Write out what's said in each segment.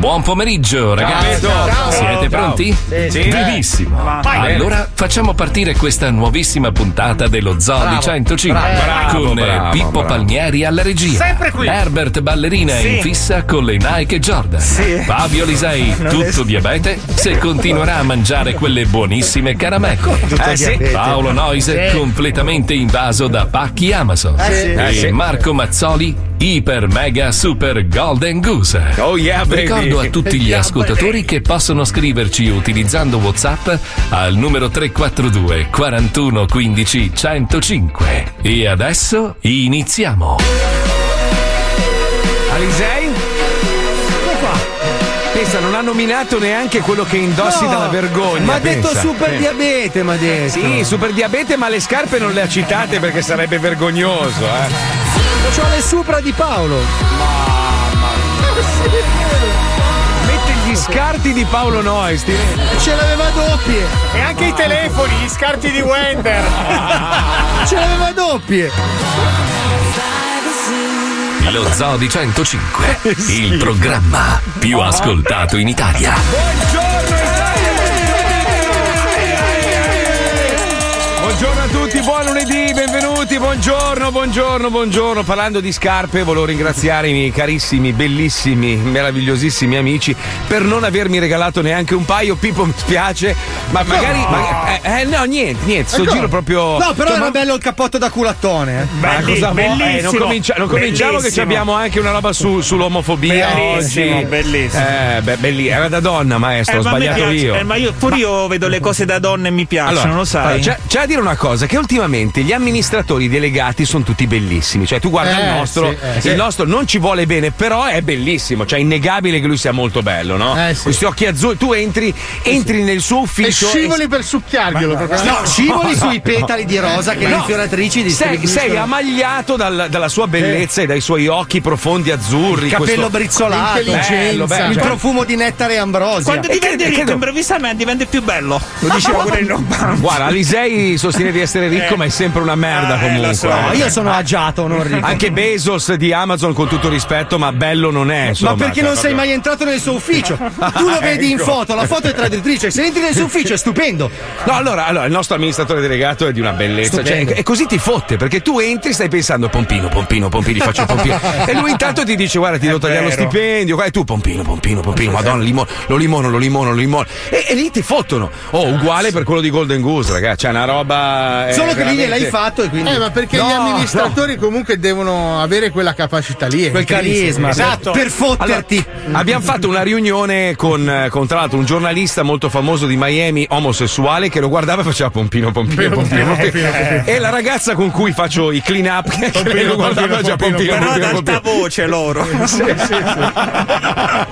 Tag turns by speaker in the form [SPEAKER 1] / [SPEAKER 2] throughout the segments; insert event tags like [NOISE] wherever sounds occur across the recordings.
[SPEAKER 1] Buon pomeriggio, ragazzi.
[SPEAKER 2] Ciao, ciao.
[SPEAKER 1] Siete
[SPEAKER 2] Ciao.
[SPEAKER 1] pronti?
[SPEAKER 2] Sì. Sì.
[SPEAKER 1] Benissimo.
[SPEAKER 2] Vai.
[SPEAKER 1] Allora facciamo partire questa nuovissima puntata dello Zoo di 105
[SPEAKER 2] Bravo,
[SPEAKER 1] con
[SPEAKER 2] bravo,
[SPEAKER 1] Pippo
[SPEAKER 2] bravo.
[SPEAKER 1] Palmieri alla regia.
[SPEAKER 2] Sempre qui.
[SPEAKER 1] Herbert Ballerina
[SPEAKER 2] Sì.
[SPEAKER 1] in fissa con le Nike Jordan.
[SPEAKER 2] Sì.
[SPEAKER 1] Fabio Lisei, tutto diabete, se continuerà a mangiare quelle buonissime caramelle.
[SPEAKER 2] Eh, sì.
[SPEAKER 1] Paolo Noise completamente invaso da pacchi Amazon.
[SPEAKER 2] Eh, sì.
[SPEAKER 1] E
[SPEAKER 2] Eh.
[SPEAKER 1] Marco Mazzoli iper mega super golden goose.
[SPEAKER 2] Oh, yeah, baby.
[SPEAKER 1] Ricordo a tutti gli ascoltatori che possono scriverci utilizzando WhatsApp al numero 342 41 15 105. E adesso iniziamo.
[SPEAKER 3] Alisei? Pensa, non ha nominato neanche quello che indossi
[SPEAKER 4] No,
[SPEAKER 3] dalla vergogna.
[SPEAKER 4] Ma ha detto super
[SPEAKER 3] Eh.
[SPEAKER 4] diabete, ma ha detto.
[SPEAKER 3] Sì, super diabete, ma le scarpe non le ha citate perché sarebbe vergognoso, eh.
[SPEAKER 4] C'ho le supra di Paolo.
[SPEAKER 3] Mette [LAUGHS] gli scarti di Paolo Nois.
[SPEAKER 4] Ce l'aveva doppie.
[SPEAKER 5] E anche i telefoni, gli scarti di Wender. [LAUGHS]
[SPEAKER 4] Ce l'aveva doppie.
[SPEAKER 1] Lo Zoo di 105, il programma più ascoltato in Italia.
[SPEAKER 3] Buongiorno buon lunedì, benvenuti, buongiorno, buongiorno, buongiorno. Parlando di scarpe, volevo ringraziare i miei carissimi, bellissimi, meravigliosissimi amici per non avermi regalato neanche un paio. Pippo, mi spiace, ma magari. ma- eh, eh, no, niente, niente, sto
[SPEAKER 4] Ecco.
[SPEAKER 3] giro proprio.
[SPEAKER 4] No, però
[SPEAKER 3] Cioè,
[SPEAKER 4] era
[SPEAKER 3] ma-
[SPEAKER 4] bello il cappotto da culattone. Eh.
[SPEAKER 3] Ma cosa vuoi? Eh, non, comincia- non cominciamo che
[SPEAKER 5] Bellissimo.
[SPEAKER 3] abbiamo anche una roba su- sull'omofobia
[SPEAKER 5] Bellissimo,
[SPEAKER 3] oggi.
[SPEAKER 5] bellissimo.
[SPEAKER 3] Eh, beh, belli- era da donna, maestro, ho
[SPEAKER 5] Eh, ma
[SPEAKER 3] sbagliato
[SPEAKER 5] piace-
[SPEAKER 3] io.
[SPEAKER 5] eh, ma io pure io vedo le cose da donne e mi piacciono, lo sai.
[SPEAKER 3] allora, c'è, c'è da dire una cosa: che ultimamente gli amministratori delegati sono tutti bellissimi. Cioè, tu guarda
[SPEAKER 4] Eh,
[SPEAKER 3] il nostro,
[SPEAKER 4] sì, eh,
[SPEAKER 3] il
[SPEAKER 4] sì.
[SPEAKER 3] nostro non ci vuole bene, però è bellissimo. Cioè, è innegabile che lui sia molto bello, no?
[SPEAKER 4] Eh, sì.
[SPEAKER 3] Questi occhi azzurri, tu entri, entri nel suo
[SPEAKER 6] E
[SPEAKER 3] ufficio.
[SPEAKER 6] scivoli per succhiarglielo. proprio.
[SPEAKER 4] No, scivoli sui petali di rosa che le
[SPEAKER 3] No.
[SPEAKER 4] infioratrici
[SPEAKER 3] sei,
[SPEAKER 4] distribuiscono.
[SPEAKER 3] sei amagliato dal- dalla sua bellezza e dai suoi occhi profondi azzurri.
[SPEAKER 4] il capello
[SPEAKER 3] questo-
[SPEAKER 4] brizzolato.
[SPEAKER 3] Bello, bello.
[SPEAKER 4] il profumo di nettare e ambrosia.
[SPEAKER 5] Quando
[SPEAKER 3] E
[SPEAKER 5] diventi ricco improvvisamente diventi più bello. Lo diceva [LAUGHS] pure il.
[SPEAKER 3] Guarda, Alisei sostiene di essere ricco,
[SPEAKER 5] Eh.
[SPEAKER 3] ma è sempre una merda
[SPEAKER 5] Ah,
[SPEAKER 3] comunque.
[SPEAKER 5] so.
[SPEAKER 4] No, io sono agiato, non ricco.
[SPEAKER 3] Anche Bezos di Amazon, con tutto rispetto, ma bello non è.
[SPEAKER 4] Ma
[SPEAKER 3] Insomma,
[SPEAKER 4] perché
[SPEAKER 3] cioè,
[SPEAKER 4] non sei mai entrato nel suo ufficio? [LAUGHS] Tu lo vedi in foto, la foto è traditrice. Se entri nel suo ufficio è stupendo.
[SPEAKER 3] No, allora, allora, il nostro amministratore delegato è di una bellezza. Cioè, e così ti fotte, perché tu entri e stai pensando Pompino, Pompino, Pompino, gli faccio il Pompino. [LAUGHS] e lui intanto ti dice: Guarda, ti devo tagliare lo stipendio. Guarda, e tu Pompino, Pompino, Pompino, madonna, limo- lo limono, lo limono, lo limono. E, e lì ti fottono. Oh, uguale per quello di Golden Goose, ragazzi. C'è una roba. eh,
[SPEAKER 4] Solo che lì gliel'hai
[SPEAKER 3] veramente-
[SPEAKER 4] fatto e quindi.
[SPEAKER 6] Eh, ma perché
[SPEAKER 3] No,
[SPEAKER 6] gli amministratori comunque devono avere quella capacità lì.
[SPEAKER 4] Quel carisma.
[SPEAKER 5] Esatto.
[SPEAKER 4] Per fotterti.
[SPEAKER 3] Abbiamo fatto una riunione con, eh, con, tra l'altro un giornalista molto famoso di Miami, omosessuale, che lo guardava e faceva pompino, pompino, pompino, pompino. E la ragazza con cui faccio i clean up, che [LAUGHS] lo guardava e faceva pompino,
[SPEAKER 5] Però ad
[SPEAKER 3] pompino,
[SPEAKER 5] alta
[SPEAKER 3] pompino.
[SPEAKER 5] voce loro.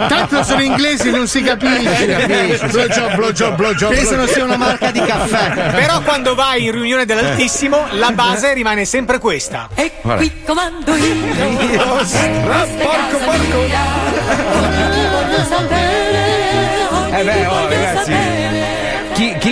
[SPEAKER 6] Tanto sono inglesi, non si capisce. Blowjob, blowjob, blowjob.
[SPEAKER 4] Pensano sia una marca di caffè.
[SPEAKER 7] Però quando vai in riunione dell'Altissimo, la base rimane sempre questa.
[SPEAKER 8] E
[SPEAKER 3] Guarda.
[SPEAKER 8] qui comando io.
[SPEAKER 3] porco, porco.
[SPEAKER 8] Voglio sapere.
[SPEAKER 3] Eh beh, oh, ragazzi.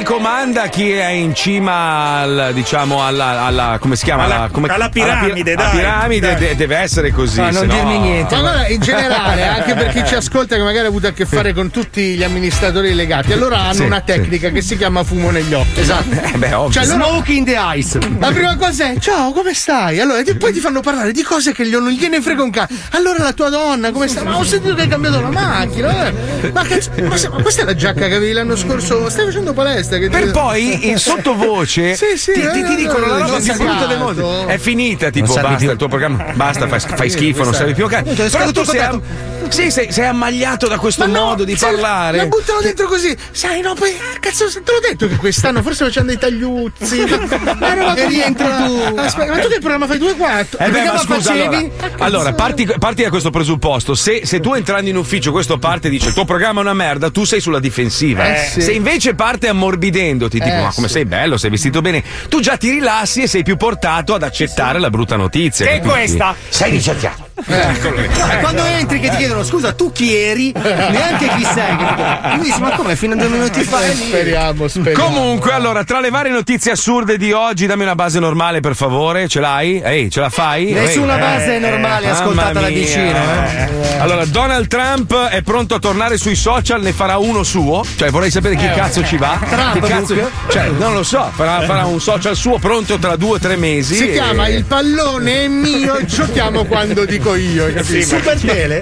[SPEAKER 3] Comanda, chi è in cima al, diciamo, alla, alla- come si chiama?
[SPEAKER 5] Alla-
[SPEAKER 3] come-
[SPEAKER 5] alla piramide,
[SPEAKER 3] alla
[SPEAKER 5] dai.
[SPEAKER 3] piramide
[SPEAKER 5] Dai.
[SPEAKER 3] de- deve essere così.
[SPEAKER 4] Ma non
[SPEAKER 3] no-
[SPEAKER 4] dirmi niente.
[SPEAKER 6] Ma guarda, in generale, [LAUGHS] anche per chi ci ascolta che magari ha avuto a che fare con tutti gli amministratori legati, allora hanno
[SPEAKER 3] Sì,
[SPEAKER 6] una
[SPEAKER 3] sì.
[SPEAKER 6] tecnica che si chiama fumo negli occhi.
[SPEAKER 4] Esatto.
[SPEAKER 3] Eh beh, ovvio.
[SPEAKER 6] Cioè, allora-
[SPEAKER 4] Smoke in the ice.
[SPEAKER 6] La prima cosa è ciao, come stai? Allora, e poi ti fanno parlare di cose che gli- non gliene frega un cazzo. Allora la tua donna, come sta? Ma ho sentito che hai cambiato la macchina. eh. Ma, cazzo, ma, se- ma questa è la giacca che avevi l'anno scorso? Stai facendo palestra? Gente che
[SPEAKER 3] Per poi in sottovoce [LAUGHS]
[SPEAKER 6] Sì, sì,
[SPEAKER 3] ti, ti- ti
[SPEAKER 6] eh,
[SPEAKER 3] dicono la
[SPEAKER 6] eh,
[SPEAKER 3] roba più brutta del mondo. È finita, tipo, basta
[SPEAKER 4] più.
[SPEAKER 3] il tuo programma, basta, fai, fai schifo, non serve più a
[SPEAKER 6] è
[SPEAKER 3] Però tu sei,
[SPEAKER 6] contratto.
[SPEAKER 3] sì, sei, sei ammagliato da questo
[SPEAKER 6] Ma no,
[SPEAKER 3] modo di
[SPEAKER 6] sai,
[SPEAKER 3] parlare.
[SPEAKER 6] La buttano dentro così. Sai, no, poi ah, cazzo, te l'ho detto che quest'anno forse facciamo dei tagliuzzi. [LAUGHS] Ma roba
[SPEAKER 4] E rientri tu.
[SPEAKER 6] Aspetta, ma tu che programma fai? 2 4?
[SPEAKER 3] Eh beh, ma scusa, allora, allora parti, parti da questo presupposto. Se, se tu entrando in ufficio questo parte e dice il tuo programma è una merda, tu sei sulla difensiva.
[SPEAKER 6] Eh, sì.
[SPEAKER 3] Se invece parte ammorbidendoti, tipo
[SPEAKER 6] Eh,
[SPEAKER 3] ma come
[SPEAKER 6] sì.
[SPEAKER 3] sei bello, sei vestito bene, tu già ti rilassi e sei più portato ad accettare la brutta notizia.
[SPEAKER 7] Che è questa?
[SPEAKER 4] Sei licenziato.
[SPEAKER 3] Eccolo lì.
[SPEAKER 4] E quando entri che ti chiedono scusa tu chi eri, neanche chi sei. Quindi dici ma come fino a due minuti fa.
[SPEAKER 6] Speriamo, speriamo.
[SPEAKER 3] Comunque, allora, tra le varie notizie assurde di oggi, dammi una base normale, per favore. Ce l'hai? Ehi, ce la fai?
[SPEAKER 4] Nessuna
[SPEAKER 3] Ehi.
[SPEAKER 4] base normale
[SPEAKER 3] Mamma
[SPEAKER 4] ascoltata da vicino. Eh.
[SPEAKER 3] Allora, Donald Trump è pronto a tornare sui social, ne farà uno suo. Cioè, vorrei sapere chi cazzo ci va.
[SPEAKER 4] Trump,
[SPEAKER 3] Chi cazzo-? Cioè, non lo so, farà, farà un social suo pronto tra due o tre mesi.
[SPEAKER 6] Si
[SPEAKER 3] e-
[SPEAKER 6] chiama Il pallone è mio, giochiamo quando dico io, hai capito?
[SPEAKER 4] Super tele.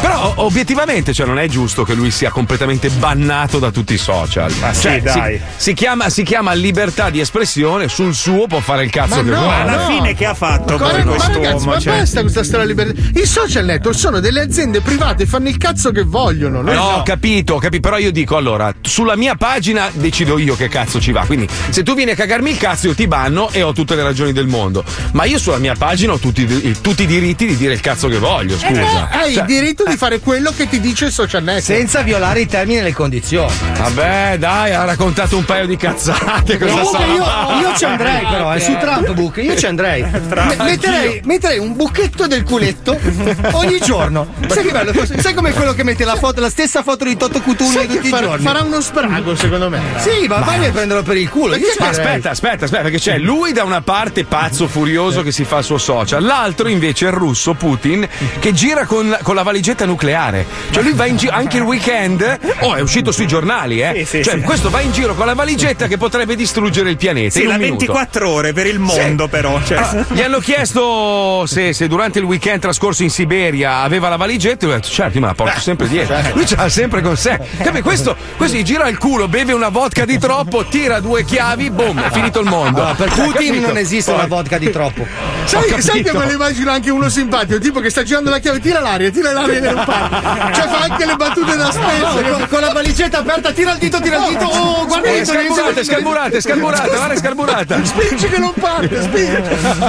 [SPEAKER 3] Però o- obiettivamente cioè, non è giusto che lui sia completamente bannato da tutti i social.
[SPEAKER 5] Ma sì,
[SPEAKER 3] Cioè,
[SPEAKER 5] dai.
[SPEAKER 3] Si, si chiama, si chiama libertà di espressione, sul suo può fare il cazzo
[SPEAKER 6] Ma
[SPEAKER 3] che
[SPEAKER 6] no,
[SPEAKER 3] vuole.
[SPEAKER 5] Ma alla
[SPEAKER 6] no.
[SPEAKER 5] fine che ha fatto
[SPEAKER 6] Ma,
[SPEAKER 5] poi
[SPEAKER 6] ma ragazzi, ma
[SPEAKER 5] Cioè,
[SPEAKER 6] basta questa storia libertà. I social network sono delle aziende private, fanno il cazzo che vogliono.
[SPEAKER 3] No, ho
[SPEAKER 6] no.
[SPEAKER 3] capito, ho capito, però io dico allora, sulla mia pagina decido io che cazzo ci va. Quindi, se tu vieni a cagarmi il cazzo, io ti banno e ho tutte le ragioni del mondo. Ma io sulla mia pagina ho tutti, i- tutti i diritti di dire il cazzo che voglio,
[SPEAKER 6] Eh,
[SPEAKER 3] scusa.
[SPEAKER 6] hai
[SPEAKER 3] Cioè,
[SPEAKER 6] il diritto di fare quello che ti dice il social network.
[SPEAKER 4] Senza violare i termini e le condizioni.
[SPEAKER 3] Vabbè, dai, ha raccontato un paio di cazzate. Cosa
[SPEAKER 4] Comunque
[SPEAKER 3] sarà?
[SPEAKER 4] io, io ci andrei [LAUGHS] però, è su Trump Book, io ci andrei. [LAUGHS] Me- metterei, metterei un buchetto del culetto [LAUGHS] ogni giorno. Sai che bello? Sai come quello che mette la foto, la stessa foto di Toto Cutugno tutti i
[SPEAKER 6] farà,
[SPEAKER 4] giorni?
[SPEAKER 6] farà uno sprago, secondo me.
[SPEAKER 4] Sì, ma vai a prenderlo per il culo.
[SPEAKER 3] Ma aspetta, aspetta, aspetta, perché c'è lui da una parte pazzo, furioso che si fa il suo social, l'altro invece è il russo Putin che gira con, con la valigetta nucleare. Cioè lui va in giro anche il weekend, oh è uscito sui giornali, eh.
[SPEAKER 5] Sì, sì,
[SPEAKER 3] cioè
[SPEAKER 5] sì.
[SPEAKER 3] questo va in giro con la valigetta che potrebbe distruggere il pianeta.
[SPEAKER 5] sì,
[SPEAKER 3] in un
[SPEAKER 5] la
[SPEAKER 3] minuto.
[SPEAKER 5] 24 ore per il mondo, però. Cioè.
[SPEAKER 3] Ah, gli hanno chiesto se, se durante il weekend trascorso in Siberia aveva la valigetta e lui ha detto certo, io me la porto sempre dietro. Lui ce l'ha sempre con sé. Capi? Questo, questo gli gira il culo, beve una vodka di troppo, tira due chiavi, boom, è finito il mondo.
[SPEAKER 4] Allora, per
[SPEAKER 3] Cioè,
[SPEAKER 4] Putin
[SPEAKER 3] capito?
[SPEAKER 4] non esiste una vodka di troppo.
[SPEAKER 6] Sai, sai che me lo immagino anche uno simpatico, tipo che sta girando la chiave, tira l'aria, tira l'aria e non parte. Cioè fa anche le battute da spesa.
[SPEAKER 4] No, con, con la valigetta aperta, tira il dito, tira il dito. Oh, guarda
[SPEAKER 3] Eh,
[SPEAKER 4] che
[SPEAKER 3] scarburate, scarburate, scarburate, guarda, scarburata.
[SPEAKER 6] Spingi che non parte, spingi.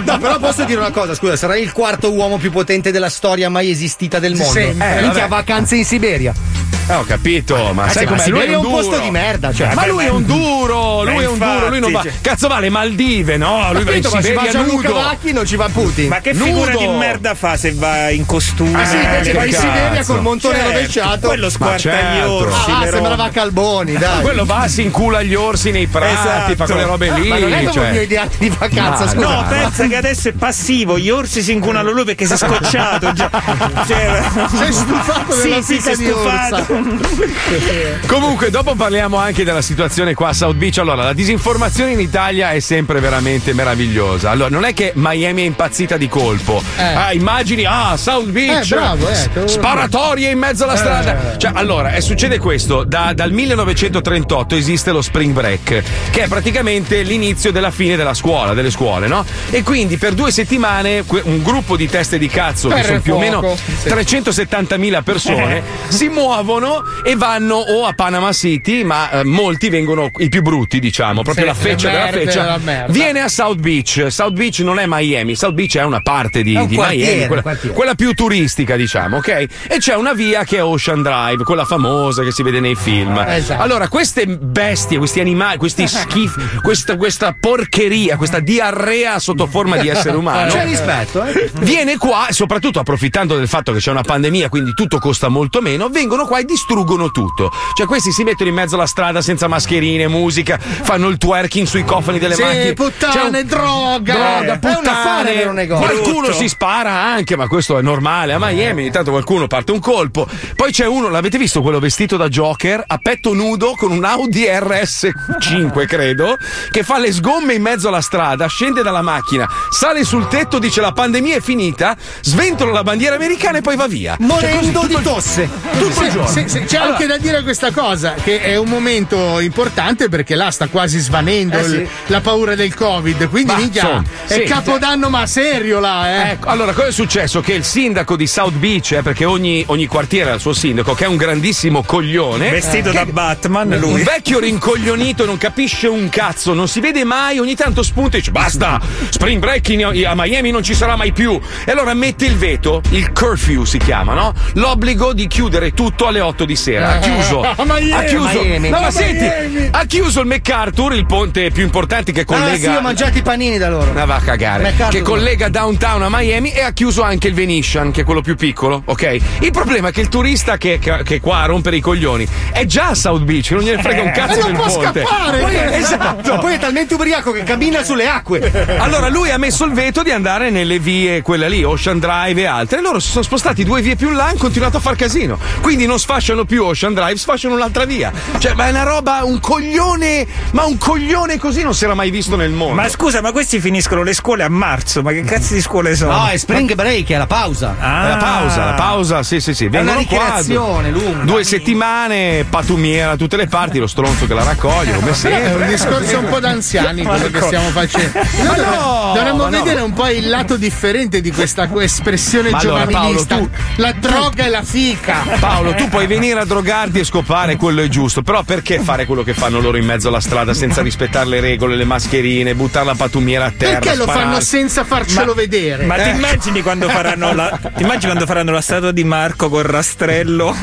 [SPEAKER 4] No, però posso dire una cosa, scusa, sarai il quarto uomo più potente della storia mai esistita del mondo.
[SPEAKER 6] sempre.
[SPEAKER 4] Eh, minchia, vacanze in Siberia.
[SPEAKER 3] Eh, ho capito, ma sai
[SPEAKER 4] ma
[SPEAKER 3] com'è? Lui è
[SPEAKER 4] è un
[SPEAKER 3] duro.
[SPEAKER 4] posto di merda, cioè.
[SPEAKER 3] Ma lui è un duro, lui
[SPEAKER 5] Ma
[SPEAKER 3] è un duro, lui non va. Cazzo va alle Maldive, no? Lui va in
[SPEAKER 4] ma va
[SPEAKER 3] Siberia
[SPEAKER 4] Gianluca
[SPEAKER 3] nudo.
[SPEAKER 4] Vacchi, non ci va Putin.
[SPEAKER 5] Ma che
[SPEAKER 3] Nudo.
[SPEAKER 5] figura di merda fa se va in costume?
[SPEAKER 6] Ah sì, invece vai in
[SPEAKER 3] cazzo.
[SPEAKER 6] Siberia col montone
[SPEAKER 5] Certo,
[SPEAKER 6] rovesciato.
[SPEAKER 5] Quello squarta
[SPEAKER 3] Ma
[SPEAKER 5] gli
[SPEAKER 3] certo.
[SPEAKER 5] orsi.
[SPEAKER 6] Ah, sembrava. Calboni, dai.
[SPEAKER 3] Quello va, si incula gli orsi nei prati,
[SPEAKER 5] Esatto.
[SPEAKER 3] fa quelle robe lì.
[SPEAKER 4] ma non è
[SPEAKER 3] cioè.
[SPEAKER 4] mio ideale di vacanza,
[SPEAKER 3] Ma
[SPEAKER 4] scusa.
[SPEAKER 5] No, pensa che adesso è passivo, gli orsi si incunano lui perché si è scocciato. Già. [LAUGHS] Cioè,
[SPEAKER 6] Sei stufato
[SPEAKER 5] sì,
[SPEAKER 6] della
[SPEAKER 5] sì, si è
[SPEAKER 6] di
[SPEAKER 5] stufato.
[SPEAKER 6] Orsa. [LAUGHS]
[SPEAKER 3] Comunque, dopo parliamo anche della situazione qua a South Beach. Allora, la disinformazione in Italia è sempre veramente meravigliosa. Allora, non è che Miami è impazzita di colpo. Ah, immagini, ah, South Beach,
[SPEAKER 6] Eh, bravo, eh,
[SPEAKER 3] sparatorie in mezzo alla strada. Cioè, allora, eh, succede questo: Da- dal 1938 esiste lo spring break, che è praticamente l'inizio della fine della scuola, delle scuole, no? E quindi per due settimane un gruppo di teste di cazzo, che
[SPEAKER 6] Per
[SPEAKER 3] sono più o meno
[SPEAKER 6] Sì.
[SPEAKER 3] 370.000 persone [LAUGHS] si muovono e vanno o a Panama City, ma eh, molti vengono i più brutti, diciamo, proprio
[SPEAKER 6] Sì,
[SPEAKER 3] la feccia della
[SPEAKER 6] merde
[SPEAKER 3] feccia.
[SPEAKER 6] della merda.
[SPEAKER 3] Viene a South Beach. South Beach non è Miami, South Beach è una parte di,
[SPEAKER 4] un
[SPEAKER 3] di Miami, quella, quella più turistica, diciamo, ok? E c'è una via che è Ocean Drive, quella famosa che si vede nei film.
[SPEAKER 6] Esatto.
[SPEAKER 3] Allora, queste bestie, questi animali, questi [LAUGHS] schifi, questa, questa porcheria, questa diarrea sotto forma di essere [LAUGHS] umano.
[SPEAKER 4] C'è rispetto, eh?
[SPEAKER 3] Viene qua, soprattutto approfittando del fatto che c'è una pandemia, quindi tutto costa molto meno, vengono qua e distruggono tutto. Cioè, questi si mettono in mezzo alla strada senza mascherine, musica, fanno il twerking sui cofani delle
[SPEAKER 6] Sì,
[SPEAKER 3] macchine.
[SPEAKER 6] puttane,
[SPEAKER 3] C'è un-
[SPEAKER 6] droga.
[SPEAKER 3] Droga, puttane.
[SPEAKER 4] per un negozio.
[SPEAKER 3] Qualcuno si spara anche, ma questo è normale. A Miami ogni tanto qualcuno parte un colpo. Poi c'è uno, l'avete visto quello vestito da Joker, a petto nudo con un Audi RS5, credo, che fa le sgomme in mezzo alla strada, scende dalla macchina, sale sul tetto, dice la pandemia è finita, sventola la bandiera americana e poi va via.
[SPEAKER 4] Morendo di tosse.
[SPEAKER 3] Tutto il giorno.
[SPEAKER 6] Se, se- c'è anche da dire questa cosa, che è un momento importante perché là sta quasi svanendo
[SPEAKER 3] Eh, sì.
[SPEAKER 6] il- la paura del Covid. Quindi, minchia, è
[SPEAKER 3] sì,
[SPEAKER 6] capodanno ma serio là, eh.
[SPEAKER 3] Ecco, allora, cosa è successo? Che il sindaco di South Beach, eh, perché ogni, ogni quartiere ha il suo sindaco, che è un grandissimo coglione.
[SPEAKER 5] Vestito
[SPEAKER 3] che-
[SPEAKER 5] da Batman, lui.
[SPEAKER 3] Un vecchio rincoglionito, non capisce un cazzo, non si vede mai, ogni tanto spunta e dice basta, spring break in- a Miami non ci sarà mai più. E allora mette il veto, il curfew si chiama, no? L'obbligo di chiudere tutto alle 8 di sera. Ha chiuso. [LAUGHS]
[SPEAKER 6] A Miami.
[SPEAKER 3] Ha chiuso.
[SPEAKER 4] Miami.
[SPEAKER 3] No, ma senti,
[SPEAKER 6] Miami.
[SPEAKER 3] ha chiuso il MacArthur, il ponte più importante che
[SPEAKER 4] Ah,
[SPEAKER 3] collega.
[SPEAKER 4] sì, ho mangiato i panini da loro.
[SPEAKER 3] Ah, va a cagare.
[SPEAKER 4] MacArthur.
[SPEAKER 3] Che collega downtown a Miami e ha chiuso anche il Venetian, che è quello più piccolo, ok? Il problema è che il turista che, che, che è qua a rompere i coglioni è già a South Beach, non gliene frega un cazzo
[SPEAKER 6] E non
[SPEAKER 3] del
[SPEAKER 6] può
[SPEAKER 3] ponte.
[SPEAKER 6] scappare.
[SPEAKER 4] Poi è,
[SPEAKER 3] Esatto.
[SPEAKER 4] Poi è talmente ubriaco che cammina sulle acque.
[SPEAKER 3] Allora lui ha messo il veto di andare nelle vie, quella lì, Ocean Drive e altre. E loro si sono spostati due vie più in là e hanno continuato a far casino. Quindi non sfasciano più Ocean Drive, sfasciano un'altra via. Cioè, ma è una roba, un coglione, ma un coglione così non si era mai visto nel mondo.
[SPEAKER 5] Ma scusa, ma questi finiscono le scuole a marzo, ma che cazzo di scuole sono?
[SPEAKER 4] No, è spring break, è la pausa.
[SPEAKER 5] Ah.
[SPEAKER 3] È La pausa, la pausa, sì, sì, sì. Vengono
[SPEAKER 4] una
[SPEAKER 3] qua,
[SPEAKER 4] ricreazione
[SPEAKER 3] due-
[SPEAKER 4] lunga.
[SPEAKER 3] Due settimane, patumiera da tutte le parti, lo stronzo che la raccoglie, come [LAUGHS]
[SPEAKER 6] È un
[SPEAKER 3] sempre.
[SPEAKER 6] discorso un po' da anziani [LAUGHS] quello che stiamo facendo. Dovremmo-
[SPEAKER 3] no,
[SPEAKER 6] dovremmo
[SPEAKER 3] ma no.
[SPEAKER 6] vedere un po' il lato differente di questa espressione
[SPEAKER 3] Ma allora,
[SPEAKER 6] giovanilista.
[SPEAKER 3] Paolo,
[SPEAKER 6] la droga e la fica.
[SPEAKER 3] Paolo, tu puoi venire a drogarti e scopare, quello è giusto, però perché fare quello che fanno loro in mezzo alla strada senza rispettare le regole, le mascherine, buttare la patumiera a terra?
[SPEAKER 6] Perché lo fanno senza farcelo vedere?
[SPEAKER 5] Ma ti
[SPEAKER 3] Eh.
[SPEAKER 5] immagini quando faranno la ti immagini quando faranno la statua di Marco col rastrello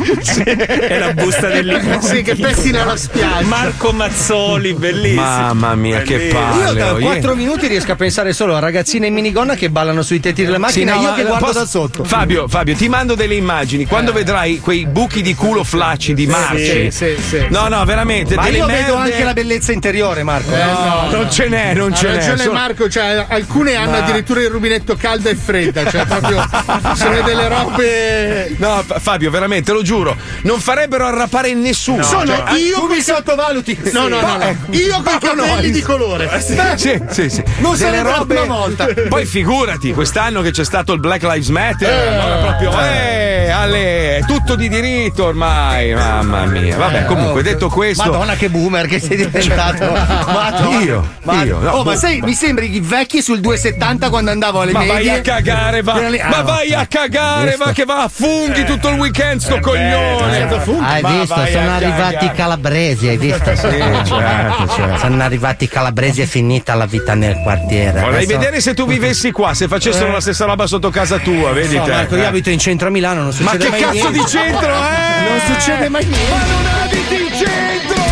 [SPEAKER 5] e la busta dell'immondizia?
[SPEAKER 6] Sì, che pettina la spiaggia.
[SPEAKER 5] Marco Mazzoli, bellissimo.
[SPEAKER 3] Mamma mia, che
[SPEAKER 5] Bellissimo.
[SPEAKER 4] Io
[SPEAKER 3] palle!
[SPEAKER 4] da
[SPEAKER 3] oh,
[SPEAKER 4] 4 minuti riesco a pensare solo a ragazzine in minigonna che ballano sui tetti delle
[SPEAKER 3] Sì,
[SPEAKER 4] macchine
[SPEAKER 3] no,
[SPEAKER 4] e io
[SPEAKER 3] ma
[SPEAKER 4] che guardo
[SPEAKER 3] posso-
[SPEAKER 4] da sotto.
[SPEAKER 3] Fabio, Fabio, ti mando delle immagini. Quando vedrai quei buchi di culo flaccidi, marci.
[SPEAKER 6] sì, sì.
[SPEAKER 3] No, no, veramente.
[SPEAKER 4] Ma io vedo
[SPEAKER 3] merde-
[SPEAKER 4] anche la bellezza interiore, Marco.
[SPEAKER 3] No, non ce n'è, non ce n'è.
[SPEAKER 6] ragione
[SPEAKER 3] Sono-
[SPEAKER 6] Marco, cioè, alcune hanno addirittura il rubinetto caldo e fredda, cioè proprio sono delle robe.
[SPEAKER 3] No, Fa- Fabio, veramente, lo giuro, non farebbero arrapare nessuno.
[SPEAKER 6] Sono
[SPEAKER 3] Cioè,
[SPEAKER 6] io
[SPEAKER 4] mi sottovaluti.
[SPEAKER 6] No, no, no, no.
[SPEAKER 3] ecco.
[SPEAKER 6] Io con i capelli di colore.
[SPEAKER 3] Sì, sì, sì. [LAUGHS]
[SPEAKER 4] Non
[SPEAKER 3] Delle robe-
[SPEAKER 4] prima volta.
[SPEAKER 3] Poi figurati, quest'anno che c'è stato il Black Lives Matter, allora proprio, eh, Ale, è tutto di diritto ormai, mamma mia. Vabbè, comunque, detto questo.
[SPEAKER 4] Madonna che boomer che sei diventato. [LAUGHS] Madonna.
[SPEAKER 3] Io,
[SPEAKER 4] Ma-
[SPEAKER 3] io, no,
[SPEAKER 4] oh, ma
[SPEAKER 3] boh.
[SPEAKER 4] sai, mi sembri i vecchi sul 270 quando andavo alle
[SPEAKER 3] Ma
[SPEAKER 4] medie.
[SPEAKER 3] vai a cagare, va.
[SPEAKER 4] Ah,
[SPEAKER 3] Ma
[SPEAKER 4] no.
[SPEAKER 3] vai a cagare, va che va a funghi tutto il weekend, sto
[SPEAKER 5] Eh,
[SPEAKER 3] coglione.
[SPEAKER 9] Hai
[SPEAKER 3] Ma
[SPEAKER 9] visto? Sono arrivati
[SPEAKER 3] cagare.
[SPEAKER 9] i calabresi, hai visto? [LAUGHS]
[SPEAKER 3] Sì, certo, certo.
[SPEAKER 9] Sono arrivati i calabresi, è finita la vita nel quartiere.
[SPEAKER 3] Vorrei
[SPEAKER 9] Adesso-
[SPEAKER 3] vedere se tu vivessi qua, se facessero la stessa roba sotto casa tua, vedi
[SPEAKER 4] No,
[SPEAKER 3] te.
[SPEAKER 4] Marco, io
[SPEAKER 3] Eh.
[SPEAKER 4] abito in centro a Milano, non
[SPEAKER 3] Ma
[SPEAKER 4] succede
[SPEAKER 3] che
[SPEAKER 4] mai
[SPEAKER 3] cazzo
[SPEAKER 4] niente.
[SPEAKER 3] di centro, eh?
[SPEAKER 4] Non succede mai niente.
[SPEAKER 3] Ma non abiti in centro!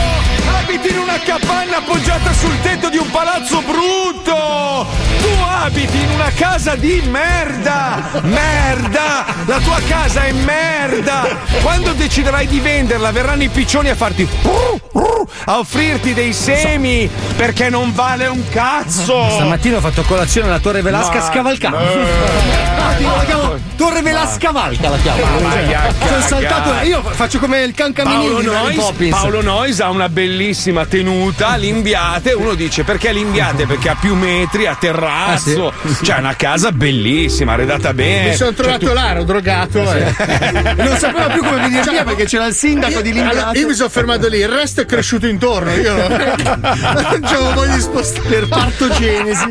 [SPEAKER 3] Abiti in una capanna appoggiata sul tetto di un palazzo brutto! Tu abiti in una casa di merda! Merda! La tua casa è merda! Quando deciderai di venderla, verranno i piccioni a farti. a offrirti dei semi perché non vale un cazzo!
[SPEAKER 4] Stamattina ho fatto colazione alla Torre Velasca
[SPEAKER 3] Ma-
[SPEAKER 4] scavalcata.
[SPEAKER 3] Eh.
[SPEAKER 4] la chiamo Torre Velasca Valca la chiamo.
[SPEAKER 3] vai a
[SPEAKER 4] Sono saltato. Io faccio come il can caminino
[SPEAKER 3] Paolo
[SPEAKER 4] di Mary Poppins.
[SPEAKER 3] Paolo Noyes ha una bellissima tenuta, l'imbiate. Uno dice perché l'imbiate? Perché ha più metri, ha terrazzo. Cioè, una casa bellissima, arredata bene.
[SPEAKER 6] Mi sono trovato là, ero drogato. eh.
[SPEAKER 4] non sapeva più come venire
[SPEAKER 6] Cioè,
[SPEAKER 4] via perché c'era il sindaco di
[SPEAKER 6] Allora,
[SPEAKER 4] Limbiato.
[SPEAKER 6] io mi sono fermato lì, il resto è cresciuto intorno. Io non c'avevo [LAUGHS] voglia di spostare per partogenesi.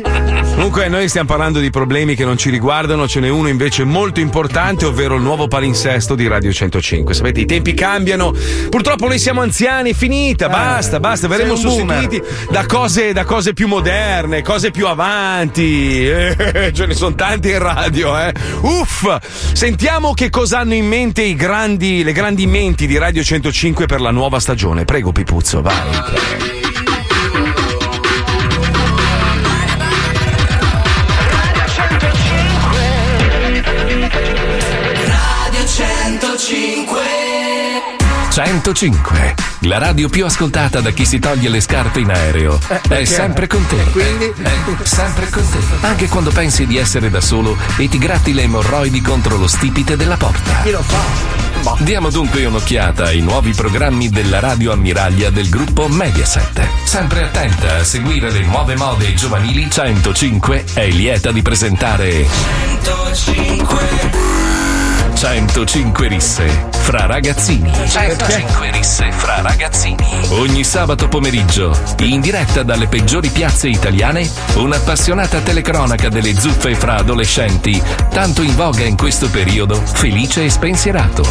[SPEAKER 3] Comunque, noi stiamo parlando di problemi che non ci riguardano. Ce n'è uno invece molto importante, ovvero il nuovo palinsesto di Radio 105. Sapete, i tempi cambiano. Purtroppo noi siamo anziani, è finita. Basta, basta. Verremo sostituiti da cose, da cose più moderne, cose più avanti. [LAUGHS] Eh, ce ne sono tanti in radio, eh. Uff! Sentiamo che cosa hanno in mente i grandi, le grandi menti di Radio 105 per la nuova stagione. Prego, Pipuzzo, vai.
[SPEAKER 10] 105,
[SPEAKER 1] la radio più ascoltata da chi si toglie le scarpe in aereo. È sempre con te.
[SPEAKER 6] Quindi?
[SPEAKER 1] È sempre con te. Anche quando pensi di essere da solo e ti gratti le emorroidi contro lo stipite della porta.
[SPEAKER 4] Chi lo fa?
[SPEAKER 1] Diamo dunque un'occhiata ai nuovi programmi della radio ammiraglia del gruppo Mediaset. Sempre attenta a seguire le nuove mode giovanili 105 è lieta di presentare
[SPEAKER 10] 105
[SPEAKER 1] 105 risse fra ragazzini. 105 risse fra ragazzini. Ogni sabato pomeriggio, in diretta dalle peggiori piazze italiane, un'appassionata telecronaca delle zuffe fra adolescenti, tanto in voga in questo periodo, felice e spensierato.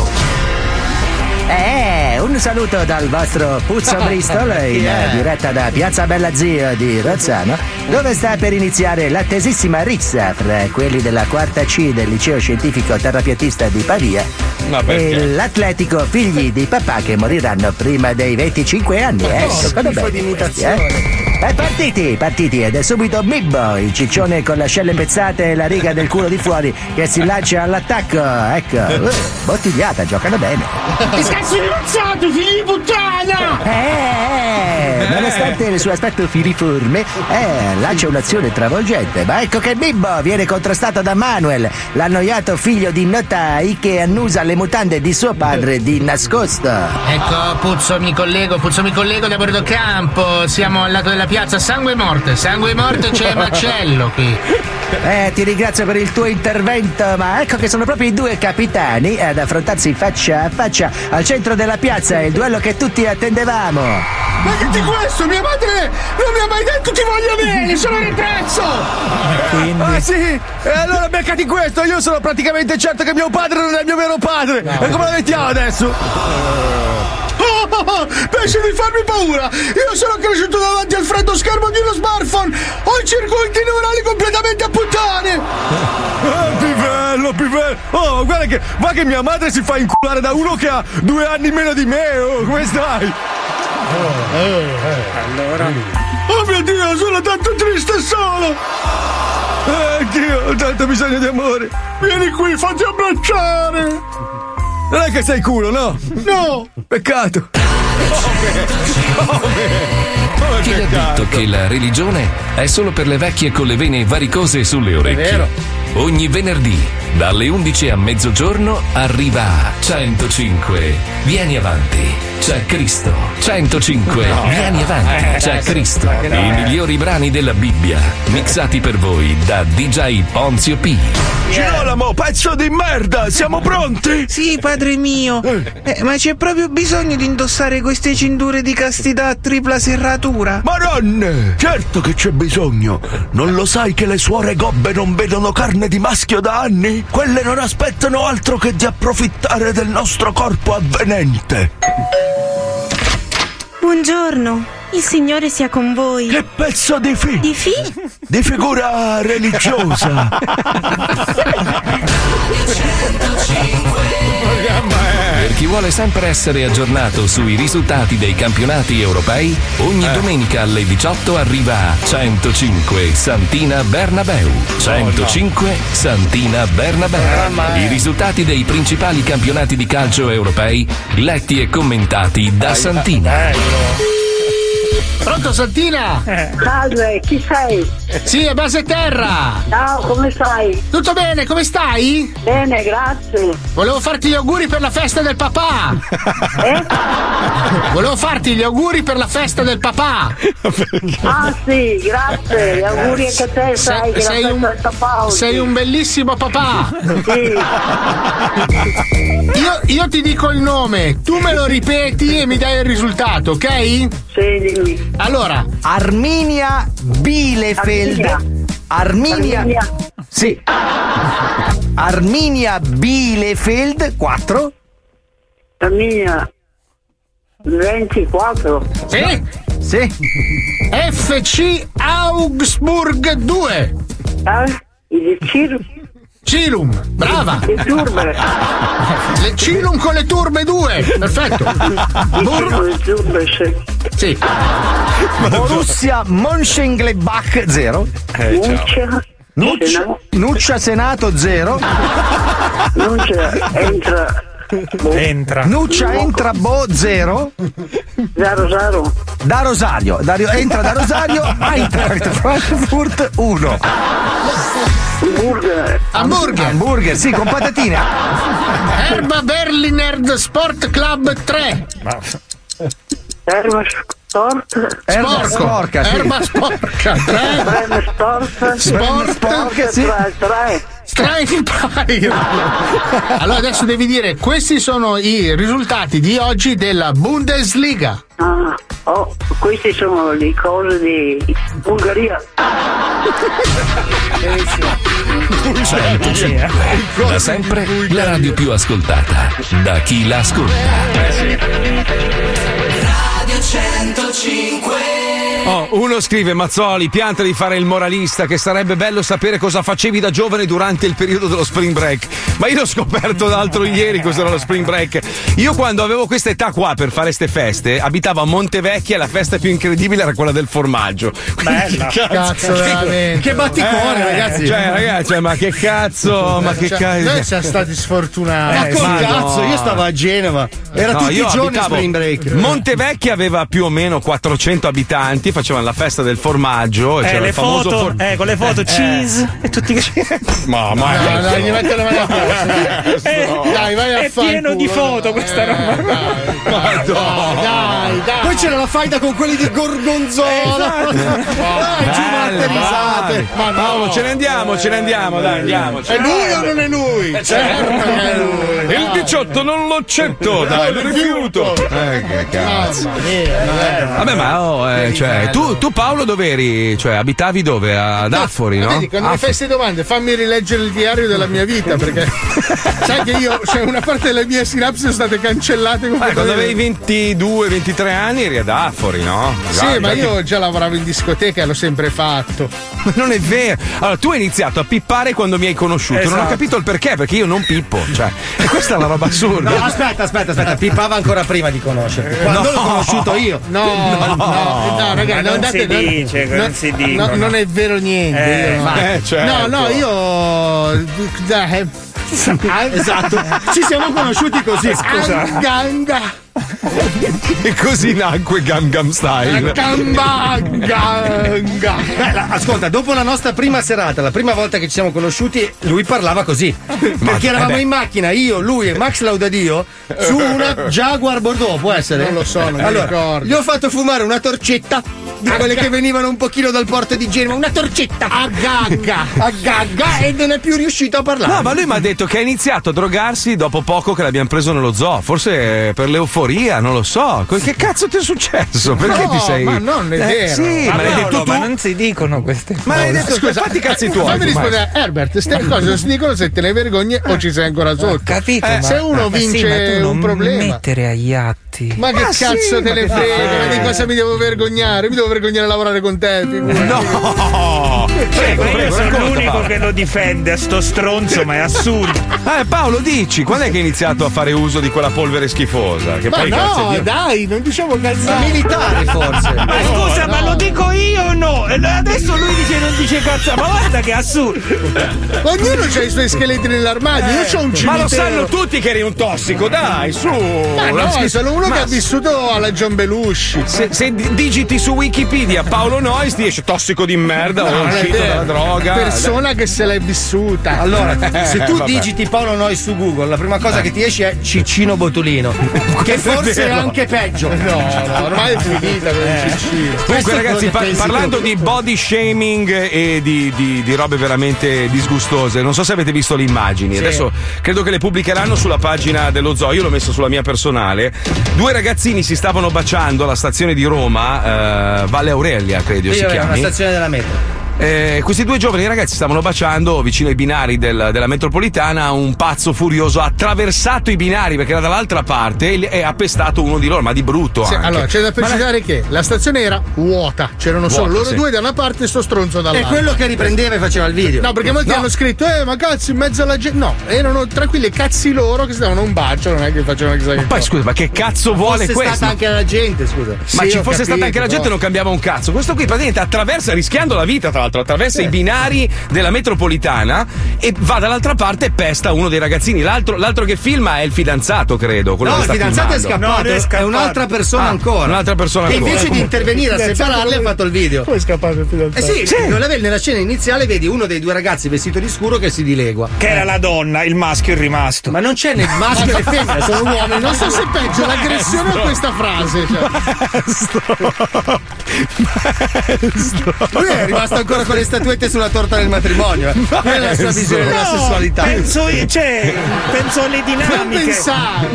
[SPEAKER 11] Eh, un saluto dal vostro Puzzo [LAUGHS] Bristol in
[SPEAKER 4] Yeah.
[SPEAKER 11] diretta da Piazza Bella Zio di Rozzano, dove sta per iniziare l'attesissima rissa fra quelli della quarta C del liceo scientifico terrapiattista di Pavia
[SPEAKER 3] Ma
[SPEAKER 11] e l'atletico figli di papà che moriranno prima dei 25 anni. Eh,
[SPEAKER 12] Oh,
[SPEAKER 11] secondo
[SPEAKER 12] schifo di
[SPEAKER 11] questi,
[SPEAKER 12] imitazione.
[SPEAKER 11] eh. Eh, partiti, partiti ed è subito Mibbo, il ciccione con le ascelle impezzate e la riga del culo di fuori che si lancia all'attacco. Ecco, [LAUGHS] uh, bottigliata, giocano bene.
[SPEAKER 6] Cazzo incazzato, figli di puttana!
[SPEAKER 11] Eh, nonostante il suo aspetto filiforme, eh, lancia un'azione travolgente. Ma ecco che Bimbo viene contrastato da Manuel, l'annoiato figlio di notai che annusa le mutande di suo padre di nascosto.
[SPEAKER 6] Ecco, Puzzo, mi collego, Puzzo, mi collego da Bordocampo. Siamo al lato della piazza Sangue Morte. Sangue Morte c'è [LAUGHS] Marcello qui.
[SPEAKER 11] Eh, ti ringrazio per il tuo intervento, ma ecco che sono proprio i due capitani ad affrontarsi faccia a faccia al centro della piazza, il duello che tutti attendevamo.
[SPEAKER 6] Ma che di questo? Mia madre non mi ha mai detto ti voglio bene, sono ribrezzo!
[SPEAKER 12] Ah sì? E allora beccati questo, io sono praticamente certo che mio padre non è il mio vero padre. E come la mettiamo adesso?
[SPEAKER 6] Oh, oh, oh, pensi di farmi paura? Io sono cresciuto davanti al freddo schermo di uno smartphone! Ho i circuiti neurali completamente a
[SPEAKER 12] Oh, guarda che va che mia madre si fa inculare da uno che ha due anni meno di me. Oh, come stai? Oh mio Dio, sono tanto triste e solo! Eh, Dio, ho tanto bisogno di amore! Vieni qui, fatti abbracciare! Non è che sei culo, no? No! Peccato!
[SPEAKER 1] Chi ha detto che la religione è solo per le vecchie con le vene varicose sulle orecchie? Ogni venerdì, dalle 11 a mezzogiorno, arriva 105. Vieni avanti, c'è Cristo. 105. Vieni avanti, c'è Cristo. I migliori brani della Bibbia, mixati per voi da DJ Ponzio P.
[SPEAKER 12] Girolamo, pezzo di merda! Siamo pronti?
[SPEAKER 13] Sì, padre mio. Eh, ma c'è proprio bisogno di indossare queste cinture di castità a tripla serratura?
[SPEAKER 14] Maronne! Certo che c'è bisogno! Non lo sai che le suore gobbe non vedono carne di maschio da anni? Quelle non aspettano altro che di approfittare del nostro corpo avvenente!
[SPEAKER 15] Buongiorno, il Signore sia con voi.
[SPEAKER 14] Che pezzo di fi!
[SPEAKER 15] Di fi?
[SPEAKER 14] Di figura religiosa! [LAUGHS]
[SPEAKER 1] Chi vuole sempre essere aggiornato sui risultati dei campionati europei, ogni domenica alle 18 arriva 105 Santina Bernabeu. 105 Santina Bernabeu. I risultati dei principali campionati di calcio europei, letti e commentati da Santina.
[SPEAKER 6] Pronto Santina?
[SPEAKER 16] Salve, chi sei?
[SPEAKER 6] Sì, è base terra!
[SPEAKER 16] Ciao, come stai?
[SPEAKER 6] Tutto bene, come stai?
[SPEAKER 16] Bene, grazie.
[SPEAKER 6] Volevo farti gli auguri per la festa del papà!
[SPEAKER 16] Eh?
[SPEAKER 6] Volevo farti gli auguri per la festa del papà!
[SPEAKER 16] Ah sì, grazie. Gli auguri anche a te, sai che
[SPEAKER 6] sei
[SPEAKER 16] la
[SPEAKER 6] un,
[SPEAKER 16] festa del papà oggi.
[SPEAKER 6] sei un bellissimo papà!
[SPEAKER 16] Sì.
[SPEAKER 6] Io, io ti dico il nome, tu me lo ripeti e mi dai il risultato, ok?
[SPEAKER 16] Sì, dimmi.
[SPEAKER 6] Allora,
[SPEAKER 11] Arminia Bielefeld. Arminia.
[SPEAKER 16] Arminia.
[SPEAKER 11] Sì. Arminia Bielefeld 4.
[SPEAKER 16] Arminia 24.
[SPEAKER 6] sì?
[SPEAKER 11] Sì.
[SPEAKER 6] FC Augsburg 2!
[SPEAKER 16] Eh? Il Cir...
[SPEAKER 6] Cilum, brava!
[SPEAKER 16] Le turbe.
[SPEAKER 6] Le Cilum con le turbe 2! Perfetto!
[SPEAKER 16] Le turbe, sì.
[SPEAKER 6] sì.
[SPEAKER 11] Borussia Mönchengladbach 0.
[SPEAKER 16] Nuncia.
[SPEAKER 11] Nuccia, Nuccia Senato 0.
[SPEAKER 16] Non c'è, entra.
[SPEAKER 5] Entra.
[SPEAKER 11] Nuccia entra Bo 0.
[SPEAKER 16] Zero.
[SPEAKER 11] Da Rosario. Da Rio- entra da Rosario. Eintracht Frankfurt 1.
[SPEAKER 16] Burger.
[SPEAKER 6] Hamburger!
[SPEAKER 11] Hamburger, sì, con patatine.
[SPEAKER 6] Erba Berliner Sport Club 3!
[SPEAKER 16] Erba Sport.
[SPEAKER 11] Erba
[SPEAKER 6] Sporco.
[SPEAKER 11] sporca, sì.
[SPEAKER 6] Erba sporca 3!
[SPEAKER 16] Breme Sport.
[SPEAKER 6] Sport,
[SPEAKER 16] Sport
[SPEAKER 11] sì.
[SPEAKER 16] 3, 3.
[SPEAKER 6] Strike Empire. [LAUGHS] Allora adesso devi dire questi sono i risultati di oggi della Bundesliga.
[SPEAKER 16] Ah, oh, queste sono le cose di Bulgaria.
[SPEAKER 1] 105. Da sempre la radio più ascoltata. Da chi l'ascolta.
[SPEAKER 17] Radio 105
[SPEAKER 3] Oh, uno scrive Mazzoli, pianta di fare il moralista, che sarebbe bello sapere cosa facevi da giovane durante il periodo dello spring break. Ma io l'ho scoperto l'altro ieri cos'era lo spring break. Io quando avevo questa età qua per fare ste feste, abitavo a Montevecchia e la festa più incredibile era quella del formaggio. Quindi,
[SPEAKER 6] Bella.
[SPEAKER 3] che
[SPEAKER 6] Cazzo, veramente.
[SPEAKER 4] Che batticore,
[SPEAKER 6] Eh,
[SPEAKER 4] ragazzi.
[SPEAKER 3] Cioè, ragazzi, cioè, ma che cazzo, ma che
[SPEAKER 6] Cioè,
[SPEAKER 3] cazzo.
[SPEAKER 6] Noi siamo stati sfortunati.
[SPEAKER 4] Ma col
[SPEAKER 3] ma
[SPEAKER 4] cazzo,
[SPEAKER 3] no.
[SPEAKER 4] io stavo a Genova. Era
[SPEAKER 3] No,
[SPEAKER 4] tutti
[SPEAKER 3] io
[SPEAKER 4] i giorni
[SPEAKER 3] abitavo-
[SPEAKER 4] spring break.
[SPEAKER 3] Montevecchia aveva più o meno 400 abitanti, facevano la festa del formaggio. e
[SPEAKER 5] Eh,
[SPEAKER 3] c'era
[SPEAKER 5] le
[SPEAKER 3] il famoso
[SPEAKER 5] foto,
[SPEAKER 3] for-
[SPEAKER 5] eh, con le foto,
[SPEAKER 3] Eh,
[SPEAKER 5] cheese e tutti che.
[SPEAKER 3] Ma, ma
[SPEAKER 6] No, dai, gli metto le mani a [LAUGHS] posto.
[SPEAKER 5] Eh,
[SPEAKER 6] Dai, vai a
[SPEAKER 5] è pieno di foto questa roba.
[SPEAKER 6] Dai, dai.
[SPEAKER 4] Poi c'era la faida con quelli di Gorgonzola. Dai, giù, ma
[SPEAKER 3] Bello,
[SPEAKER 4] te risate.
[SPEAKER 3] dai.
[SPEAKER 6] Ma no.
[SPEAKER 3] Paolo, ce ne andiamo, ce ne andiamo, dai, andiamo.
[SPEAKER 6] È lui o non è lui? Certo che è lui.
[SPEAKER 3] Il 18 non lo accetto, dai, lo rifiuto. Eh, che cazzo.
[SPEAKER 6] No.
[SPEAKER 3] Vabbè, ma oh, eh, cioè, tu, tu Paolo dove eri? Cioè, abitavi dove? Ad Affori, no?
[SPEAKER 6] Vedi, quando mi fai queste domande, fammi rileggere il diario della mia vita, perché [LAUGHS] sai che io, cioè, una parte delle mie sinapsi sono state cancellate
[SPEAKER 3] Eh, quando avevi
[SPEAKER 6] completamente.
[SPEAKER 3] 22-23 anni eri ad Affori, no?
[SPEAKER 6] Sì,
[SPEAKER 3] Magari,
[SPEAKER 6] ma
[SPEAKER 3] già
[SPEAKER 6] io già lavoravo in discoteca e l'ho sempre fatto.
[SPEAKER 3] Ma non è vero. Allora, tu hai iniziato a pippare quando mi hai conosciuto. Non ho
[SPEAKER 4] Esatto.
[SPEAKER 3] capito il perché, perché io non pippo. Cioè, e questa è una roba assurda.
[SPEAKER 4] No, aspetta, aspetta, aspetta. Pippava ancora prima di conoscerti. Quando l'ho conosciuto io.
[SPEAKER 6] No, no, no, ragazzi,
[SPEAKER 5] Ma non
[SPEAKER 6] andate,
[SPEAKER 5] si dice,
[SPEAKER 6] no,
[SPEAKER 5] non si dicono.
[SPEAKER 6] no, non è vero niente.
[SPEAKER 5] Eh,
[SPEAKER 6] io no.
[SPEAKER 3] eh, certo.
[SPEAKER 6] No, no, io. dai, [LAUGHS]
[SPEAKER 4] Esatto. Ci siamo conosciuti così.
[SPEAKER 5] Scusa.
[SPEAKER 6] Ganga.
[SPEAKER 3] E così nacque Gam Gam Style.
[SPEAKER 4] Ascolta, dopo la nostra prima serata, la prima volta che ci siamo conosciuti, lui parlava così. Perché eravamo
[SPEAKER 3] eh beh.
[SPEAKER 4] in macchina, io, lui e Max Laudadio, su una Jaguar Bordeaux, può essere?
[SPEAKER 6] Non lo so, non mi
[SPEAKER 4] allora,
[SPEAKER 6] ricordo.
[SPEAKER 4] Gli ho fatto fumare una torcetta di quelle che venivano un pochino dal porto di Genova, una torcetta
[SPEAKER 6] A gagga.
[SPEAKER 4] a gagga e non è più riuscito a parlare.
[SPEAKER 3] No, ma lui mi ha detto che ha iniziato a drogarsi dopo poco che l'abbiamo preso nello zoo. Forse per l'euforia, non lo so. Che cazzo ti è successo? Perché
[SPEAKER 6] No,
[SPEAKER 3] ti sei.
[SPEAKER 6] ma non è
[SPEAKER 3] Eh,
[SPEAKER 6] vero.
[SPEAKER 3] Sì,
[SPEAKER 5] Ma,
[SPEAKER 3] ma detto tu.
[SPEAKER 5] ma non si dicono queste
[SPEAKER 3] Ma l'hai
[SPEAKER 5] cose.
[SPEAKER 3] detto
[SPEAKER 6] Scusa,
[SPEAKER 3] fatti i cazzi
[SPEAKER 6] eh,
[SPEAKER 3] tuoi.
[SPEAKER 6] Fammi rispondere, Herbert, queste cose non si dicono se te ne vergogni o ci sei ancora sotto.
[SPEAKER 5] Capito?
[SPEAKER 6] Eh,
[SPEAKER 5] ma,
[SPEAKER 6] se uno
[SPEAKER 5] ma sì,
[SPEAKER 6] vince
[SPEAKER 5] ma tu non
[SPEAKER 6] un problema.
[SPEAKER 5] mettere agli atti.
[SPEAKER 6] Ma che
[SPEAKER 3] Ah, sì,
[SPEAKER 6] cazzo te
[SPEAKER 3] ma
[SPEAKER 6] ne frega?
[SPEAKER 3] fai?
[SPEAKER 6] Ma di cosa mi devo vergognare? Mi devo vergognare a lavorare con te, figurati.
[SPEAKER 3] No! Prego,
[SPEAKER 5] ma io
[SPEAKER 3] prego,
[SPEAKER 5] sono
[SPEAKER 3] racconta,
[SPEAKER 5] l'unico che lo difende a sto stronzo, ma è assurdo.
[SPEAKER 3] Eh, Paolo, dici, quando è che hai iniziato a fare uso di quella polvere schifosa? Che
[SPEAKER 6] Ma
[SPEAKER 3] poi, a
[SPEAKER 6] no,
[SPEAKER 3] Dio-
[SPEAKER 6] dai, non diciamo cazzate.
[SPEAKER 4] militare forse. [LAUGHS]
[SPEAKER 5] Ma scusa, ma lo dico io o no? Dice cazzo. Ma guarda che assurdo.
[SPEAKER 6] Ognuno ha i suoi scheletri nell'armadio. Io ho un cimitero.
[SPEAKER 3] Ma lo sanno tutti che eri un tossico, dai, su!
[SPEAKER 6] Ma no,
[SPEAKER 3] schif-
[SPEAKER 6] sono uno
[SPEAKER 3] Ma
[SPEAKER 6] che ha vissuto alla John Belushi.
[SPEAKER 3] Se, se di- digiti su Wikipedia Paolo Nois ti esce tossico di merda o
[SPEAKER 6] Non è
[SPEAKER 3] uscito dalla droga.
[SPEAKER 6] Persona che se l'è vissuta.
[SPEAKER 4] Allora, [LAUGHS] se tu
[SPEAKER 3] vabbè.
[SPEAKER 4] digiti Paolo Noi su Google, la prima cosa che ti esce è Ciccino Botulino. [LAUGHS] che forse è
[SPEAKER 3] vero.
[SPEAKER 4] anche peggio.
[SPEAKER 6] No, no, ormai è finita quel ciccino.
[SPEAKER 4] Questo
[SPEAKER 3] Comunque,
[SPEAKER 4] è
[SPEAKER 3] ragazzi, par- parlando
[SPEAKER 4] tu.
[SPEAKER 3] di body shaming e di, di- di robe veramente disgustose, non so se avete visto le immagini. Adesso credo che le pubblicheranno sulla pagina dello zoo. Io l'ho messo sulla mia personale. Due ragazzini si stavano baciando alla stazione di Roma, eh, Valle Aurelia, credo
[SPEAKER 4] Qui
[SPEAKER 3] si
[SPEAKER 4] è una
[SPEAKER 3] chiami.
[SPEAKER 4] stazione della metro.
[SPEAKER 3] Eh, questi due giovani ragazzi stavano baciando vicino ai binari del- della metropolitana. Un pazzo furioso ha attraversato i binari perché era dall'altra parte e, e ha pestato uno di loro, ma di brutto.
[SPEAKER 6] Sì,
[SPEAKER 3] anche.
[SPEAKER 6] allora, c'è da precisare che la stazione era vuota, c'erano solo
[SPEAKER 3] Vuota,
[SPEAKER 6] loro
[SPEAKER 3] sì.
[SPEAKER 6] due da una parte e sto stronzo
[SPEAKER 4] È
[SPEAKER 6] dall'altra.
[SPEAKER 4] quello che riprendeva e faceva il video.
[SPEAKER 6] No, perché molti
[SPEAKER 3] No.
[SPEAKER 6] hanno scritto, eh, ma cazzo, in mezzo alla gente. No, erano tranquilli cazzi loro che si davano un bacio, non è che facevano chissà che
[SPEAKER 3] Poi
[SPEAKER 6] cosa.
[SPEAKER 3] scusa, ma che cazzo vuole
[SPEAKER 4] fosse
[SPEAKER 3] questo?
[SPEAKER 4] stata anche la gente, scusa.
[SPEAKER 3] Ma
[SPEAKER 6] Sì,
[SPEAKER 3] ci fosse stata
[SPEAKER 6] capito,
[SPEAKER 3] anche la gente
[SPEAKER 6] però.
[SPEAKER 3] non cambiava un cazzo. Questo qui praticamente attraversa, rischiando la vita, tra l'altro, attraversa i binari della metropolitana e va dall'altra parte e pesta uno dei ragazzini. L'altro, l'altro che filma è il fidanzato, credo. quello
[SPEAKER 4] No,
[SPEAKER 3] che
[SPEAKER 4] il
[SPEAKER 3] sta
[SPEAKER 4] fidanzato è scappato,
[SPEAKER 5] No, è
[SPEAKER 4] è,
[SPEAKER 5] scappato.
[SPEAKER 4] un'altra persona
[SPEAKER 3] Ah,
[SPEAKER 4] ancora.
[SPEAKER 3] un'altra persona
[SPEAKER 4] Che
[SPEAKER 3] ancora.
[SPEAKER 4] invece di intervenire a separarli ha fatto il video.
[SPEAKER 6] Come è scappato il fidanzato?
[SPEAKER 4] Eh sì, vedi, nella scena iniziale vedi uno dei due ragazzi vestito di scuro che si dilegua.
[SPEAKER 5] Che era la donna, il maschio è rimasto.
[SPEAKER 4] Ma non c'è né maschio né femmina, sono [LAUGHS] uomini.
[SPEAKER 6] Non so se è peggio l'aggressione o questa frase. Cioè.
[SPEAKER 4] Lui è rimasto ancora
[SPEAKER 18] ancora con le statuette sulla torta del matrimonio. eh. Quella è la sua visione della
[SPEAKER 5] No,
[SPEAKER 18] sessualità.
[SPEAKER 5] Penso, cioè, penso alle [LAUGHS] dinamiche.
[SPEAKER 18] Non pensare.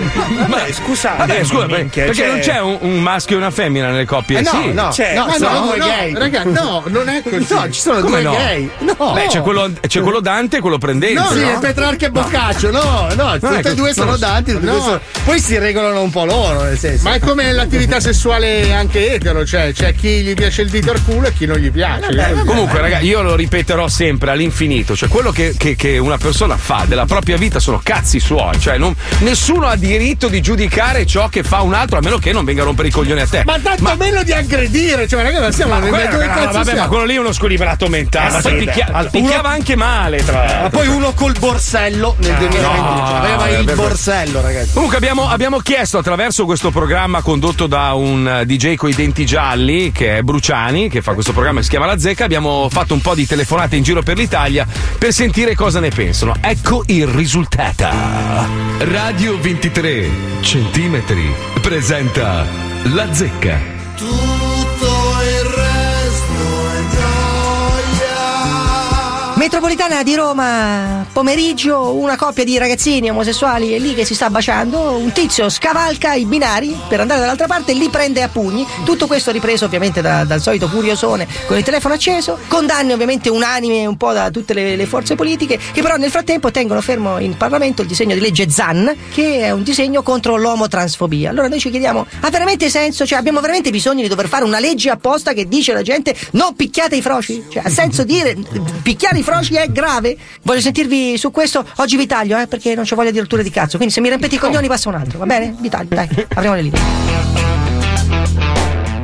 [SPEAKER 5] Vabbè, scusate.
[SPEAKER 3] Vabbè, scusa,
[SPEAKER 5] minchia,
[SPEAKER 3] perché
[SPEAKER 5] cioè-
[SPEAKER 3] non c'è un, un maschio e una femmina nelle coppie?
[SPEAKER 18] Eh no,
[SPEAKER 3] sì.
[SPEAKER 18] no,
[SPEAKER 5] Cioè,
[SPEAKER 18] no,
[SPEAKER 5] ma
[SPEAKER 18] sono
[SPEAKER 5] no,
[SPEAKER 18] due
[SPEAKER 5] no,
[SPEAKER 18] gay. Raga, no, non è così. No, ci sono
[SPEAKER 3] Come
[SPEAKER 18] due
[SPEAKER 3] no?
[SPEAKER 18] gay. No.
[SPEAKER 3] Beh, c'è quello, c'è quello Dante e quello Prendente.
[SPEAKER 18] No, sì,
[SPEAKER 3] no?
[SPEAKER 18] è Petrarca e Boccaccio, no, no,
[SPEAKER 3] ecco,
[SPEAKER 18] e due sono. Dante,
[SPEAKER 3] No.
[SPEAKER 18] poi si regolano un po' loro, nel senso.
[SPEAKER 6] Ma è come l'attività sessuale anche etero, cioè c'è chi gli piace il dito al culo e chi non gli piace.
[SPEAKER 3] Comunque, raga, io lo ripeterò sempre all'infinito. Cioè, quello che, che- che una persona fa della propria vita sono cazzi suoi. Cioè, non- nessuno ha diritto di giudicare ciò che fa un altro, a meno che non venga a rompere i coglioni a te.
[SPEAKER 6] Ma tanto meno di aggredire, cioè ragazzi, ma siamo
[SPEAKER 3] Ma quello,
[SPEAKER 6] due
[SPEAKER 3] no,
[SPEAKER 6] cazzo
[SPEAKER 3] vabbè, ma
[SPEAKER 6] siamo?
[SPEAKER 3] quello lì è uno squilibrato mentale.
[SPEAKER 18] Ah,
[SPEAKER 3] Ma
[SPEAKER 18] sì,
[SPEAKER 3] picchia-
[SPEAKER 18] Allora,
[SPEAKER 3] picchiava
[SPEAKER 18] uno-
[SPEAKER 3] anche male, tra l'altro.
[SPEAKER 18] Ma poi uno col borsello nel 2021
[SPEAKER 3] no,
[SPEAKER 18] aveva il
[SPEAKER 3] vero.
[SPEAKER 18] borsello, ragazzi.
[SPEAKER 3] Comunque abbiamo, abbiamo chiesto attraverso questo programma condotto da un eh, DJ coi denti gialli che è Bruciani, che fa questo programma che si chiama La Zecca, abbiamo fatto un po' di telefonate in giro per l'Italia per sentire cosa ne pensano. Ecco il risultato.
[SPEAKER 1] Radio 23 centimetri presenta La Zecca.
[SPEAKER 19] Tutto
[SPEAKER 20] Metropolitana di Roma, pomeriggio, una coppia di ragazzini omosessuali è lì che si sta baciando, un tizio scavalca i binari per andare dall'altra parte e li prende a pugni. Tutto questo ripreso ovviamente da- dal solito curiosone con il telefono acceso, condanne ovviamente unanime un po' da tutte le, le forze politiche che però nel frattempo tengono fermo in Parlamento il disegno di legge ZAN che è un disegno contro l'omotransfobia. Allora noi ci chiediamo, ha veramente senso? Cioè abbiamo veramente bisogno di dover fare una legge apposta che dice alla gente non picchiate i froci? Cioè ha senso dire picchiare i froci è grave? Voglio sentirvi su questo, oggi vi taglio eh, perché non c'ho voglia di rotture di cazzo, quindi se mi rompete i coglioni passa un altro, va bene? Vi taglio, dai, apriamo le linee.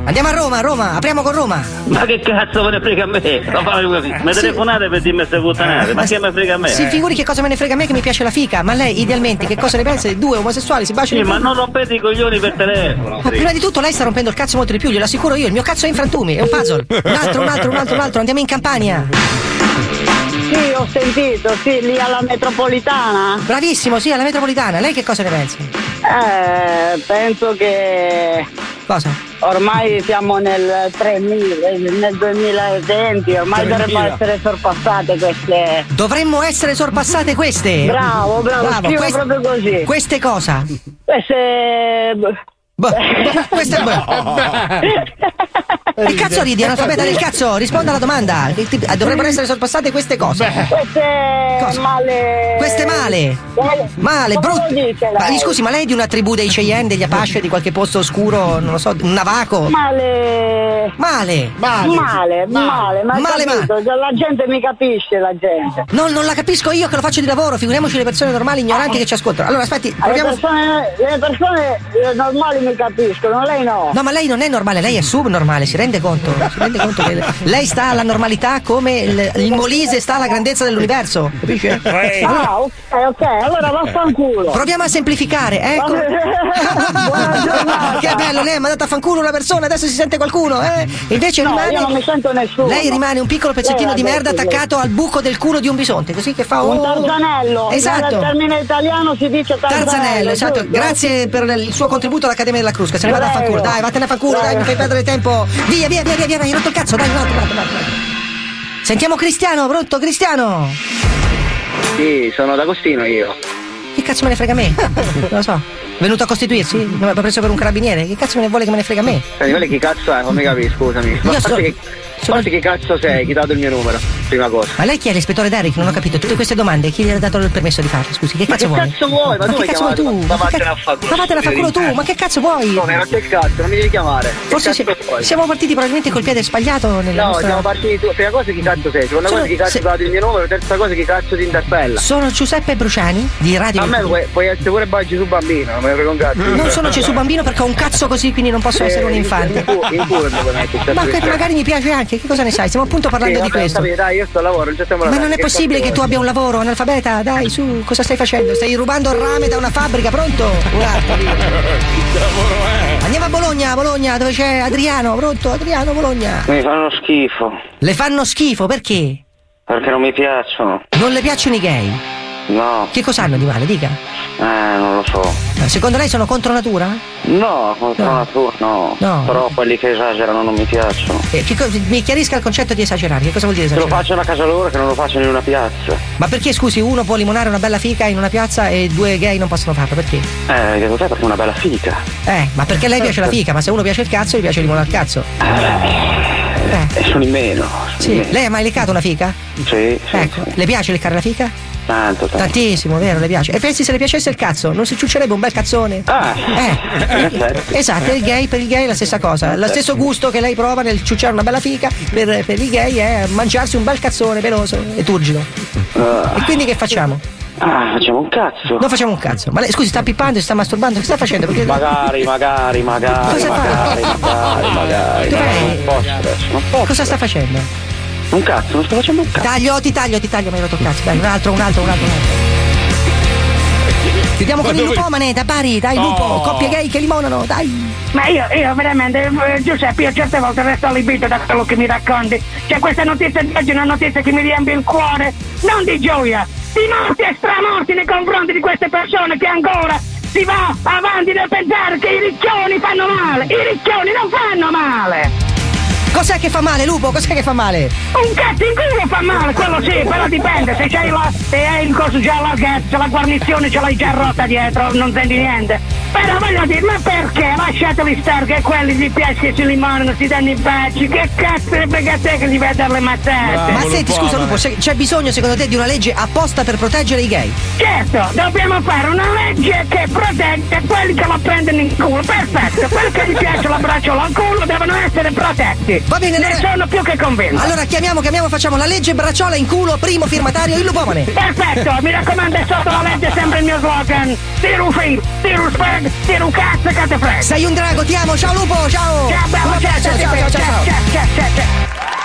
[SPEAKER 20] Andiamo a Roma, a Roma, apriamo con Roma.
[SPEAKER 21] Ma che cazzo me ne frega a me? Così. Mi
[SPEAKER 20] Sì.
[SPEAKER 21] telefonate per dirmi queste puttanate, ma che me frega a me?
[SPEAKER 20] Si figuri che cosa me ne frega a me che mi piace la fica, ma lei idealmente che cosa ne pensa di due omosessuali si baciano
[SPEAKER 21] Sì, ma non rompete i coglioni per telefono.
[SPEAKER 20] Ma prima di tutto lei sta rompendo il cazzo molto di più, glielo assicuro io, il mio cazzo è in frantumi, è un puzzle. Un altro, un altro, un altro, un altro, andiamo in Campania.
[SPEAKER 22] Sì, ho sentito, sì, lì alla metropolitana.
[SPEAKER 20] Bravissimo, sì, alla metropolitana, lei che cosa ne pensa?
[SPEAKER 22] Eh, penso che.
[SPEAKER 20] Cosa?
[SPEAKER 22] Ormai siamo nel 3000, nel 2020, ormai
[SPEAKER 20] 3000.
[SPEAKER 22] dovrebbero essere sorpassate queste.
[SPEAKER 20] Dovremmo essere sorpassate queste.
[SPEAKER 22] Bravo, bravo, scrivo
[SPEAKER 20] quest-
[SPEAKER 22] proprio così.
[SPEAKER 20] Queste cosa?
[SPEAKER 22] Queste.
[SPEAKER 20] Boh, [LAUGHS] queste Che cazzo ridi, analfabeta del cazzo? Risponda alla domanda. Dovrebbero essere sorpassate queste cose.
[SPEAKER 22] Queste male.
[SPEAKER 20] Queste male. Male, brutte. Ma scusi, ma lei è di una tribù dei Cheyenne, degli Apache, di qualche posto oscuro, non lo so, un navaco?
[SPEAKER 22] Male.
[SPEAKER 20] Male.
[SPEAKER 22] Male, male, male, ma
[SPEAKER 20] Male,
[SPEAKER 22] capito? La gente mi capisce, la gente.
[SPEAKER 20] No, non la capisco io che lo faccio di lavoro, figuriamoci le persone normali ignoranti che ci ascoltano. Allora, aspetti,
[SPEAKER 22] Le
[SPEAKER 20] proviamo.
[SPEAKER 22] persone, le persone normali mi capiscono, lei no.
[SPEAKER 20] No, ma lei non è normale, lei è subnormale, si rende conto? Si rende conto che lei sta alla normalità come il, il Molise sta alla grandezza dell'universo, capisce?
[SPEAKER 22] Ah, ok, ok, allora vaffanculo.
[SPEAKER 20] Proviamo a semplificare, ecco. [LAUGHS] Che bello, lei ha mandato a fanculo una persona, adesso si sente qualcuno, eh? Invece
[SPEAKER 22] No,
[SPEAKER 20] rimane.
[SPEAKER 22] io non mi sento nessuno.
[SPEAKER 20] Lei rimane un piccolo pezzettino
[SPEAKER 22] Lei
[SPEAKER 20] di merda
[SPEAKER 22] detto,
[SPEAKER 20] attaccato al buco del culo di un bisonte, così che fa
[SPEAKER 22] Un
[SPEAKER 20] oh.
[SPEAKER 22] tarzanello.
[SPEAKER 20] Esatto.
[SPEAKER 22] Nel termine italiano si dice tarzanello.
[SPEAKER 20] Tarzanello, esatto. Grazie per il suo contributo all'Accademia della Crusca. Se ne vada a fanculo, dai, vattene a fanculo, dai, mi fai perdere tempo. Via, via, via, via, via, hai rotto il cazzo, dai, altro, un altro. Sentiamo Cristiano, pronto, Cristiano?
[SPEAKER 23] Sì, sono d'Agostino io.
[SPEAKER 20] Che cazzo me ne frega a me? [LAUGHS] Non lo so. Venuto a costituirsi? Non mi ha preso per un carabiniere? Che cazzo me ne vuole che me ne frega a me?
[SPEAKER 23] Quelle chi cazzo è? Fammi capire, scusami. Ma
[SPEAKER 20] sono-
[SPEAKER 23] parte che, parte che cazzo sei? Chi ha dato il mio numero? Prima cosa.
[SPEAKER 20] Ma lei chi è l'ispettore Derrick? Non ho capito. Tutte queste domande, chi gli ha dato il permesso di farle? Scusi, che
[SPEAKER 23] Ma
[SPEAKER 20] cazzo
[SPEAKER 23] che
[SPEAKER 20] vuoi?
[SPEAKER 23] cazzo vuoi? Ma tu
[SPEAKER 20] che cazzo vuoi tu?
[SPEAKER 23] Ma
[SPEAKER 20] Ma che
[SPEAKER 23] vattene
[SPEAKER 20] ca-
[SPEAKER 23] a fanculo.
[SPEAKER 20] Ma vattene a fanculo tu, ma che cazzo vuoi?
[SPEAKER 23] No, rotto il cazzo, non mi devi chiamare.
[SPEAKER 20] Forse
[SPEAKER 23] che
[SPEAKER 20] si-
[SPEAKER 23] cazzo vuoi?
[SPEAKER 20] siamo partiti probabilmente col piede sbagliato nella
[SPEAKER 23] No,
[SPEAKER 20] nostra...
[SPEAKER 23] siamo partiti tu. Prima cosa chi cazzo sei? Seconda
[SPEAKER 20] Sono-
[SPEAKER 23] cosa chi cazzo
[SPEAKER 20] se-
[SPEAKER 23] ha dato il mio numero? Terza cosa chi cazzo ti interpella?
[SPEAKER 20] Sono Giuseppe Bruciani di Radio
[SPEAKER 23] A me puoi, puoi essere pure su bambino, non me ne frega un cazzo.
[SPEAKER 20] Non sono Gesù bambino perché ho un cazzo così, quindi non posso
[SPEAKER 23] Eh,
[SPEAKER 20] essere un
[SPEAKER 23] in-
[SPEAKER 20] infante.
[SPEAKER 23] In, in culo
[SPEAKER 20] Ma
[SPEAKER 23] certo
[SPEAKER 20] che
[SPEAKER 23] che-
[SPEAKER 20] magari mi piace anche, che cosa ne sai? Stiamo appunto parlando
[SPEAKER 23] Sì,
[SPEAKER 20] di
[SPEAKER 23] vabbè,
[SPEAKER 20] questo.
[SPEAKER 23] capito, dai, io sto al lavoro, non
[SPEAKER 20] Ma non è
[SPEAKER 23] che
[SPEAKER 20] possibile
[SPEAKER 23] cazzo
[SPEAKER 20] che tu abbia un lavoro, analfabeta, dai, su, cosa stai facendo? Stai rubando il rame da una fabbrica, pronto? Attimo. [LAUGHS] Andiamo a Bologna, Bologna, dove c'è Adriano, pronto? Adriano, Bologna.
[SPEAKER 21] Mi fanno schifo,
[SPEAKER 20] Le fanno schifo, perché?
[SPEAKER 21] perché non mi piacciono.
[SPEAKER 20] Non le piacciono i gay?
[SPEAKER 21] No,
[SPEAKER 20] Che cosa hanno di male, dica?
[SPEAKER 21] Eh, non lo so.
[SPEAKER 20] Eh, Secondo lei sono contro natura?
[SPEAKER 21] No, contro
[SPEAKER 20] No.
[SPEAKER 21] natura no.
[SPEAKER 20] No.
[SPEAKER 21] Però quelli che esagerano non mi piacciono.
[SPEAKER 20] Eh, che co- mi chiarisca il concetto di esagerare. Che cosa vuol dire
[SPEAKER 21] Che lo
[SPEAKER 20] esagerare?
[SPEAKER 21] facciano a casa loro, che non lo facciano in una piazza.
[SPEAKER 20] Ma perché scusi, uno può limonare una bella fica in una piazza e due gay non possono farlo? Perché?
[SPEAKER 21] Eh, che cos'è? Perché è una bella fica.
[SPEAKER 20] Eh, ma perché lei piace la fica, ma se uno piace il cazzo, gli piace limonare il cazzo.
[SPEAKER 21] E sono in meno.
[SPEAKER 20] Sì. Lei ha mai leccato una fica?
[SPEAKER 21] Sì, sì,
[SPEAKER 20] Ecco,
[SPEAKER 21] sì.
[SPEAKER 20] le piace leccare la fica?
[SPEAKER 21] Tanto, tanto.
[SPEAKER 20] Tantissimo, vero, le piace. E pensi se le piacesse il cazzo, non si ciuccerebbe un bel cazzone?
[SPEAKER 21] Ah,
[SPEAKER 20] Eh, esatto, il gay per il gay è la stessa cosa. Lo stesso gusto che lei prova nel ciucciare una bella fica, per, per i gay è mangiarsi un bel cazzone peloso e turgido. E quindi che facciamo?
[SPEAKER 21] Ah, facciamo un cazzo.
[SPEAKER 20] Non facciamo un cazzo. Ma lei scusi, sta pippando, sta masturbando, che sta facendo? Perché...
[SPEAKER 21] Magari, magari, magari,
[SPEAKER 20] Cosa fa?
[SPEAKER 21] magari, magari, magari.
[SPEAKER 20] Dov'è?
[SPEAKER 21] Non posso adesso, non posso.
[SPEAKER 20] Cosa sta facendo?
[SPEAKER 21] Un cazzo, non sto facendo un cazzo.
[SPEAKER 20] Taglio, ti taglio, ti taglio, mi hai rotto il cazzo. Dai, un altro, un altro, un altro, un altro. Chiudiamo con il lupomane, da Bari, dai lupo,
[SPEAKER 24] Oh.
[SPEAKER 20] coppie gay che limonano, dai.
[SPEAKER 24] Ma io, io veramente, eh, Giuseppe, io certe volte resto allibito da quello che mi racconti. Cioè questa notizia di oggi è una notizia che mi riempie il cuore, non di gioia, di morti e stramorti nei confronti di queste persone che ancora si va avanti nel pensare che i ricchioni fanno male. I ricchioni non fanno male.
[SPEAKER 20] Cos'è che fa male, lupo? Cos'è che fa male?
[SPEAKER 24] Un cazzo in culo fa male, quello sì, però dipende, se c'hai la, se hai il coso già larghetto, se la guarnizione ce l'hai già rotta dietro, non senti niente. Però voglio dire, ma perché? Lasciateli stare che quelli gli piace che si limonano, si danno i baci, che cazzo ne frega a te che gli vai a dare le mazzette?
[SPEAKER 20] Ma senti, scusa lupo, se- c'è bisogno secondo te di una legge apposta per proteggere i gay?
[SPEAKER 24] Certo, dobbiamo fare una legge che protegge quelli che lo prendono in culo, perfetto, quelli che gli piace la bracciola al culo devono essere protetti.
[SPEAKER 20] Va bene,
[SPEAKER 24] ne
[SPEAKER 20] allora-
[SPEAKER 24] sono più che convinto.
[SPEAKER 20] Allora chiamiamo, chiamiamo, facciamo la legge bracciola in culo, primo firmatario il lupomane.
[SPEAKER 24] Perfetto, mi raccomando, è sotto la legge sempre il mio slogan. Tiro un film, tiro un spag, tiro un cazzo che te frega.
[SPEAKER 20] Sei un drago, ti amo, ciao lupo, ciao!
[SPEAKER 24] Ciao, bravo,
[SPEAKER 20] abbraccio,
[SPEAKER 24] ciao,
[SPEAKER 20] ciao, ciao, ciao, ciao.
[SPEAKER 24] ciao, ciao, ciao, ciao.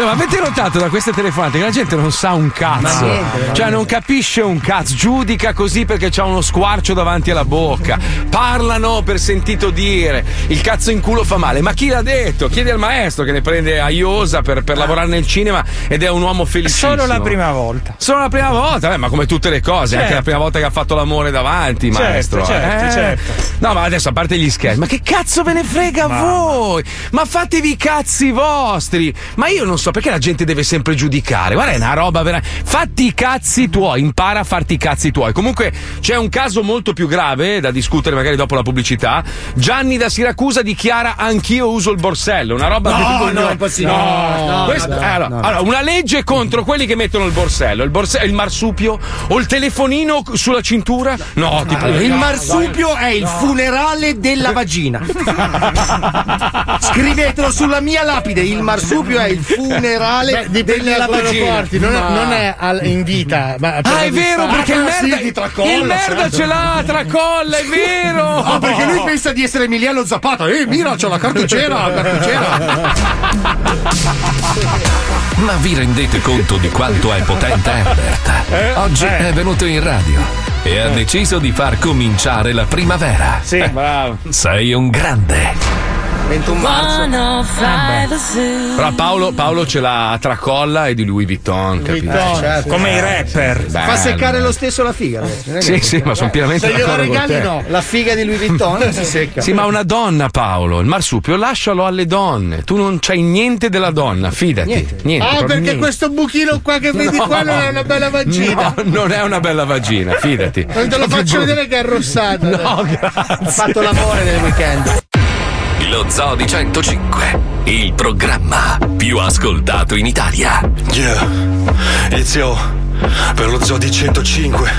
[SPEAKER 3] No, ma avete notato da queste telefonate che la gente non sa un cazzo?
[SPEAKER 20] Niente,
[SPEAKER 3] cioè, non capisce un cazzo, giudica così perché c'ha uno squarcio davanti alla bocca. Parlano per sentito dire. Il cazzo in culo fa male. Ma chi l'ha detto? Chiedi al maestro che ne prende a Iosa per, per lavorare nel cinema ed è un uomo felicissimo.
[SPEAKER 5] Solo la prima volta.
[SPEAKER 3] Solo la prima volta, Beh, ma come tutte le cose, anche
[SPEAKER 5] Certo.
[SPEAKER 3] la prima volta che ha fatto l'amore davanti,
[SPEAKER 5] Certo,
[SPEAKER 3] maestro.
[SPEAKER 5] certo,
[SPEAKER 3] Eh.
[SPEAKER 5] certo.
[SPEAKER 3] No, ma adesso a parte gli scherzi, ma che cazzo ve ne frega a
[SPEAKER 5] Ma-
[SPEAKER 3] voi? Ma fatevi i cazzi vostri! Ma io non so perché la gente deve sempre giudicare. Guarda, è una roba vera. Fatti i cazzi tuoi, impara a farti i cazzi tuoi. Comunque c'è un caso molto più grave da discutere magari dopo la pubblicità. Gianni da Siracusa dichiara anch'io uso il borsello, una roba
[SPEAKER 4] No,
[SPEAKER 3] vergognosa.
[SPEAKER 4] no, è impossibile.
[SPEAKER 3] No,
[SPEAKER 4] No,
[SPEAKER 3] Questo-
[SPEAKER 4] no,
[SPEAKER 3] eh, allora,
[SPEAKER 4] no.
[SPEAKER 3] allora, una legge contro quelli che mettono il borsello, il, borsello, il marsupio o il telefonino sulla cintura? No, tipo
[SPEAKER 4] Allora, il
[SPEAKER 3] no,
[SPEAKER 4] marsupio è il funerale della vagina. [LAUGHS] Scrivetelo sulla mia lapide: il marsupio è il funerale
[SPEAKER 6] Beh, dipende
[SPEAKER 4] della
[SPEAKER 6] da come lo
[SPEAKER 4] vagina.
[SPEAKER 6] porti, non è, non è al- in vita. Ma
[SPEAKER 3] Ah, è vero, perché il merda,
[SPEAKER 6] sì, tracolla,
[SPEAKER 3] il merda
[SPEAKER 6] certo.
[SPEAKER 3] ce l'ha, tracolla, è vero! [LAUGHS]
[SPEAKER 4] Ah, perché lui pensa di essere Emiliano Zapata. Eh, mira, c'ho la cartucciera, la cartucciera. [LAUGHS]
[SPEAKER 1] Ma vi rendete conto di quanto è potente Herbert? Oggi
[SPEAKER 3] eh.
[SPEAKER 1] è venuto in radio e ha deciso di far cominciare la primavera.
[SPEAKER 3] Sì, bravo.
[SPEAKER 1] Sei un grande.
[SPEAKER 4] 21 marzo.
[SPEAKER 3] Però Paolo, Paolo ce l'ha a tracolla e di Louis Vuitton, capito?
[SPEAKER 4] Vuitton, certo.
[SPEAKER 5] Come i rapper.
[SPEAKER 3] Bello.
[SPEAKER 4] Fa seccare lo stesso la figa. ragazzi, è
[SPEAKER 3] Sì, sì, ma sono pienamente
[SPEAKER 4] Se
[SPEAKER 3] d'accordo con
[SPEAKER 4] regali,
[SPEAKER 3] te.
[SPEAKER 4] no. La figa di Louis Vuitton si secca.
[SPEAKER 3] Sì, ma una donna, Paolo, il marsupio, lascialo alle donne. Tu non c'hai niente della donna, fidati.
[SPEAKER 4] Niente.
[SPEAKER 3] Niente.
[SPEAKER 6] Ah, perché
[SPEAKER 3] niente.
[SPEAKER 6] questo buchino qua che vedi
[SPEAKER 3] No.
[SPEAKER 6] qua non è una bella vagina.
[SPEAKER 3] No, non è una bella vagina, fidati.
[SPEAKER 6] Non te lo faccio vedere che è arrossata.
[SPEAKER 3] No, grazie.
[SPEAKER 4] Ha fatto l'amore nel weekend.
[SPEAKER 1] Lo Zoo di 105, il programma più ascoltato in Italia.
[SPEAKER 25] Yeah, inizio per lo zoo di 105.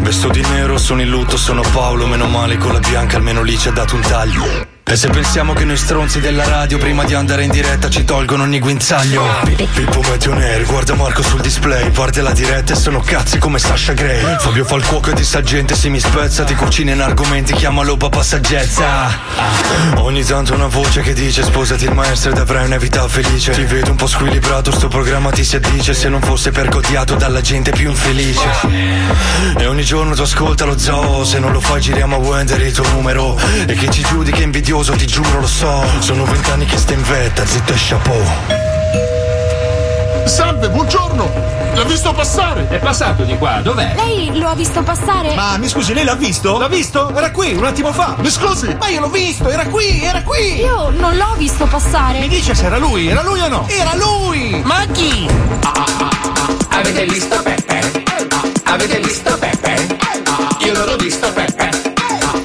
[SPEAKER 25] Vesto di nero, sono in lutto, sono Paolo, meno male con la bianca almeno lì ci ha dato un taglio. E se pensiamo che noi stronzi della radio prima di andare in diretta ci tolgono ogni guinzaglio. Pi- Pippo metti un air, guarda Marco sul display Guarda la diretta e sono cazzi come Sasha Gray Fabio fa il cuoco e di saggente se mi spezza Ti cucina in argomenti, chiamalo papà saggezza Ogni tanto una voce che dice Sposati il maestro ed avrai una vita felice. Ti vedo un po' squilibrato, sto programma ti si addice Se non fosse perché odiato dalla gente più infelice. E ogni giorno tu ascolta lo zoo Se non lo fai giriamo a Wender il tuo numero. E chi ci giudica è invidioso ti giuro lo so Sono vent'anni che sta in vetta, zitto e chapeau
[SPEAKER 26] Salve, buongiorno! L'ha visto passare!
[SPEAKER 18] È passato di qua, dov'è?
[SPEAKER 8] Lei lo ha visto passare?
[SPEAKER 18] Ma mi scusi, lei l'ha visto? L'ha visto? Era qui, un attimo fa.
[SPEAKER 26] Mi scusi?
[SPEAKER 18] Ma io l'ho visto, era qui, era qui!
[SPEAKER 8] Io non l'ho visto passare.
[SPEAKER 18] Mi dice se era lui, era lui o no? Era lui!
[SPEAKER 8] Ma chi?
[SPEAKER 22] Avete visto Peppe? Avete visto Peppe? Io non l'ho visto Peppe.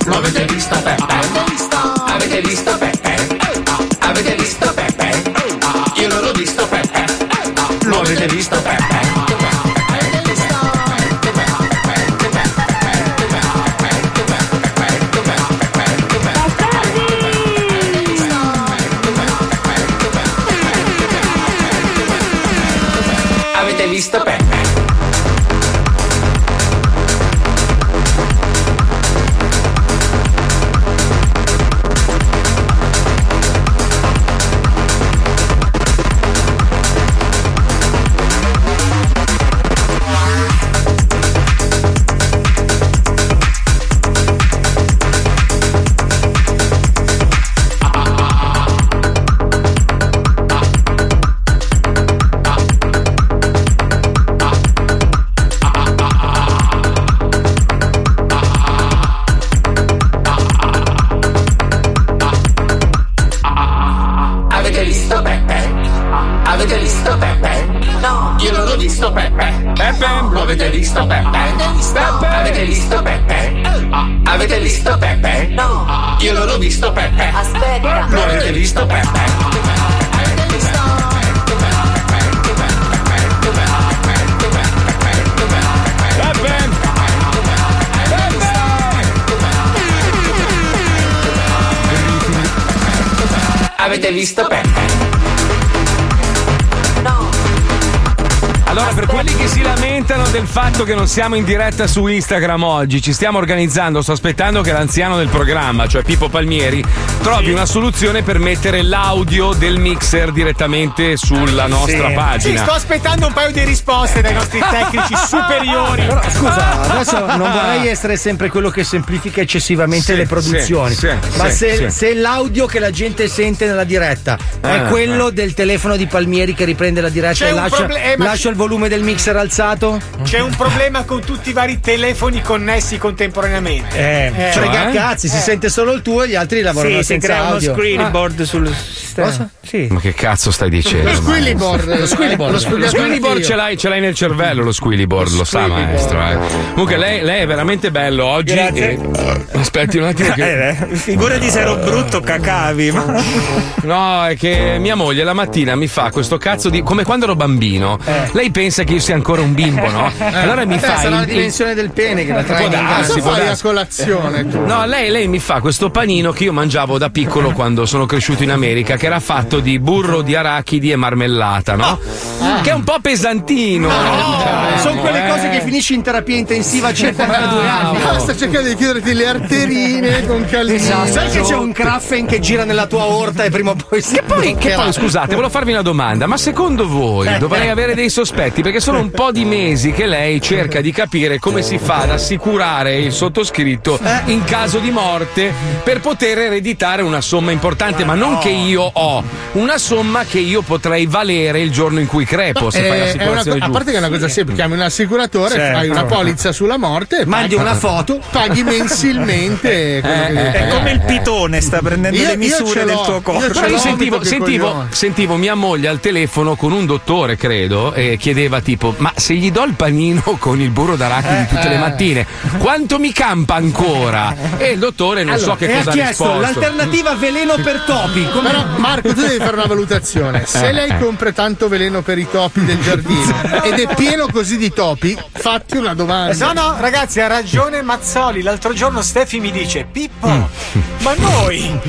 [SPEAKER 22] Lo avete visto Peppe? Avete visto Peppe? Avete visto Peppe? Io non l'ho visto Peppe. Lo avete visto Peppe?
[SPEAKER 3] Del fatto che non siamo in diretta su Instagram oggi, ci stiamo organizzando. Sto aspettando che l'anziano del programma, cioè Pippo Palmieri, trovi una soluzione per mettere l'audio del mixer direttamente sulla nostra
[SPEAKER 7] Sì,
[SPEAKER 3] pagina.
[SPEAKER 7] sto aspettando un paio di risposte dai nostri [LAUGHS] tecnici superiori.
[SPEAKER 4] Però, scusa, adesso [LAUGHS] non
[SPEAKER 7] Ah.
[SPEAKER 4] vorrei essere sempre quello che semplifica eccessivamente
[SPEAKER 3] Sì,
[SPEAKER 4] le produzioni.
[SPEAKER 3] sì, sì,
[SPEAKER 4] ma
[SPEAKER 3] sì,
[SPEAKER 4] se,
[SPEAKER 3] sì.
[SPEAKER 4] se l'audio che la gente sente nella diretta è
[SPEAKER 3] Eh,
[SPEAKER 4] quello
[SPEAKER 3] eh.
[SPEAKER 4] del telefono di Palmieri che riprende la diretta
[SPEAKER 7] C'è
[SPEAKER 4] e lascia,
[SPEAKER 7] proble- eh,
[SPEAKER 4] lascia il volume del mixer alzato?
[SPEAKER 7] C'è un problema con tutti i vari telefoni connessi contemporaneamente.
[SPEAKER 4] Eh, frega cazzi, si sente solo il tuo e gli altri lavorano
[SPEAKER 5] Sì, crea uno
[SPEAKER 4] audio.
[SPEAKER 5] screenboard sul
[SPEAKER 4] Cosa?
[SPEAKER 5] Sì.
[SPEAKER 3] Ma che cazzo stai dicendo?
[SPEAKER 6] Lo squillyboard.
[SPEAKER 3] Lo squillyboard,
[SPEAKER 6] Lo
[SPEAKER 3] lo
[SPEAKER 6] squillyboard
[SPEAKER 3] squillyboard ce,
[SPEAKER 6] io.
[SPEAKER 3] l'hai, ce l'hai nel cervello, lo squillyboard, lo, sa
[SPEAKER 6] squillyboard.
[SPEAKER 3] maestro. Eh. Comunque lei, lei è veramente bello oggi.
[SPEAKER 5] Grazie.
[SPEAKER 3] e- Aspetti un attimo che...
[SPEAKER 5] Eh, figurati se ero brutto, cacavi. Ma...
[SPEAKER 3] No, è che mia moglie la mattina mi fa questo cazzo di. come quando ero bambino. Lei pensa che io sia ancora un bimbo, no? Allora mi
[SPEAKER 4] Eh,
[SPEAKER 3] fa.
[SPEAKER 4] sarà la dimensione del pene che la trae
[SPEAKER 3] darsi, può
[SPEAKER 6] fai a
[SPEAKER 3] darsi.
[SPEAKER 6] colazione tu?
[SPEAKER 3] No, lei, lei mi fa questo panino che io mangiavo da piccolo quando sono cresciuto in America, che era fatto di burro di arachidi e marmellata, no? Che è un po' pesantino. diciamo,
[SPEAKER 4] Sono quelle
[SPEAKER 3] eh.
[SPEAKER 4] cose che finisci in terapia intensiva a 52 anni.
[SPEAKER 6] Ah, sta cercando di chiuderti le arterine con calmino.
[SPEAKER 4] Esatto, sai che c'è un Kraffen che gira nella tua orta e prima o poi si
[SPEAKER 3] Che poi, che poi, scusate, volevo farvi una domanda, ma secondo voi
[SPEAKER 4] Eh,
[SPEAKER 3] dovrei
[SPEAKER 4] eh.
[SPEAKER 3] avere dei sospetti? Perché sono un po' di mesi che lei cerca di capire come si fa ad assicurare il sottoscritto
[SPEAKER 4] Eh.
[SPEAKER 3] in caso di morte per poter ereditare una somma importante, ma non che io ho, una somma che io potrei valere il giorno in cui crepo, se
[SPEAKER 6] Eh,
[SPEAKER 3] fai
[SPEAKER 6] una
[SPEAKER 3] l'assicurazione
[SPEAKER 6] co- a parte che è una cosa semplice, chiami un assicuratore,
[SPEAKER 3] Certo.
[SPEAKER 6] fai una polizza sulla morte,
[SPEAKER 4] Mandi
[SPEAKER 6] paghi-
[SPEAKER 4] una foto.
[SPEAKER 6] paghi mensilmente. che devi
[SPEAKER 5] È
[SPEAKER 6] pagare.
[SPEAKER 5] come il pitone, sta prendendo
[SPEAKER 6] Io-
[SPEAKER 5] le misure del tuo corpo.
[SPEAKER 3] Però io sentivo, sentivo, sentivo mia moglie al telefono con un dottore, credo, e chiedeva tipo: Ma se gli do il panino con il burro d'arachidi tutte le
[SPEAKER 4] eh.
[SPEAKER 3] mattine, quanto mi campa ancora? E il dottore non so che cosa
[SPEAKER 4] ha
[SPEAKER 3] risposto.
[SPEAKER 4] L'alternativa veleno per topi. Come...
[SPEAKER 6] Però Marco, tu devi fare una valutazione. Se
[SPEAKER 3] Eh.
[SPEAKER 6] lei compra tanto veleno per i topi del giardino [LAUGHS] ed è pieno così di topi, fatti una domanda.
[SPEAKER 7] No, no, ragazzi, ha ragione Mazzoli. L'altro giorno Stefi mi dice: Pippo,
[SPEAKER 3] Mm.
[SPEAKER 7] ma noi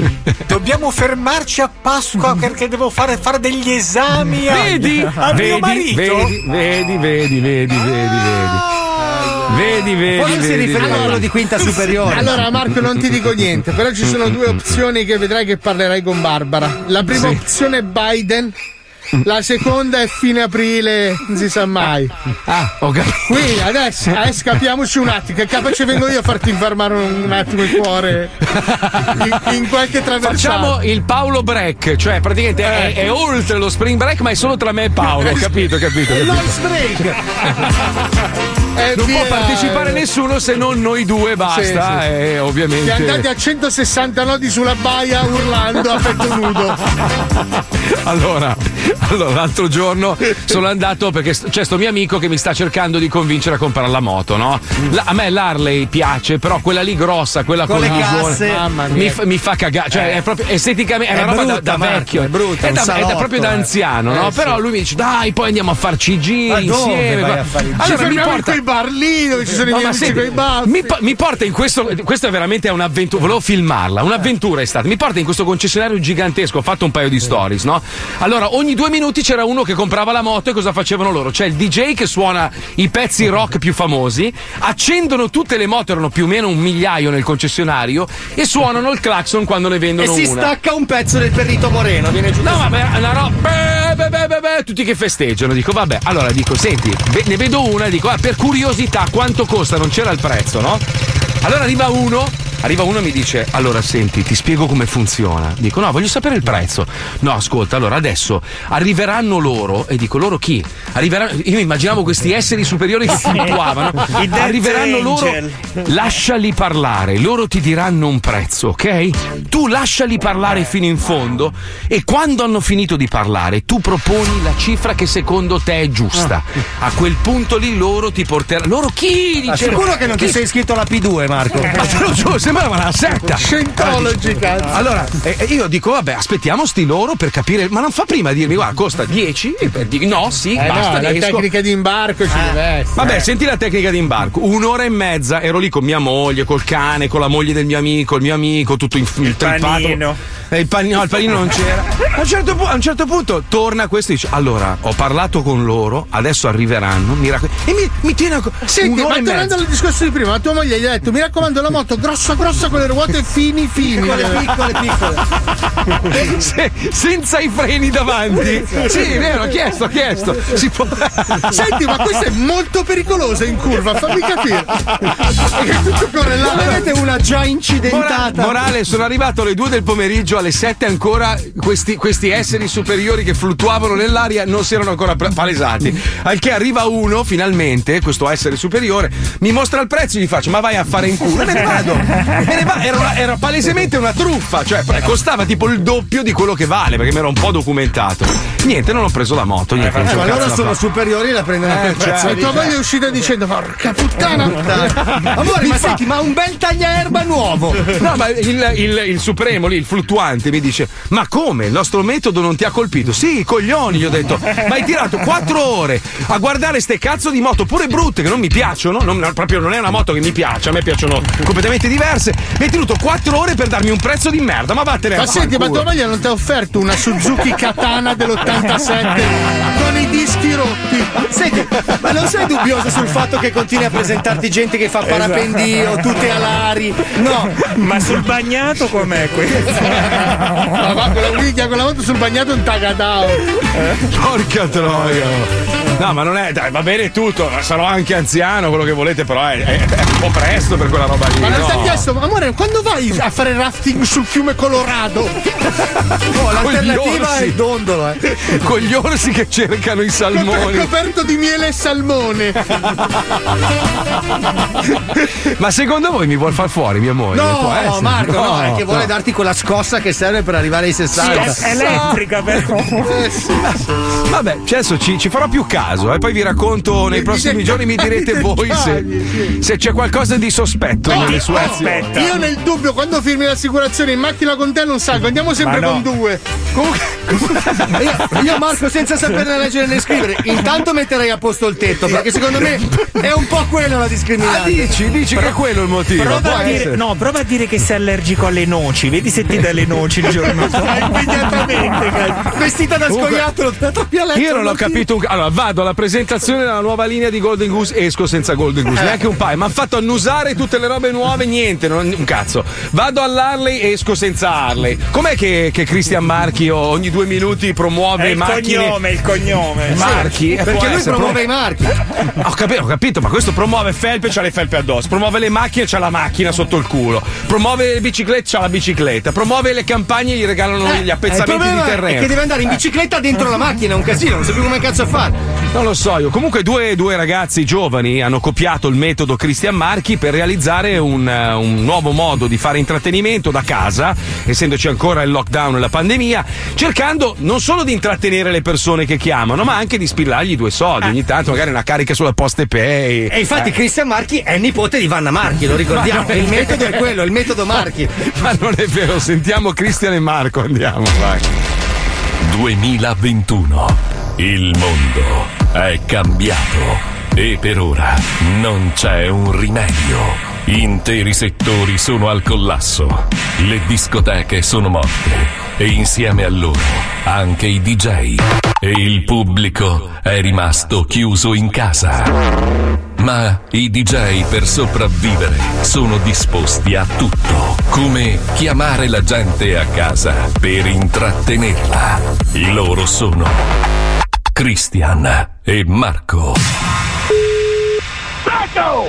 [SPEAKER 7] dobbiamo fermarci a Pasqua perché devo fare, fare degli esami a,
[SPEAKER 3] Vedi,
[SPEAKER 7] a mio
[SPEAKER 3] vedi,
[SPEAKER 7] marito.
[SPEAKER 3] vedi, vedi, vedi, vedi, vedi, vedi, vedi, vedi,
[SPEAKER 4] Forse si
[SPEAKER 3] vedi,
[SPEAKER 4] riferiva a quello di quinta superiore.
[SPEAKER 6] Allora Marco non ti dico niente, però ci sono due opzioni che vedrai che parlerai con Barbara. La prima
[SPEAKER 3] Sì.
[SPEAKER 6] opzione è Biden La seconda è fine aprile, non si sa mai.
[SPEAKER 3] Ah, ho capito.
[SPEAKER 6] Qui adesso, adesso capiamoci un attimo, che capace vengo io a farti infermare un, attimo il cuore in, in qualche traversata.
[SPEAKER 3] Facciamo il Paolo break, cioè praticamente è, è oltre lo spring break, ma è solo tra me e Paolo. [LAUGHS] Capito, capito. capito.
[SPEAKER 6] lunch break. [LAUGHS] Eh,
[SPEAKER 3] Non può
[SPEAKER 6] via.
[SPEAKER 3] partecipare nessuno se non noi due, basta.
[SPEAKER 6] Sì, sì.
[SPEAKER 3] E ovviamente.
[SPEAKER 6] Siamo andati a 160 nodi sulla baia urlando a petto nudo. [LAUGHS]
[SPEAKER 3] Allora, allora, l'altro giorno sono andato perché c'è sto mio amico che mi sta cercando di convincere a comprare la moto, no? La- a me l'Harley piace, però quella lì grossa, quella
[SPEAKER 11] Con
[SPEAKER 3] con,
[SPEAKER 11] le casse.
[SPEAKER 3] mi, fa- mi fa cagare. Cioè, è proprio esteticamente, è,
[SPEAKER 11] È
[SPEAKER 3] una roba da-
[SPEAKER 11] brutta,
[SPEAKER 3] da,
[SPEAKER 11] Marco,
[SPEAKER 3] vecchio.
[SPEAKER 11] è brutta,
[SPEAKER 3] è, da, è da-
[SPEAKER 11] salotto,
[SPEAKER 3] proprio da
[SPEAKER 11] eh.
[SPEAKER 3] anziano, no?
[SPEAKER 11] Eh,
[SPEAKER 3] Però
[SPEAKER 11] sì.
[SPEAKER 3] lui mi dice, dai, poi andiamo a farci giri insieme. Allora, mi porta,
[SPEAKER 6] bar lì dove ci sono i
[SPEAKER 3] No,
[SPEAKER 6] miei
[SPEAKER 3] ma
[SPEAKER 6] amici
[SPEAKER 3] senti,
[SPEAKER 6] con i baffi.
[SPEAKER 3] mi, mi porta in questo. Questo è veramente un'avventura. Volevo filmarla. Un'avventura è stata. Mi porta in questo concessionario gigantesco. Ho fatto un paio di stories, no? Allora, ogni due minuti c'era uno che comprava la moto e cosa facevano loro? C'è il DJ che suona i pezzi rock più famosi, accendono tutte le moto, erano più o meno un migliaio nel concessionario, e suonano il clacson quando ne
[SPEAKER 11] E
[SPEAKER 3] vendono
[SPEAKER 11] si
[SPEAKER 3] una.
[SPEAKER 11] stacca un pezzo del perrito moreno, viene giù.
[SPEAKER 3] No, vabbè, una roba. Beh, beh, beh, beh, tutti che festeggiano. Dico, vabbè, allora dico, senti, ne vedo una dico, ah, per curiosità, quanto costa? Non c'era il prezzo, no? Allora arriva uno. Arriva uno e mi dice: Allora, senti, ti spiego come funziona. Dico: No, voglio sapere il prezzo. No, ascolta, allora adesso arriveranno loro. E dico: Loro chi? Arriveranno. Io immaginavo questi esseri superiori che fluttuavano. [LAUGHS]
[SPEAKER 5] I Death
[SPEAKER 3] Arriveranno loro. Lasciali parlare, loro ti diranno un prezzo, ok? Tu lasciali parlare fino in fondo e quando hanno finito di parlare tu proponi la cifra che secondo te è giusta. A quel punto lì loro ti porteranno. Loro chi?
[SPEAKER 11] Ma
[SPEAKER 3] Dice,
[SPEAKER 11] sicuro che non ti
[SPEAKER 3] chi-
[SPEAKER 11] sei iscritto alla P2, Marco? [LAUGHS]
[SPEAKER 3] Ma te lo giuro, sembrava una setta.
[SPEAKER 6] Scientology, cazzo.
[SPEAKER 3] Allora, eh, eh, io dico, vabbè, aspettiamo sti loro per capire, ma non fa prima dirmi, guarda, costa 10? E per dire, no, sì,
[SPEAKER 6] Eh
[SPEAKER 3] basta,
[SPEAKER 6] no, la tecnica di imbarco ci deve essere.
[SPEAKER 3] Vabbè, senti la tecnica di imbarco. Un'ora e mezza ero lì con mia moglie, col cane, con la moglie del mio amico, il mio amico, tutto in il
[SPEAKER 5] panino.
[SPEAKER 3] il panino, no, il panino non c'era. A un, certo pu- a un certo punto torna questo e dice: Allora, ho parlato con loro, adesso arriveranno. Mi raccom- e mi, mi tiene a
[SPEAKER 6] Senti, ma tornando al discorso di prima, la tua moglie gli ha detto: Mi raccomando, la moto grossa, grossa con le ruote fini, fini.
[SPEAKER 11] Piccole, piccole, piccole. [LAUGHS]
[SPEAKER 3] Se- senza i freni davanti. Sì, è vero, ho chiesto, ho chiesto. Si può... [LAUGHS]
[SPEAKER 6] Senti, ma questa è molto pericolosa in curva, fammi capire. È tutto correlato.
[SPEAKER 11] Non avete una già incidentata?
[SPEAKER 3] morale, sono arrivato alle 2 del pomeriggio, alle 7 ancora questi, questi esseri superiori che fluttuavano nell'aria non si erano ancora palesati. Al che arriva uno, finalmente, questo essere superiore, mi mostra il prezzo e gli faccio: Ma vai a fare in culo. E me ne vado. Era, una- era palesemente una truffa, cioè costava tipo il doppio di quello che vale, perché mi ero un po' documentato. Niente, non ho preso la moto. Niente,
[SPEAKER 11] Eh, ma
[SPEAKER 3] cazzo
[SPEAKER 11] loro sono
[SPEAKER 3] fare.
[SPEAKER 11] superiori la prendono
[SPEAKER 3] Eh,
[SPEAKER 11] per
[SPEAKER 3] cioè,
[SPEAKER 6] E tua moglie è uscita dicendo: Porca puttana. [LAUGHS]
[SPEAKER 11] Amore,
[SPEAKER 6] Mi
[SPEAKER 11] ma
[SPEAKER 6] fa-
[SPEAKER 11] senti, ma un bel tagliaerba nuovo.
[SPEAKER 3] No, ma il, il- il supremo lì, il fluttuante, mi dice: Ma come? Il nostro metodo non ti ha colpito? Sì, coglioni, gli ho detto. Ma hai tirato quattro ore a guardare ste cazzo di moto, pure brutte, che non mi piacciono. Non- proprio non è una moto che mi piace, a me piacciono completamente diverse. Mi hai tenuto quattro ore per darmi un prezzo di merda. Ma vattene
[SPEAKER 6] Ma senti, ma tua moglie non ti ha offerto una Suzuki Katana dell'87 con i dischi rotti?
[SPEAKER 11] Senti, ma non sei dubbioso sul fatto che continui a presentarti gente che fa parapendio, tutte alari? No.
[SPEAKER 5] Ma sul bagnato com'è questo?
[SPEAKER 6] Ma va con la minchia, con la moto sul bagnato un tagadao.
[SPEAKER 3] Porca troia. No, ma non è. Dai, va bene tutto. Sarò anche anziano, quello che volete, però è, è- è un po' presto per quella roba lì.
[SPEAKER 6] Ma non
[SPEAKER 3] no.
[SPEAKER 6] ti ha ma amore, quando vai a fare rafting sul fiume Colorado? [LAUGHS]
[SPEAKER 11] Oh, l'alternativa è il dondolo, eh. [LAUGHS]
[SPEAKER 3] Con gli orsi che cercano i salmoni.
[SPEAKER 6] Coperto di miele e salmone. [LAUGHS]
[SPEAKER 3] Ma secondo voi mi vuol far fuori mia moglie?
[SPEAKER 11] No,
[SPEAKER 3] essere?
[SPEAKER 11] Marco, no, è che vuole
[SPEAKER 3] no.
[SPEAKER 11] darti quella scossa che serve per arrivare ai 60.
[SPEAKER 5] Sì, è elettrica però.
[SPEAKER 3] Vabbè, cioè, adesso ci, ci farò più caso e poi vi racconto nei prossimi giorni, mi direte voi se, se c'è qualcosa di sospetto nelle sue azioni.
[SPEAKER 5] Aspetta.
[SPEAKER 6] Io nel dubbio, quando firmi l'assicurazione in macchina con te non salgo, andiamo sempre
[SPEAKER 5] no.
[SPEAKER 6] con due. [LAUGHS]
[SPEAKER 11] Io, io, Marco, senza saperne [LAUGHS] leggere né scrivere, intanto metterei a posto il tetto, perché secondo me è un po' quella la
[SPEAKER 3] Ah,
[SPEAKER 11] discriminante.
[SPEAKER 3] dici, dici che è quello il motivo.
[SPEAKER 5] Prova a, dire, no, prova a dire che sei allergico alle noci, vedi se ti dà le noci il giorno [LAUGHS] dopo.
[SPEAKER 6] Immediatamente, cazzo. Vestita da
[SPEAKER 3] Comunque,
[SPEAKER 6] scoiattolo, da troppi a letto.
[SPEAKER 3] Io non ho capito. un- Allora, vado alla presentazione della nuova linea di Golden Goose, esco senza Golden Goose,
[SPEAKER 6] Eh.
[SPEAKER 3] neanche un paio. Mi hanno fatto annusare tutte le robe nuove, niente, non- un cazzo. Vado all'Harley, esco senza Harley. Com'è che, che Christian Marchi ogni due minuti promuove
[SPEAKER 5] il
[SPEAKER 3] macchine?
[SPEAKER 5] cognome, il cognome.
[SPEAKER 3] Marchi? Eh, può
[SPEAKER 6] Perché lui
[SPEAKER 3] essere,
[SPEAKER 6] promuove
[SPEAKER 3] pro-
[SPEAKER 6] i marchi.
[SPEAKER 3] Ho capito, ho capito, ma questo promuove felpe, c'ha le felpe addosso. Promuove le macchine, c'ha la macchina sotto il culo. Promuove le biciclette, c'ha la bicicletta. Promuove le campagne, gli regalano gli
[SPEAKER 6] Eh,
[SPEAKER 3] appezzamenti di terreno.
[SPEAKER 6] È che deve andare in bicicletta dentro la macchina, è un casino, non sa più come cazzo fare.
[SPEAKER 3] Non lo so io. Comunque due, due ragazzi giovani hanno copiato il metodo Cristian Marchi per realizzare un, eh, un nuovo modo di fare intrattenimento da casa, essendoci ancora il lockdown e la pandemia, cercando non solo di intrattenere le persone che chiamano, ma anche di spillargli due soldi. Ogni tanto magari una carica sulla poste pay.
[SPEAKER 6] E infatti
[SPEAKER 3] Eh.
[SPEAKER 6] Cristian Marchi è nipote di Vanna Marchi, lo [LAUGHS] ricordiamo. Il metodo è quello, il metodo Marchi.
[SPEAKER 3] Ma non è vero, sentiamo Cristian e Marco, andiamo, vai.
[SPEAKER 1] 2021. Il mondo è cambiato e per ora non c'è un rimedio. Interi settori sono al collasso, le discoteche sono morte e insieme a loro anche i DJ e il pubblico è rimasto chiuso in casa. Ma i DJ per sopravvivere sono disposti a tutto, come chiamare la gente a casa per intrattenerla. Loro sono Christian e Marco.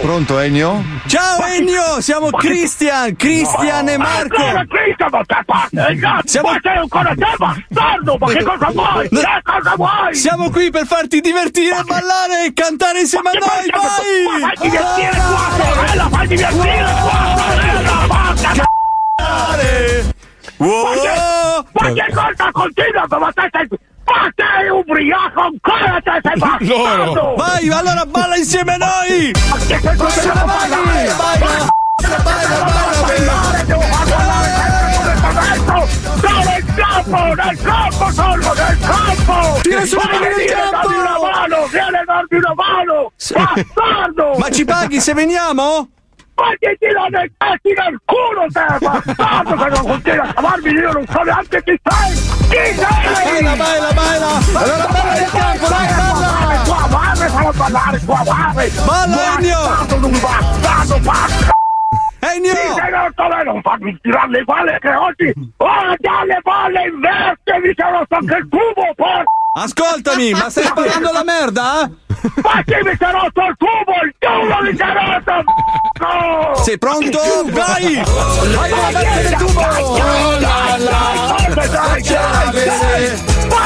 [SPEAKER 27] Pronto Ennio?
[SPEAKER 12] Ciao Ennio, siamo Christian, Christian e Marco.
[SPEAKER 28] Ancora Cristian, ma te!
[SPEAKER 12] Siamo-
[SPEAKER 28] Ma sei ancora te, bastardo! Ma che cosa vuoi?
[SPEAKER 12] No.
[SPEAKER 28] Che cosa vuoi?
[SPEAKER 12] Siamo qui per farti divertire, ballare e cantare insieme a noi, vai!
[SPEAKER 28] Fai divertire qua, sorella! Fai divertire qua, sorella! Basta!
[SPEAKER 12] Wow!
[SPEAKER 28] Ma che cosa continua? Ma te sei... Ma sei ubriaco ancora te sei [LAUGHS] bastardo!
[SPEAKER 12] Loro! Vai, allora balla insieme a noi!
[SPEAKER 28] Ma che cosa devo ballare? Baila, baila, Devo ballare come adesso! Nel campo, nel campo sono, nel campo!
[SPEAKER 12] Tira su,
[SPEAKER 28] Vieni a darmi una mano, vieni a darmi una mano! Bastardo!
[SPEAKER 12] Ma ci paghi se veniamo?
[SPEAKER 28] Ma ti tiro nel cazzo nel culo te, bastardo, che non continui a chiamarmi, io non so neanche chi sei! Chi sei?
[SPEAKER 12] Baila, baila, baila! Allora balla nel campo, dai, balla!
[SPEAKER 28] Tua madre, fallo ballare, tua madre!
[SPEAKER 12] Balla, Ennio!
[SPEAKER 28] Bastardo, un bastardo, bastardo!
[SPEAKER 12] Ennio!
[SPEAKER 28] Sì, sei non farmi tirare le palle che oggi ho già le palle in veste, mi sono anche il tubo, porca!
[SPEAKER 12] Ascoltami, ma stai sparando la merda?
[SPEAKER 28] Ma chi mi si è rotto il tubo? Il tubo mi si è rotto! No!
[SPEAKER 12] Sei pronto? Vai! Vai alla verso del tubo!
[SPEAKER 28] Oh la la!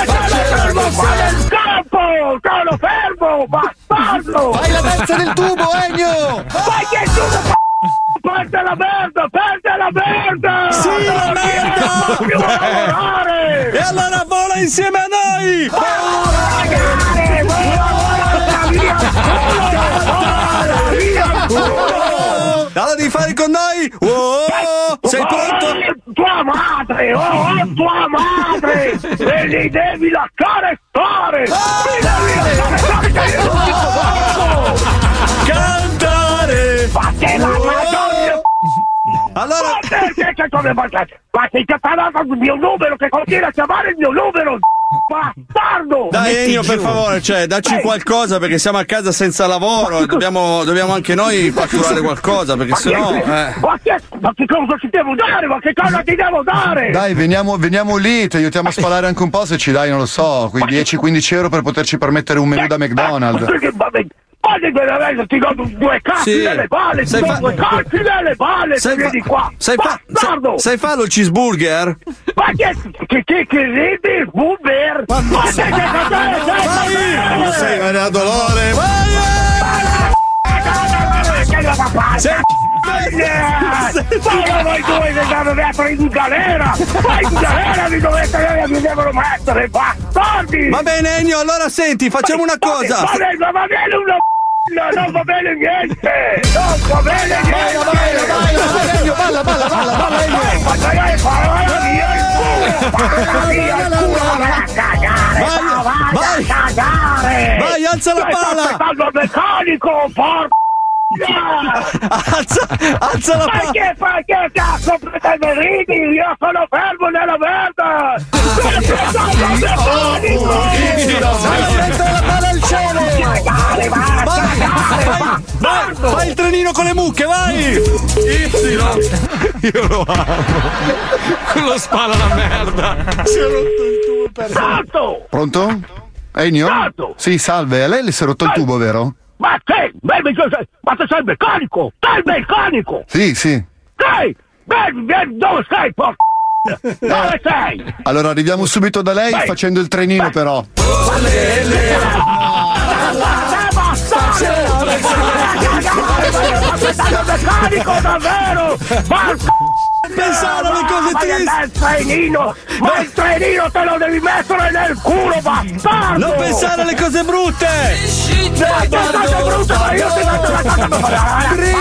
[SPEAKER 28] Sono fermo, fai il campo! Sono fermo, bastardo!
[SPEAKER 12] Fai la terza del tubo, Ennio!
[SPEAKER 28] Fai che tubo! Parte la merda! Parte la merda!
[SPEAKER 12] Sì, la merda! E allora vola insieme a noi!
[SPEAKER 28] Vola, vola, via via il culo!
[SPEAKER 12] Allora devi fare con noi! Oh, sei pronto?
[SPEAKER 28] Oh, tua madre! Oh, oh, tua madre! E li devi lasciare stare!
[SPEAKER 12] Cantare!
[SPEAKER 28] Che la madonna!
[SPEAKER 12] Allora,
[SPEAKER 28] Ma perché che come ma ma sei catalato il mio numero che continua a chiamare il mio numero! Bastardo!
[SPEAKER 12] Dai Ennio, per favore, cioè, dacci qualcosa perché siamo a casa senza lavoro e dobbiamo, dobbiamo anche noi fatturare qualcosa perché
[SPEAKER 28] ma
[SPEAKER 12] sennò.
[SPEAKER 28] che-
[SPEAKER 12] Eh.
[SPEAKER 28] Ma che, ma che cosa ti devo dare? Ma che cosa ti devo dare?
[SPEAKER 27] Dai, veniamo, veniamo lì, ti aiutiamo a spalare anche un po' se ci dai, non lo so, quei 10-15 euro per poterci permettere un menù da McDonald's.
[SPEAKER 28] Ma che- ma ma che veramente ti do due cazzi
[SPEAKER 12] Sì.
[SPEAKER 28] nelle balle, ti
[SPEAKER 12] Sai
[SPEAKER 28] do
[SPEAKER 12] fa-
[SPEAKER 28] due cazzi nelle balle,
[SPEAKER 12] Sai
[SPEAKER 28] se vieni
[SPEAKER 12] fa-
[SPEAKER 28] qua.
[SPEAKER 12] sai fa-
[SPEAKER 28] Bastardo!
[SPEAKER 12] sai farlo il cheeseburger?
[SPEAKER 28] Ma che, che, che, che ridi? Ma che,
[SPEAKER 12] Non sei ma!
[SPEAKER 28] Ma voi due che dovete mettere in galera! Ma in galera vi dovete vi devono mettere, bastardi!
[SPEAKER 12] Va bene Ennio, allora senti, facciamo una cosa!
[SPEAKER 28] Va bene, va bene una no, non va bene niente! Non va bene niente!
[SPEAKER 12] Balla, balla, balla, balla,
[SPEAKER 28] dai, falla via il culo! Falla via il culo! Vai!
[SPEAKER 12] Vai,
[SPEAKER 28] Vai
[SPEAKER 12] vai. Vai, alza la
[SPEAKER 28] Stai
[SPEAKER 12] pala!
[SPEAKER 28] aspettando il meccanico, porco!
[SPEAKER 12] Alza, alza la
[SPEAKER 28] Ma
[SPEAKER 12] palla!
[SPEAKER 28] che fai? Che cazzo pretende ridi? Io sono fermo nella merda!
[SPEAKER 6] La palla al cielo!
[SPEAKER 12] Vai, fai il trenino con le mucche, vai!
[SPEAKER 3] Io lo amo. Quello spala la merda.
[SPEAKER 6] Si è rotto il tubo per
[SPEAKER 28] Santo!
[SPEAKER 27] Pronto? Ennio? Sì, salve. A lei le si è rotto il tubo, vero?
[SPEAKER 28] Ma che? Mi- Ma tu sei meccanico! Sei meccanico!
[SPEAKER 27] Sì, sì.
[SPEAKER 28] Sei! Dove sei, porca? [LAUGHS] Dove sei?
[SPEAKER 27] Allora arriviamo subito da lei
[SPEAKER 28] Vai.
[SPEAKER 27] facendo il trenino, però.
[SPEAKER 28] meccanico davvero! Ma
[SPEAKER 12] Pensare alle cose tristi!
[SPEAKER 28] al trenino! Ma il trenino te lo devi mettere nel culo, bastardo!
[SPEAKER 12] Non pensare alle cose brutte!
[SPEAKER 28] Ma che cosa brutta, ma io ti metto la cosa per fare!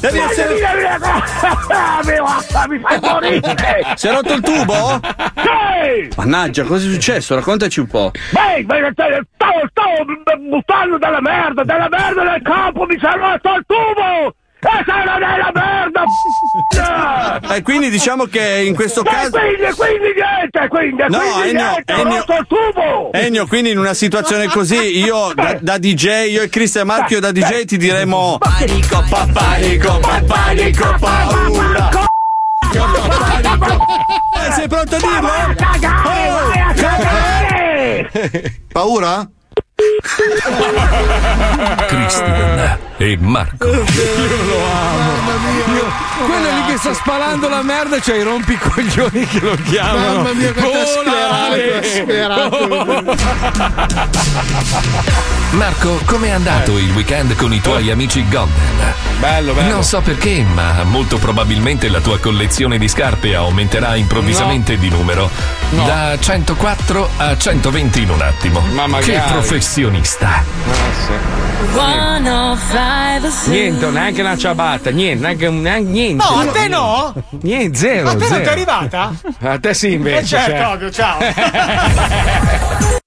[SPEAKER 12] Devi essere- [LAUGHS]
[SPEAKER 28] Mi fai morire!
[SPEAKER 12] Si è rotto il tubo?
[SPEAKER 28] Sì!
[SPEAKER 12] Mannaggia, cosa è successo? Raccontaci un po'.
[SPEAKER 28] Beh, stavo, stavo buttando della merda, della merda nel campo, mi sono rotto il tubo! E sono nella merda! p***a! [LAUGHS]
[SPEAKER 12] Eh, quindi diciamo che in questo
[SPEAKER 28] E
[SPEAKER 12] caso.
[SPEAKER 28] quindi, quindi niente, quindi,
[SPEAKER 12] No,
[SPEAKER 28] quindi
[SPEAKER 12] Ennio,
[SPEAKER 28] niente,
[SPEAKER 12] Ennio-
[SPEAKER 28] rotto il tubo!
[SPEAKER 12] Ennio, quindi in una situazione così, io da, da DJ, io e Cristian Marchio da DJ ti diremo Panico, pa- panico, pa- panico, paura. Eh, sei pronto a dirlo?
[SPEAKER 28] Cagare! [LAUGHS]
[SPEAKER 27] Paura?
[SPEAKER 1] Cristian e Marco.
[SPEAKER 3] Io lo amo. Io- quello lì che sta spalando la merda, c'è i rompicoglioni che lo chiamano.
[SPEAKER 6] Mamma mia, sclerato, è [LAUGHS]
[SPEAKER 1] Marco, com'è andato il weekend con i tuoi amici Golden?
[SPEAKER 3] Bello, bello.
[SPEAKER 1] Non so perché, ma molto probabilmente la tua collezione di scarpe aumenterà improvvisamente di numero.
[SPEAKER 3] No.
[SPEAKER 1] Da 104 a 120 in un attimo.
[SPEAKER 3] Ma magari.
[SPEAKER 1] Che professionista.
[SPEAKER 3] Niente, neanche una ciabatta, niente, neanche, neanche niente.
[SPEAKER 7] No, a te no?
[SPEAKER 3] Niente, zero.
[SPEAKER 7] A te non
[SPEAKER 3] zero.
[SPEAKER 7] ti è arrivata?
[SPEAKER 3] A te sì, invece.
[SPEAKER 7] Eh certo,
[SPEAKER 3] cioè.
[SPEAKER 7] ovvio, ciao. [LAUGHS]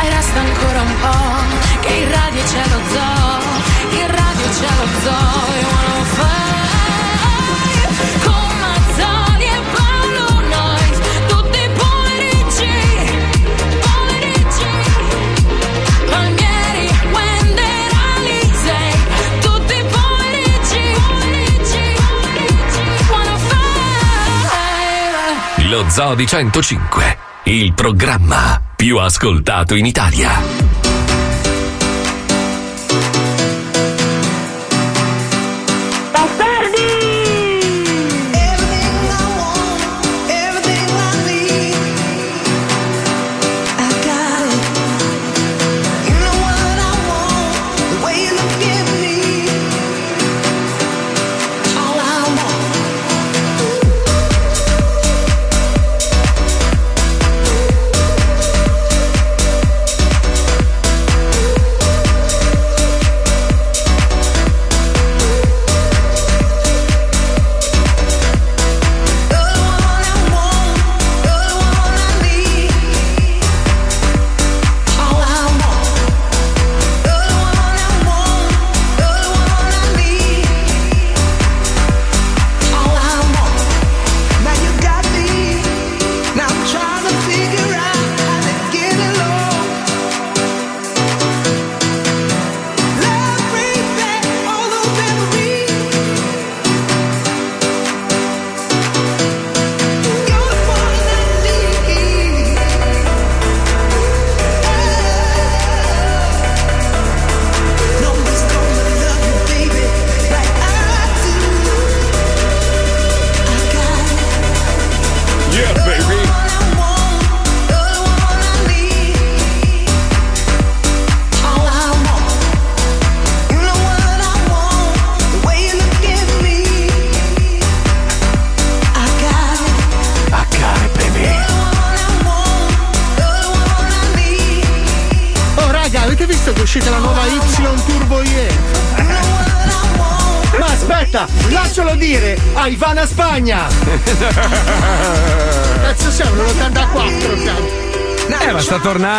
[SPEAKER 8] Dai, resta ancora un po', che in radio c'è lo zoo, in radio c'è lo zoo, e 105, con Mazzoni e Paolo Noyes, tutti i pomeriggi, pomeriggi, Palmieri, Wender, Alisei, tutti i pomeriggi, pomeriggi, pomeriggi, 105.
[SPEAKER 1] Lo Zoo di 105, il programma più ascoltato in Italia.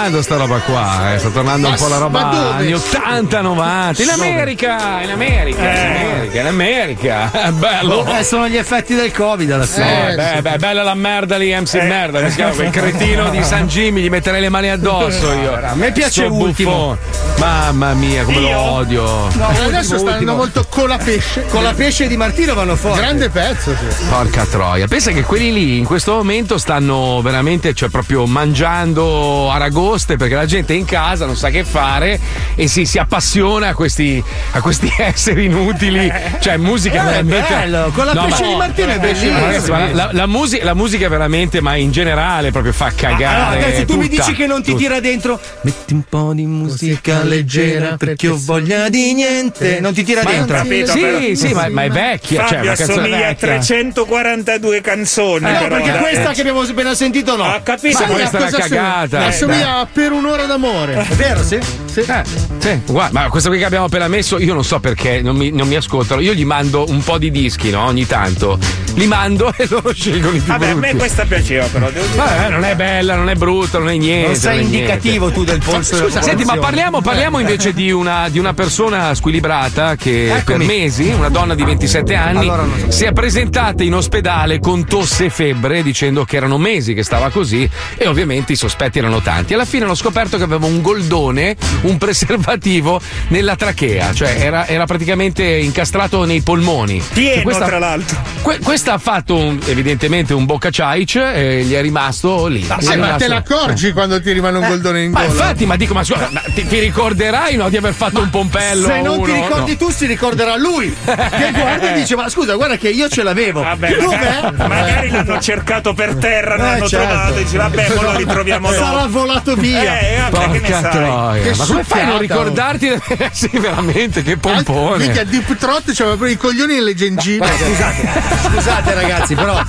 [SPEAKER 3] Tornando sta roba qua, eh, sta tornando
[SPEAKER 6] Ma
[SPEAKER 3] un po' la roba anni 80, 90. In? America, in America, in
[SPEAKER 4] Eh.
[SPEAKER 3] America, in America. [LAUGHS] Bello.
[SPEAKER 4] Eh, sono gli effetti del Covid alla fine.
[SPEAKER 3] Eh, beh, beh, bella la merda lì, MC merda, che si chiama quel cretino di San Jimmy, gli metterei le mani addosso io.
[SPEAKER 4] A me piace
[SPEAKER 3] Sto
[SPEAKER 4] ultimo.
[SPEAKER 3] buffone. Mamma mia, come lo odio.
[SPEAKER 6] No, adesso sta
[SPEAKER 4] ultimo.
[SPEAKER 6] andando molto con la pesce.
[SPEAKER 4] Con la pesce di Martino vanno fuori.
[SPEAKER 6] Grande pezzo, sì.
[SPEAKER 3] Porca troia, pensa che quelli lì in questo momento stanno veramente, cioè proprio mangiando aragoste perché la gente è in casa, non sa che fare e si, si appassiona a questi, a questi [LAUGHS] esseri inutili. Cioè, musica
[SPEAKER 4] Eh, è
[SPEAKER 3] veramente.
[SPEAKER 4] bello, con la pesce
[SPEAKER 3] ma-
[SPEAKER 4] di Martino è
[SPEAKER 3] ma
[SPEAKER 4] bellissimo.
[SPEAKER 3] ragazzi, ma la, la musica, la musica veramente, ma in generale, proprio fa cagare.
[SPEAKER 4] Allora, Ah, ragazzi, tu mi
[SPEAKER 3] tutta,
[SPEAKER 4] dici che non ti
[SPEAKER 3] tutta.
[SPEAKER 4] tira dentro. Metti un po' di musica leggera perché ho voglia di niente. Non ti tira
[SPEAKER 3] Ma-
[SPEAKER 4] dentro.
[SPEAKER 5] capito,
[SPEAKER 3] sì,
[SPEAKER 5] però.
[SPEAKER 3] sì, ma, ma è vecchia. cioè,
[SPEAKER 5] Fabio
[SPEAKER 3] una canzone
[SPEAKER 5] assomiglia a
[SPEAKER 3] vecchia.
[SPEAKER 5] 342 canzoni.
[SPEAKER 4] Eh, no,
[SPEAKER 5] però,
[SPEAKER 4] perché
[SPEAKER 5] dai.
[SPEAKER 4] questa che abbiamo appena sentito no.
[SPEAKER 5] Ho capito,
[SPEAKER 3] Ma questa è una
[SPEAKER 6] Cosa
[SPEAKER 3] cagata.
[SPEAKER 6] assomiglia?
[SPEAKER 3] Eh,
[SPEAKER 6] Assomiglia a per un'ora d'amore.
[SPEAKER 4] È vero, sì?
[SPEAKER 3] Eh, sì, guarda, ma questa qui che abbiamo appena messo, io non so perché non mi, non mi ascoltano. Io gli mando un po' di dischi, no? Ogni tanto. Li mando [LAUGHS] e loro scelgono i più
[SPEAKER 5] Vabbè, a me
[SPEAKER 3] brutti.
[SPEAKER 5] questa piaceva, però. Devo dire.
[SPEAKER 3] Vabbè, non è bella, non è brutta, non è niente.
[SPEAKER 4] Non sei
[SPEAKER 3] niente.
[SPEAKER 4] indicativo tu del polso della
[SPEAKER 3] Scusa, senti, ma parliamo, parliamo invece di una, di una persona squilibrata che per
[SPEAKER 4] Eccomi.
[SPEAKER 3] mesi, una donna di 27 anni,
[SPEAKER 4] Allora non so.
[SPEAKER 3] si è presentata in ospedale con tosse e febbre dicendo che erano mesi che stava così e ovviamente i sospetti erano tanti. Alla fine hanno scoperto che aveva un goldone, un preservativo nella trachea, cioè era, era praticamente incastrato nei polmoni.
[SPEAKER 5] Pieno,
[SPEAKER 3] Cioè, questa-
[SPEAKER 5] tra l'altro.
[SPEAKER 3] que- questa ha fatto un- evidentemente un bocca ciaic e gli è rimasto lì.
[SPEAKER 6] Sì, ma
[SPEAKER 3] rimasto-
[SPEAKER 6] te l'accorgi quando ti rimane un goldone in
[SPEAKER 3] ma
[SPEAKER 6] gola?
[SPEAKER 3] infatti, ma dico, ma scusa, ma ti, ti ricorderai no, di aver fatto un pompello?
[SPEAKER 4] Se non ti
[SPEAKER 3] uno?
[SPEAKER 4] ricordi
[SPEAKER 3] No.
[SPEAKER 4] tu, si ricorderà lui. Che guarda e dice: Ma scusa, guarda che io ce l'avevo.
[SPEAKER 5] Vabbè,
[SPEAKER 4] Dov'è?
[SPEAKER 5] magari, magari l'hanno cercato per terra, non
[SPEAKER 4] Eh,
[SPEAKER 5] l'hanno
[SPEAKER 4] certo.
[SPEAKER 5] trovato. Dici, vabbè, poi lo ritroviamo dopo.
[SPEAKER 4] Sarà volato via.
[SPEAKER 5] Eh, vabbè, che ne
[SPEAKER 3] Porca
[SPEAKER 5] sai?
[SPEAKER 3] troia,
[SPEAKER 6] Che
[SPEAKER 3] ma come fai a non
[SPEAKER 6] oh.
[SPEAKER 3] ricordarti? [LAUGHS] sì, veramente, che pompone.
[SPEAKER 6] Mica Deep Trot c'aveva proprio i coglioni nelle gengive.
[SPEAKER 4] Ma scusate, scusate ragazzi, però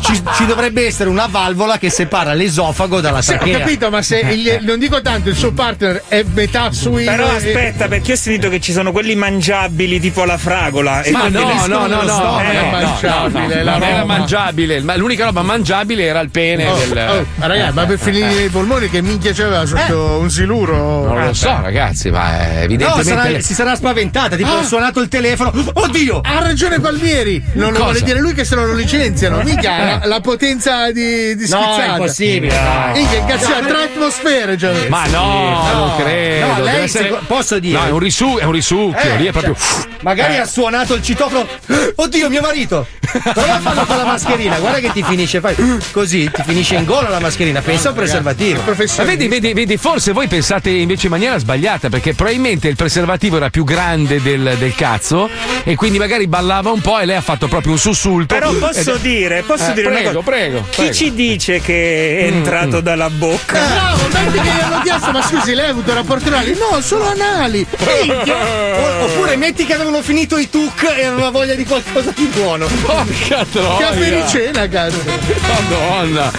[SPEAKER 4] ci, ci dovrebbe essere una valvola che separa l'esofago dalla
[SPEAKER 6] Sì, ho capito, ma se il- non dico tanto, il suo partner è metà suino.
[SPEAKER 5] Però
[SPEAKER 6] e-
[SPEAKER 5] aspetta, perché ho sentito che ci sono quelli mangiabili tipo la fragola. e
[SPEAKER 3] Ma
[SPEAKER 5] quelli
[SPEAKER 3] no, no, no, no,
[SPEAKER 6] non è
[SPEAKER 3] no, no,
[SPEAKER 6] mangiabile,
[SPEAKER 3] no,
[SPEAKER 6] la
[SPEAKER 3] non era mangiabile, ma l'unica roba mangiabile era il pene
[SPEAKER 6] Oh,
[SPEAKER 3] del.
[SPEAKER 6] oh, ma ragazzi, ma per finire nei polmoni che minchia c'aveva sotto un siluro?
[SPEAKER 3] Non lo so, ragazzi, ma eh,
[SPEAKER 4] No,
[SPEAKER 3] evidentemente.
[SPEAKER 4] sarà- si sarà spaventata, tipo
[SPEAKER 6] Ah.
[SPEAKER 4] ha suonato il telefono. Oddio!
[SPEAKER 6] Ha ragione Palmieri, non lo vuole dire lui che se non lo licenziano, mica la, la potenza di, di
[SPEAKER 4] No,
[SPEAKER 6] schizzata.
[SPEAKER 4] è impossibile. no.
[SPEAKER 6] Minchia, cazzo, ha tre atmosfere già.
[SPEAKER 3] Ma no, non credo.
[SPEAKER 4] No, lei,
[SPEAKER 3] essere-
[SPEAKER 4] posso dire?
[SPEAKER 3] No, è un, risu- è un risucchio,
[SPEAKER 4] Eh,
[SPEAKER 3] lì è proprio.
[SPEAKER 4] cioè, magari ha suonato il citofono. Oddio, mio marito! Prova a farlo con la mascherina, guarda che ti finisce. Fai così, ti finisce in gola la mascherina. Pensa a un preservativo.
[SPEAKER 3] Ma vedi, vedi, vedi, forse voi pensate invece in maniera sbagliata, perché probabilmente il preservativo era più grande del, del cazzo e quindi magari ballava un po' e lei ha fatto proprio un sussulto.
[SPEAKER 5] Però posso
[SPEAKER 3] Ed
[SPEAKER 5] dire, posso
[SPEAKER 3] Eh,
[SPEAKER 5] dire
[SPEAKER 3] prego,
[SPEAKER 5] una cosa.
[SPEAKER 3] prego,
[SPEAKER 5] Chi
[SPEAKER 3] prego.
[SPEAKER 5] ci dice che è entrato dalla bocca?
[SPEAKER 6] Bravo, metti che gli hanno chiesto, ma scusi, lei ha avuto rapporti anali? No, solo anali. [LAUGHS]
[SPEAKER 4] O- oppure metti che avevano finito i tuc e aveva voglia di qualcosa di buono.
[SPEAKER 3] Porca troia.
[SPEAKER 6] Capericena, cazzo.
[SPEAKER 3] Madonna.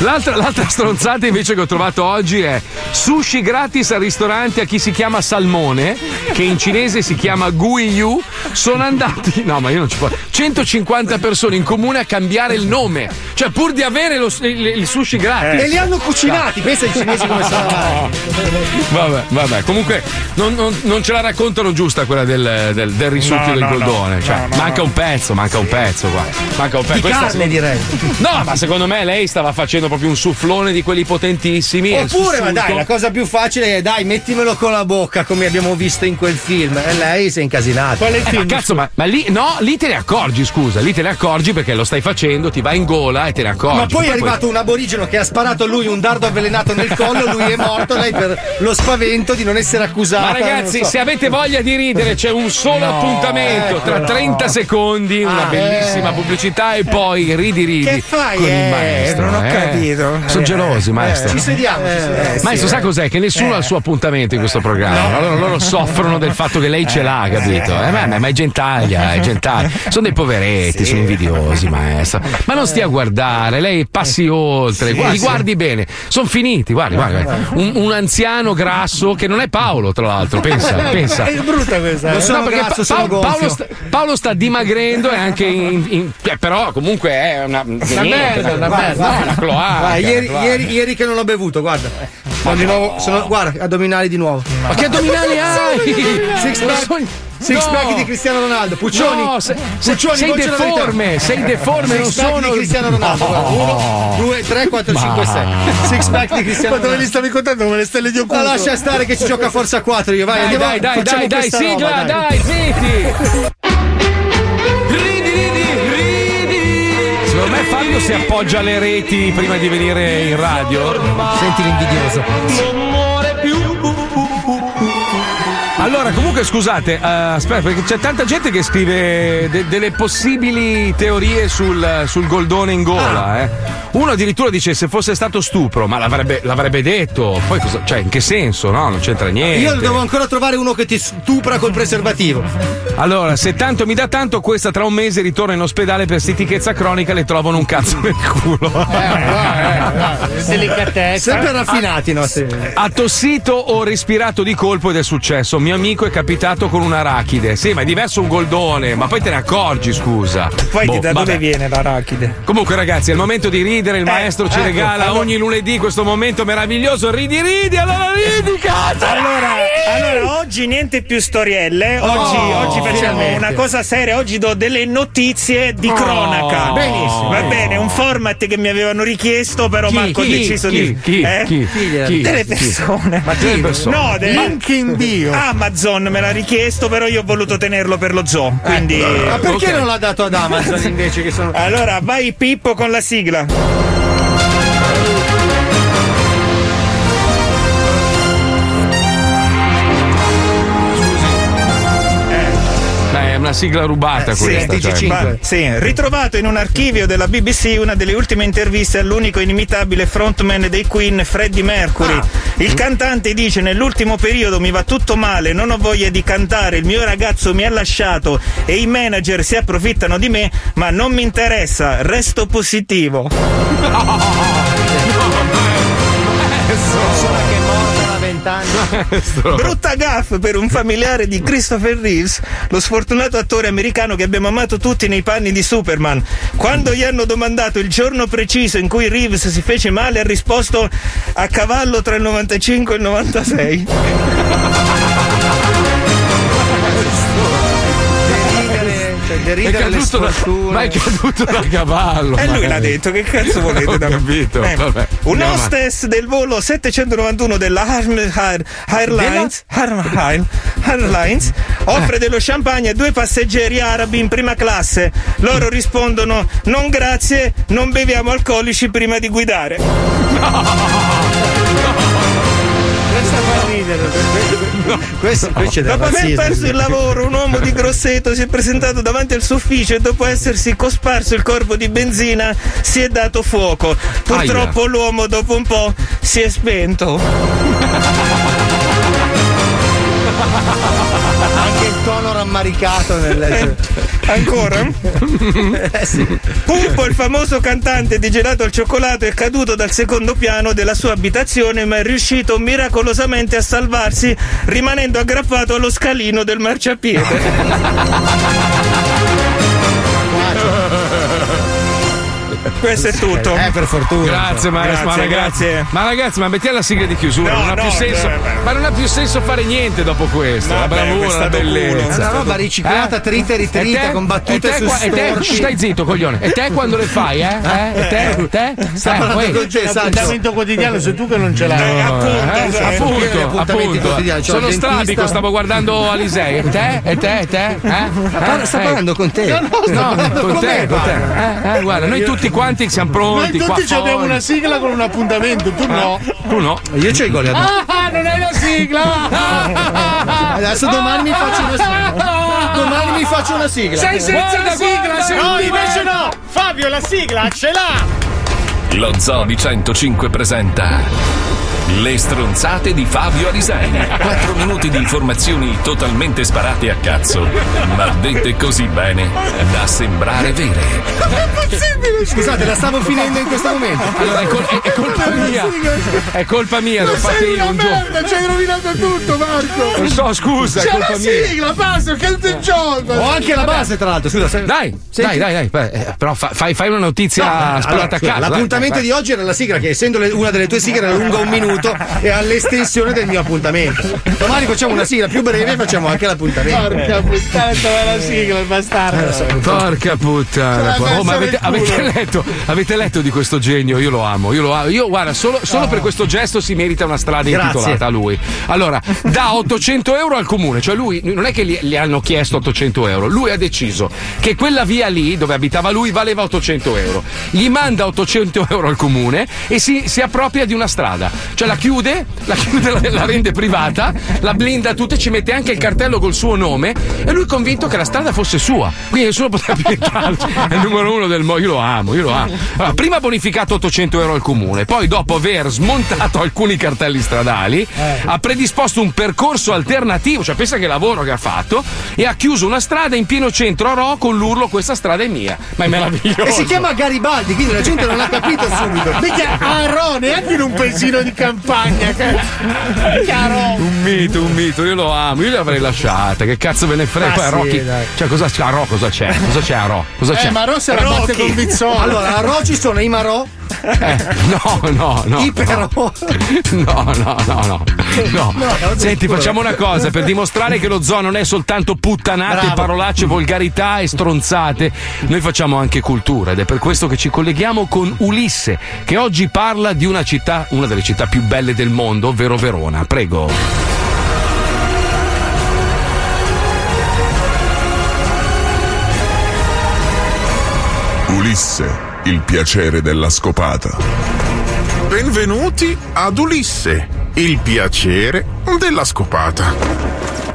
[SPEAKER 3] L'altra, l'altra stronzata invece che ho trovato oggi è sushi gratis al ristorante a chi si chiama Salmone, che in cinese si chiama Gui Yu. Sono andati, no ma io non ci posso, 150 persone in comune a cambiare il nome, cioè pur di avere lo- il, il sushi gratis.
[SPEAKER 4] E li hanno cucinati, pensa ai cinesi come sono. [LAUGHS]
[SPEAKER 3] Vabbè, vabbè, comunque non, non- non ce la raccontano giusta quella del, del, del risucchio
[SPEAKER 5] No,
[SPEAKER 3] del
[SPEAKER 5] no, no.
[SPEAKER 3] goldone. Cioè, manca
[SPEAKER 5] no.
[SPEAKER 3] un pezzo, manca un pezzo qua. Manca un pezzo.
[SPEAKER 4] Di
[SPEAKER 3] Questa
[SPEAKER 4] carne direi.
[SPEAKER 3] No, ma secondo me lei stava facendo proprio un sufflone di quelli potentissimi.
[SPEAKER 4] Oppure, ma dai, la cosa più facile è dai, mettimelo con la bocca come abbiamo visto in quel film. E lei si è incasinata.
[SPEAKER 3] Eh, ma cazzo, ma, ma lì no, lì te ne accorgi, scusa, lì te ne accorgi perché lo stai facendo, ti va in gola e te ne accorgi.
[SPEAKER 4] Ma poi è
[SPEAKER 3] Poi-
[SPEAKER 4] arrivato un aborigeno che ha sparato a lui un dardo avvelenato nel collo, lui è morto, lei per lo spavento di non essere accusata.
[SPEAKER 3] Ma ragazzi,
[SPEAKER 4] so.
[SPEAKER 3] se avete voglia di ridere, c'è un solo
[SPEAKER 4] No,
[SPEAKER 3] appuntamento tra
[SPEAKER 4] ecco,
[SPEAKER 3] 30
[SPEAKER 4] no.
[SPEAKER 3] secondi, una
[SPEAKER 4] Ah,
[SPEAKER 3] bellissima pubblicità e poi ridi ridi.
[SPEAKER 5] Che fai,
[SPEAKER 3] con il
[SPEAKER 5] eh?
[SPEAKER 3] maestro.
[SPEAKER 5] Non ho
[SPEAKER 3] eh.
[SPEAKER 5] capito.
[SPEAKER 3] Sono
[SPEAKER 5] Eh,
[SPEAKER 3] gelosi,
[SPEAKER 5] eh,
[SPEAKER 3] maestro.
[SPEAKER 4] Ci sediamo, ci sediamo.
[SPEAKER 3] maestro, sa cos'è? Che nessuno
[SPEAKER 5] Eh.
[SPEAKER 3] ha il suo appuntamento. Appuntamento in questo programma. Allora loro soffrono del fatto che lei ce l'ha, capito? Eh, ma, ma è gentaglia, è gentaglia. Sono dei poveretti, sono invidiosi, maestra. Ma non stia a guardare, lei passi oltre,
[SPEAKER 4] Sì,
[SPEAKER 3] guardi,
[SPEAKER 4] sì.
[SPEAKER 3] bene. Sono finiti, guardi, guardi. Un, un anziano grasso che non è Paolo, tra l'altro, pensa, [LAUGHS] pensa.
[SPEAKER 4] È brutta questa. Eh. No, grasso,
[SPEAKER 3] Pa- Paolo. Paolo sta, Paolo sta dimagrendo e anche in, in- eh, però comunque è una,
[SPEAKER 4] Una merda, una merda.
[SPEAKER 3] no, una cloaca,
[SPEAKER 4] Guarda, ieri, che non ho bevuto, guarda. Sono di nuovo, sono- guarda, addominali di nuovo.
[SPEAKER 3] Ma che addominali hai?
[SPEAKER 4] Six pack, six
[SPEAKER 3] no.
[SPEAKER 4] pack di Cristiano Ronaldo. Puccioni.
[SPEAKER 3] No, se- se-
[SPEAKER 4] Puccioni,
[SPEAKER 3] sei deforme, sei deforme,
[SPEAKER 4] Six
[SPEAKER 3] non sono-
[SPEAKER 4] di Cristiano Ronaldo. guarda. Uno, due, tre, quattro, cinque, sei. Six pack di Cristiano
[SPEAKER 6] Ma dove
[SPEAKER 4] Ronaldo.
[SPEAKER 6] li stavi contando come le stelle di
[SPEAKER 4] Ma
[SPEAKER 6] occulto?
[SPEAKER 4] lascia stare che ci gioca a forza 4 io, vai,
[SPEAKER 3] Dai,
[SPEAKER 4] andiamo,
[SPEAKER 3] dai, dai, dai, dai, sigla,
[SPEAKER 4] roba,
[SPEAKER 3] dai, zitti. Ridi, ridi, ridi. Secondo me Fabio si appoggia alle reti prima di venire in radio.
[SPEAKER 4] Senti l'invidioso.
[SPEAKER 3] Allora, comunque, scusate, eh, aspetta, perché c'è tanta gente che scrive de- delle possibili teorie sul, sul goldone in gola. eh. Uno addirittura dice se fosse stato stupro, ma l'avrebbe, l'avrebbe detto. Poi cosa, cioè, in che senso? No, non c'entra niente.
[SPEAKER 4] Io devo ancora trovare uno che ti stupra col preservativo.
[SPEAKER 3] Allora, se tanto mi dà tanto, questa tra un mese ritorna in ospedale per stitichezza cronica e le trovano un cazzo nel culo.
[SPEAKER 4] Delicatezza. Sempre raffinati i nostri.
[SPEAKER 3] Ha tossito o respirato di colpo ed è successo. Mio amico è capitato con un'arachide. Sì, ma è diverso un goldone, ma poi te ne accorgi, scusa.
[SPEAKER 5] Poi
[SPEAKER 3] Boh,
[SPEAKER 5] da dove
[SPEAKER 3] vabbè.
[SPEAKER 5] viene l'arachide?
[SPEAKER 3] Comunque, ragazzi, è il momento di ridere. Il maestro ci
[SPEAKER 5] ecco,
[SPEAKER 3] regala
[SPEAKER 5] allora-
[SPEAKER 3] ogni lunedì questo momento meraviglioso. Ridi, ridi, allora ridi, cazzo!
[SPEAKER 5] Allora, allora, oggi niente più storielle. Oggi,
[SPEAKER 3] Oh,
[SPEAKER 5] oggi facciamo
[SPEAKER 3] finalmente.
[SPEAKER 5] una cosa seria. Oggi do delle notizie di
[SPEAKER 3] Oh,
[SPEAKER 5] cronaca.
[SPEAKER 3] benissimo.
[SPEAKER 5] Va bene, un format che mi avevano richiesto, però
[SPEAKER 3] Chi?
[SPEAKER 5] Marco
[SPEAKER 3] Chi?
[SPEAKER 5] ha deciso
[SPEAKER 3] Chi?
[SPEAKER 5] di.
[SPEAKER 3] Chi?
[SPEAKER 5] eh?
[SPEAKER 3] Chi? Chi?
[SPEAKER 5] Delle
[SPEAKER 3] Chi?
[SPEAKER 5] persone.
[SPEAKER 3] Ma delle persone?
[SPEAKER 5] No, delle...
[SPEAKER 6] Link in bio.
[SPEAKER 5] Amazon me l'ha richiesto, però io ho voluto tenerlo per lo zoo. Quindi.
[SPEAKER 4] Ma perché non l'ha dato ad Amazon invece che sono.
[SPEAKER 5] Allora, vai Pippo con la sigla.
[SPEAKER 3] una sigla rubata eh, questa. Sì, cioè.
[SPEAKER 5] ma, sì, ritrovato in un archivio della BBC una delle ultime interviste all'unico inimitabile frontman dei Queen, Freddie Mercury.
[SPEAKER 3] Ah.
[SPEAKER 5] Il cantante dice: Nell'ultimo periodo mi va tutto male, non ho voglia di cantare, il mio ragazzo mi ha lasciato e i manager si approfittano di me, ma non mi interessa, resto positivo. [LAUGHS]
[SPEAKER 4] No, no, no, no, no, no, no, no, no, 40 anni. [LAUGHS]
[SPEAKER 5] Brutta gaffa per un familiare di Christopher Reeves, lo sfortunato attore americano che abbiamo amato tutti nei panni di Superman. Quando gli hanno domandato il giorno preciso in cui Reeves si fece male, ha risposto a cavallo tra il 95 e il 96.
[SPEAKER 4] Deridere, le
[SPEAKER 3] caduto da, ma è caduto da [LAUGHS] cavallo.
[SPEAKER 5] E lui
[SPEAKER 3] ma-
[SPEAKER 5] l'ha detto, che cazzo [LAUGHS] volete da
[SPEAKER 3] capito,
[SPEAKER 5] Eh,
[SPEAKER 3] vabbè.
[SPEAKER 5] Un hostess del volo 791 della Airlines, Airlines offre dello champagne a due passeggeri arabi in prima classe. Loro rispondono: Non grazie, non beviamo alcolici prima di guidare. [LAUGHS]
[SPEAKER 4] Questa fa ridere. Questo, del
[SPEAKER 5] Dopo aver perso il lavoro, un uomo di Grosseto si è presentato davanti al suo ufficio e dopo essersi cosparso il corpo di benzina si è dato fuoco. Purtroppo l'uomo dopo un po' si è spento. [LAUGHS]
[SPEAKER 4] Tono rammaricato nel.
[SPEAKER 5] Ancora? [LAUGHS]
[SPEAKER 4] eh sì.
[SPEAKER 5] Pumpo, il famoso cantante di gelato al cioccolato, è caduto dal secondo piano della sua abitazione, ma è riuscito miracolosamente a salvarsi, rimanendo aggrappato allo scalino del marciapiede. [LAUGHS] Questo è tutto.
[SPEAKER 4] Eh, per fortuna.
[SPEAKER 3] Grazie maestro, ma
[SPEAKER 5] Grazie,
[SPEAKER 3] ragazzi,
[SPEAKER 5] grazie.
[SPEAKER 3] ma ragazzi, ma mettiamo la sigla di chiusura,
[SPEAKER 5] No,
[SPEAKER 3] non ha
[SPEAKER 5] no,
[SPEAKER 3] più senso.
[SPEAKER 5] eh, beh.
[SPEAKER 3] ma non ha più senso fare niente dopo questo.
[SPEAKER 5] Vabbè,
[SPEAKER 3] la bravura, la bellezza.
[SPEAKER 4] È una roba riciclata, trita e ritrita,
[SPEAKER 3] E te?
[SPEAKER 4] con battute
[SPEAKER 3] E te
[SPEAKER 4] su
[SPEAKER 3] qua- e te-
[SPEAKER 4] storpi.
[SPEAKER 3] Stai zitto, coglione. E te quando le fai, eh? [LAUGHS] eh? E te? Te?
[SPEAKER 4] Sta
[SPEAKER 3] Eh,
[SPEAKER 4] parlando con te.
[SPEAKER 6] L'appuntamento quotidiano sei tu che non ce l'hai.
[SPEAKER 5] Eh, appunto,
[SPEAKER 3] Eh, appunto, Sono strabico, stavo guardando Alisei. E te? E te? E te? Eh?
[SPEAKER 4] Sta
[SPEAKER 3] Eh,
[SPEAKER 4] parlando con te.
[SPEAKER 6] No, no, sta
[SPEAKER 3] No,
[SPEAKER 6] parlando
[SPEAKER 3] con
[SPEAKER 6] con
[SPEAKER 3] te,
[SPEAKER 6] me,
[SPEAKER 3] con te.
[SPEAKER 6] guarda.
[SPEAKER 3] Eh, eh, noi tutti quanti siamo
[SPEAKER 6] Noi
[SPEAKER 3] pronti. qua
[SPEAKER 6] tutti ci abbiamo una sigla con un appuntamento, tu no.
[SPEAKER 3] Tu no?
[SPEAKER 4] Io c'ho i gol addosso.
[SPEAKER 3] Ah, non è la sigla!
[SPEAKER 4] Adesso domani mi faccio una sigla. Domani mi faccio una sigla.
[SPEAKER 6] Sei senza
[SPEAKER 3] Guarda,
[SPEAKER 6] la sigla,
[SPEAKER 3] guarda.
[SPEAKER 6] sei
[SPEAKER 3] No, invece
[SPEAKER 6] no. Fabio la sigla ce l'ha.
[SPEAKER 1] Lo Zoo di 105 presenta Le stronzate di Fabio Alisei. 4 minuti di informazioni totalmente sparate a cazzo, ma dette così bene da sembrare vere.
[SPEAKER 4] Scusate, la stavo finendo in questo momento.
[SPEAKER 3] Allora, è, col- è- è colpa mia. È colpa mia, l'ho
[SPEAKER 6] Ma
[SPEAKER 3] fatta
[SPEAKER 6] sei
[SPEAKER 3] io un giorno.
[SPEAKER 6] merda, ci hai rovinato tutto, Marco!
[SPEAKER 3] Lo so, scusa, è
[SPEAKER 6] C'è
[SPEAKER 3] colpa
[SPEAKER 6] la
[SPEAKER 3] mia.
[SPEAKER 6] sigla, basta, che il gioco!
[SPEAKER 4] Ho anche la base, tra l'altro. Scusa, se-
[SPEAKER 3] Dai,
[SPEAKER 4] Senti-
[SPEAKER 3] dai, dai, dai. eh, Però fa- fai, fai una notizia
[SPEAKER 4] No, allora,
[SPEAKER 3] sparata
[SPEAKER 4] scusa,
[SPEAKER 3] a caso.
[SPEAKER 4] L'appuntamento
[SPEAKER 3] dai,
[SPEAKER 4] di oggi era la sigla, che essendo le- una delle tue sigle era lunga un minuto e all'estensione del mio appuntamento. Domani facciamo una sigla più breve e facciamo anche l'appuntamento.
[SPEAKER 6] Porca puttana, dov'è la sigla, il bastardo?
[SPEAKER 3] Porca puttana. Oh, ma avete, avete letto, avete letto di questo genio? Io lo amo, io lo amo. Io, guarda, solo, solo per questo gesto si merita una strada
[SPEAKER 4] Grazie.
[SPEAKER 3] intitolata a lui. Allora, dà 800 euro al comune, cioè lui non è che gli, gli hanno chiesto 800 euro, lui ha deciso che quella via lì dove abitava lui valeva 800 euro. Gli manda 800 euro al comune e si, si appropria di una strada. Cioè la chiude, la chiude, la, la rende privata, la blinda tutta e ci mette anche il cartello col suo nome e lui è convinto che la strada fosse sua. Quindi nessuno poteva pietarci. È il numero uno del mondo. Io lo amo, io lo amo. Allora, prima ha bonificato 800 euro al comune, poi dopo aver smontato alcuni cartelli stradali, ha predisposto un percorso alternativo, cioè pensa che lavoro che ha fatto, e ha chiuso una strada in pieno centro a Ro con l'urlo questa strada è mia. Ma è meraviglioso.
[SPEAKER 4] E si chiama Garibaldi, quindi la gente non ha capito subito.
[SPEAKER 6] Mica Aro, neanche in un paesino di campagna. Chiaro.
[SPEAKER 3] Un mito, un mito, io lo amo, io l'avrei lasciata, che cazzo ve ne frega?
[SPEAKER 4] Ah,
[SPEAKER 3] Poi a
[SPEAKER 4] sì,
[SPEAKER 3] Rocky,
[SPEAKER 4] dai.
[SPEAKER 3] cioè cosa c'è? A Ro cosa c'è? Cosa c'è a Ro? Cosa c'è?
[SPEAKER 6] Eh, ma Ro se la batte con Bizzolo.
[SPEAKER 4] Allora, a Ro ci sono i Marò,
[SPEAKER 3] Eh, no, no, no.
[SPEAKER 4] i Però.
[SPEAKER 3] No, no, no, no. no. Senti, facciamo una cosa per dimostrare che lo zoo non è soltanto puttanate,
[SPEAKER 4] Bravo.
[SPEAKER 3] parolacce, volgarità e stronzate. Noi facciamo anche cultura ed è per questo che ci colleghiamo con Ulisse, che oggi parla di una città, una delle città più belle del mondo, ovvero Verona. Prego.
[SPEAKER 29] Ulisse, il piacere della scopata.
[SPEAKER 30] Benvenuti ad Ulisse, il piacere della scopata.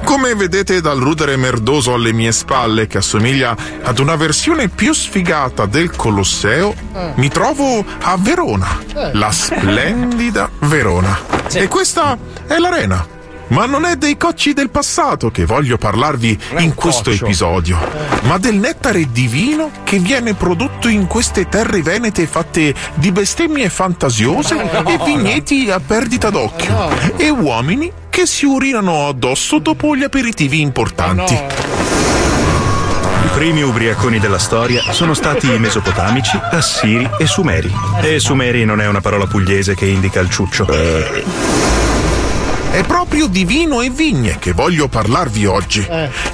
[SPEAKER 30] Come vedete dal rudere merdoso alle mie spalle, che assomiglia ad una versione più sfigata del Colosseo, mi trovo a Verona, la splendida Verona. E questa è l'arena. Ma non è dei cocci del passato che voglio parlarvi in questo
[SPEAKER 3] coccio.
[SPEAKER 30] episodio, ma del nettare divino che viene prodotto in queste terre venete fatte di bestemmie fantasiose e vigneti a perdita d'occhio e uomini che si urinano addosso dopo gli aperitivi importanti.
[SPEAKER 31] I primi ubriaconi della storia sono stati i mesopotamici, assiri e sumeri. E sumeri non è una parola pugliese che indica il ciuccio.
[SPEAKER 30] È proprio di vino e vigne che voglio parlarvi oggi.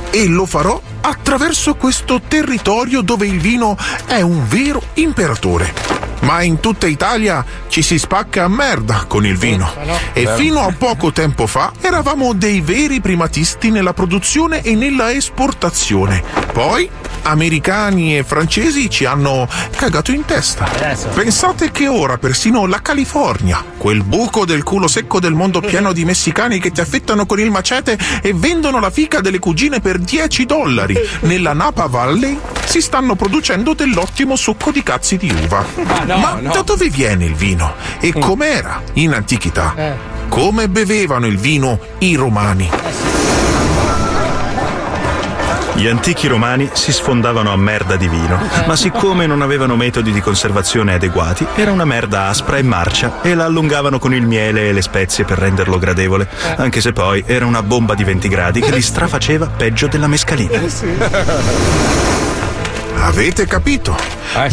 [SPEAKER 30] E lo farò attraverso questo territorio dove il vino è un vero imperatore. Ma in tutta Italia ci si spacca a merda con il vino. E fino a poco tempo fa eravamo dei veri primatisti nella produzione e nella esportazione. Poi americani e francesi ci hanno cagato in testa. Pensate che ora persino la California, quel buco del culo secco del mondo [LAUGHS] pieno di messicani che ti affettano con il macete e vendono la fica delle cugine per 10 dollari, nella Napa Valley si stanno producendo dell'ottimo succo di cazzi di uva.
[SPEAKER 3] No,
[SPEAKER 30] Ma
[SPEAKER 3] no.
[SPEAKER 30] da dove viene il vino? E com'era in antichità? Come bevevano il vino i romani?
[SPEAKER 31] Gli antichi romani si sfondavano a merda di vino, ma siccome non avevano metodi di conservazione adeguati, era una merda aspra e marcia e la allungavano con il miele e le spezie per renderlo gradevole, anche se poi era una bomba di 20 gradi che li strafaceva peggio della mescalina.
[SPEAKER 30] Avete capito?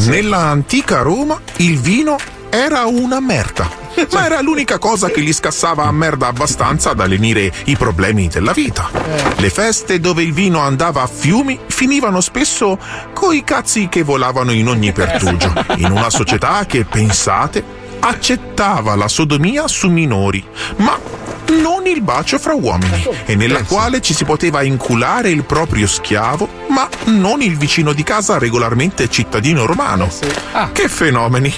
[SPEAKER 30] Nella antica Roma il vino era una merda. [LAUGHS] Ma era l'unica cosa che gli scassava a merda abbastanza da lenire i problemi della vita. Le feste dove il vino andava a fiumi finivano spesso coi cazzi che volavano in ogni pertugio. [LAUGHS] In una società che, pensate, accettava la sodomia su minori, ma non il bacio fra uomini, e nella quale ci si poteva inculare il proprio schiavo, ma non il vicino di casa regolarmente cittadino romano. Che fenomeni!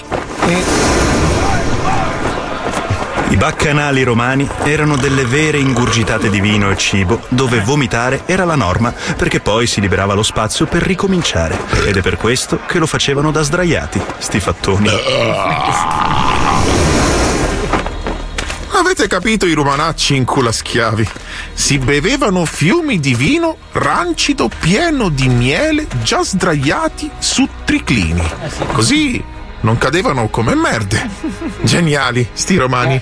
[SPEAKER 31] I baccanali romani erano delle vere ingurgitate di vino e cibo dove vomitare era la norma perché poi si liberava lo spazio per ricominciare. Ed è per questo che lo facevano da sdraiati, sti fattoni.
[SPEAKER 30] Avete capito i romanacci in culo a schiavi? Si bevevano fiumi di vino rancido pieno di miele già sdraiati su triclini. Così non cadevano come merde. Geniali, sti romani.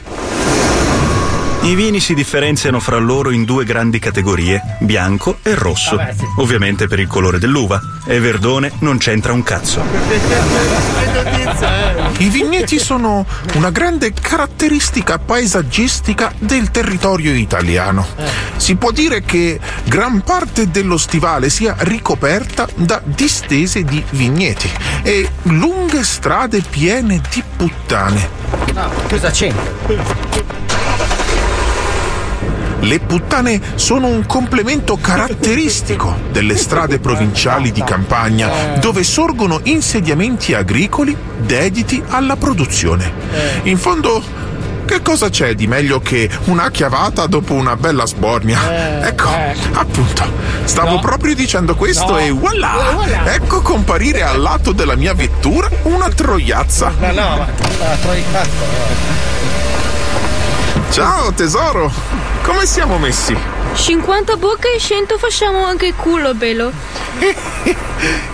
[SPEAKER 31] I vini si differenziano fra loro in due grandi categorie, bianco e rosso. Ovviamente per il colore dell'uva. E verdone non c'entra un cazzo.
[SPEAKER 30] I vigneti sono una grande caratteristica paesaggistica del territorio italiano. Si può dire che gran parte dello stivale sia ricoperta da distese di vigneti e lunghe strade piene di puttane.
[SPEAKER 4] No, cosa c'entra?
[SPEAKER 30] Le puttane sono un complemento caratteristico delle strade provinciali di campagna, dove sorgono insediamenti agricoli dediti alla produzione. In fondo, che cosa c'è di meglio che una chiavata dopo una bella sbornia? Ecco, appunto, stavo proprio dicendo questo
[SPEAKER 4] No.
[SPEAKER 30] e voilà!
[SPEAKER 4] Eh, voilà.
[SPEAKER 30] Ecco comparire al lato della mia vettura una troiazza.
[SPEAKER 4] No, no, ma ah, troiazza.
[SPEAKER 30] Ciao tesoro, come siamo messi?
[SPEAKER 32] 50 bocca e 100 facciamo anche il culo, bello.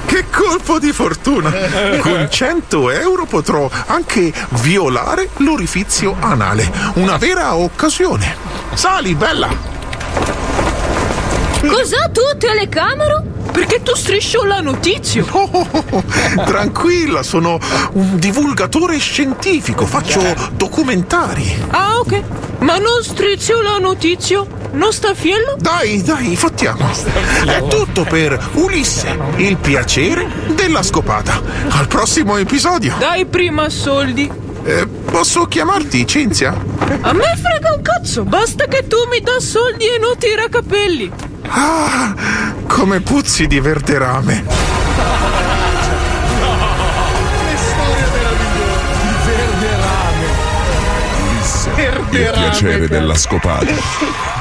[SPEAKER 30] Che colpo di fortuna! Con 100 euro potrò anche violare l'orifizio anale. Una vera occasione. Sali, bella!
[SPEAKER 32] Cos'ha tu, telecamera? Perché tu striscio la notizia?
[SPEAKER 30] Tranquilla, sono un divulgatore scientifico, faccio documentari.
[SPEAKER 32] Ah, ok. Ma non strizio la notizia? Non sta fiello?
[SPEAKER 30] Dai, dai, fattiamo. È tutto per Ulisse, il piacere della scopata. Al prossimo episodio.
[SPEAKER 32] Dai prima soldi.
[SPEAKER 30] Eh, posso chiamarti Cinzia?
[SPEAKER 32] A me frega un cazzo, basta che tu mi dà soldi e non tira capelli.
[SPEAKER 30] Ah, come puzzi di verderame.
[SPEAKER 29] Il piacere della scopata.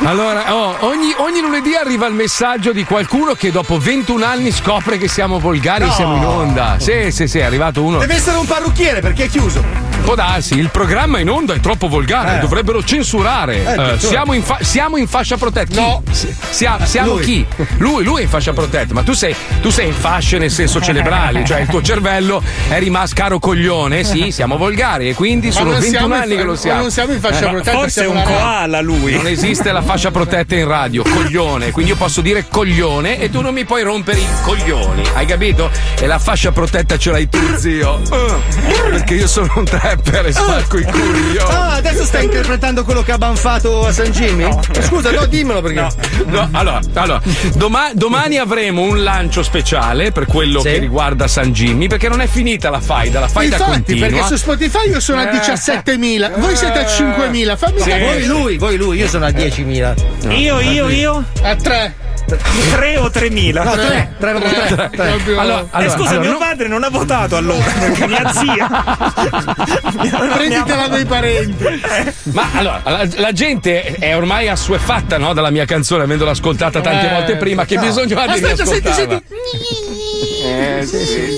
[SPEAKER 3] Allora, oh, ogni, ogni lunedì arriva il messaggio di qualcuno che dopo 21 anni scopre che siamo volgari e
[SPEAKER 4] No.
[SPEAKER 3] siamo in onda. Sì, sì, sì, è arrivato uno.
[SPEAKER 4] Deve essere un parrucchiere perché è chiuso.
[SPEAKER 3] Può darsi, il programma in onda è troppo volgare,
[SPEAKER 4] Eh.
[SPEAKER 3] dovrebbero censurare.
[SPEAKER 4] Eh,
[SPEAKER 3] Eh,
[SPEAKER 4] addirittura.
[SPEAKER 3] siamo, in fa- siamo in fascia protetta.
[SPEAKER 4] No.
[SPEAKER 3] Chi? Si- sia- siamo
[SPEAKER 4] Lui.
[SPEAKER 3] chi? Lui, lui è in fascia protetta, ma tu sei, tu sei in fasce nel senso cerebrali, cioè il tuo [LAUGHS] cervello è rimasto caro coglione, sì, siamo volgari e quindi
[SPEAKER 6] Ma
[SPEAKER 3] sono
[SPEAKER 6] non
[SPEAKER 3] 21
[SPEAKER 6] siamo in
[SPEAKER 3] anni
[SPEAKER 6] fa-
[SPEAKER 3] che lo
[SPEAKER 6] ma
[SPEAKER 3] siamo.
[SPEAKER 6] non siamo in fascia
[SPEAKER 3] Eh,
[SPEAKER 6] protetta,
[SPEAKER 5] Forse è un koala lui.
[SPEAKER 3] Non esiste la fascia protetta in radio, coglione. Quindi io posso dire coglione e tu non mi puoi rompere i coglioni. Hai capito? E la fascia protetta ce l'hai tu, zio. Uh, perché io sono un trapper e spacco i culi. io.
[SPEAKER 4] Ah, adesso stai interpretando quello che ha banfato a San Jimmy? Scusa, no, dimmelo perché.
[SPEAKER 3] No, allora, allora, doma- domani avremo un lancio speciale per quello
[SPEAKER 4] Sì.
[SPEAKER 3] che riguarda San Jimmy, perché non è finita la faida, la faida
[SPEAKER 6] Infatti,
[SPEAKER 3] continua.
[SPEAKER 6] perché su Spotify io sono a
[SPEAKER 3] Eh.
[SPEAKER 6] 17.000, voi siete a 5.000, fammi
[SPEAKER 4] Sì.
[SPEAKER 6] capire.
[SPEAKER 4] Voi lui, voi lui, io sono a 10.000.
[SPEAKER 5] Io, io, io?
[SPEAKER 6] A 3.
[SPEAKER 5] 3 o 3000?
[SPEAKER 4] No, tre, tre, tre, tre, tre.
[SPEAKER 3] Allora,
[SPEAKER 5] eh,
[SPEAKER 3] allora,
[SPEAKER 5] scusa,
[SPEAKER 3] allora,
[SPEAKER 5] mio
[SPEAKER 3] non-
[SPEAKER 5] padre non ha votato allora, perché mia zia. [LAUGHS]
[SPEAKER 6] Prenditela dai parenti.
[SPEAKER 3] Ma allora, la, la gente è ormai assuefatta no, dalla mia canzone, avendola ascoltata tante
[SPEAKER 6] Eh,
[SPEAKER 3] volte prima. Che
[SPEAKER 6] no.
[SPEAKER 3] bisogno ha di
[SPEAKER 6] Aspetta, senti,
[SPEAKER 3] riascoltarla?
[SPEAKER 6] Eh,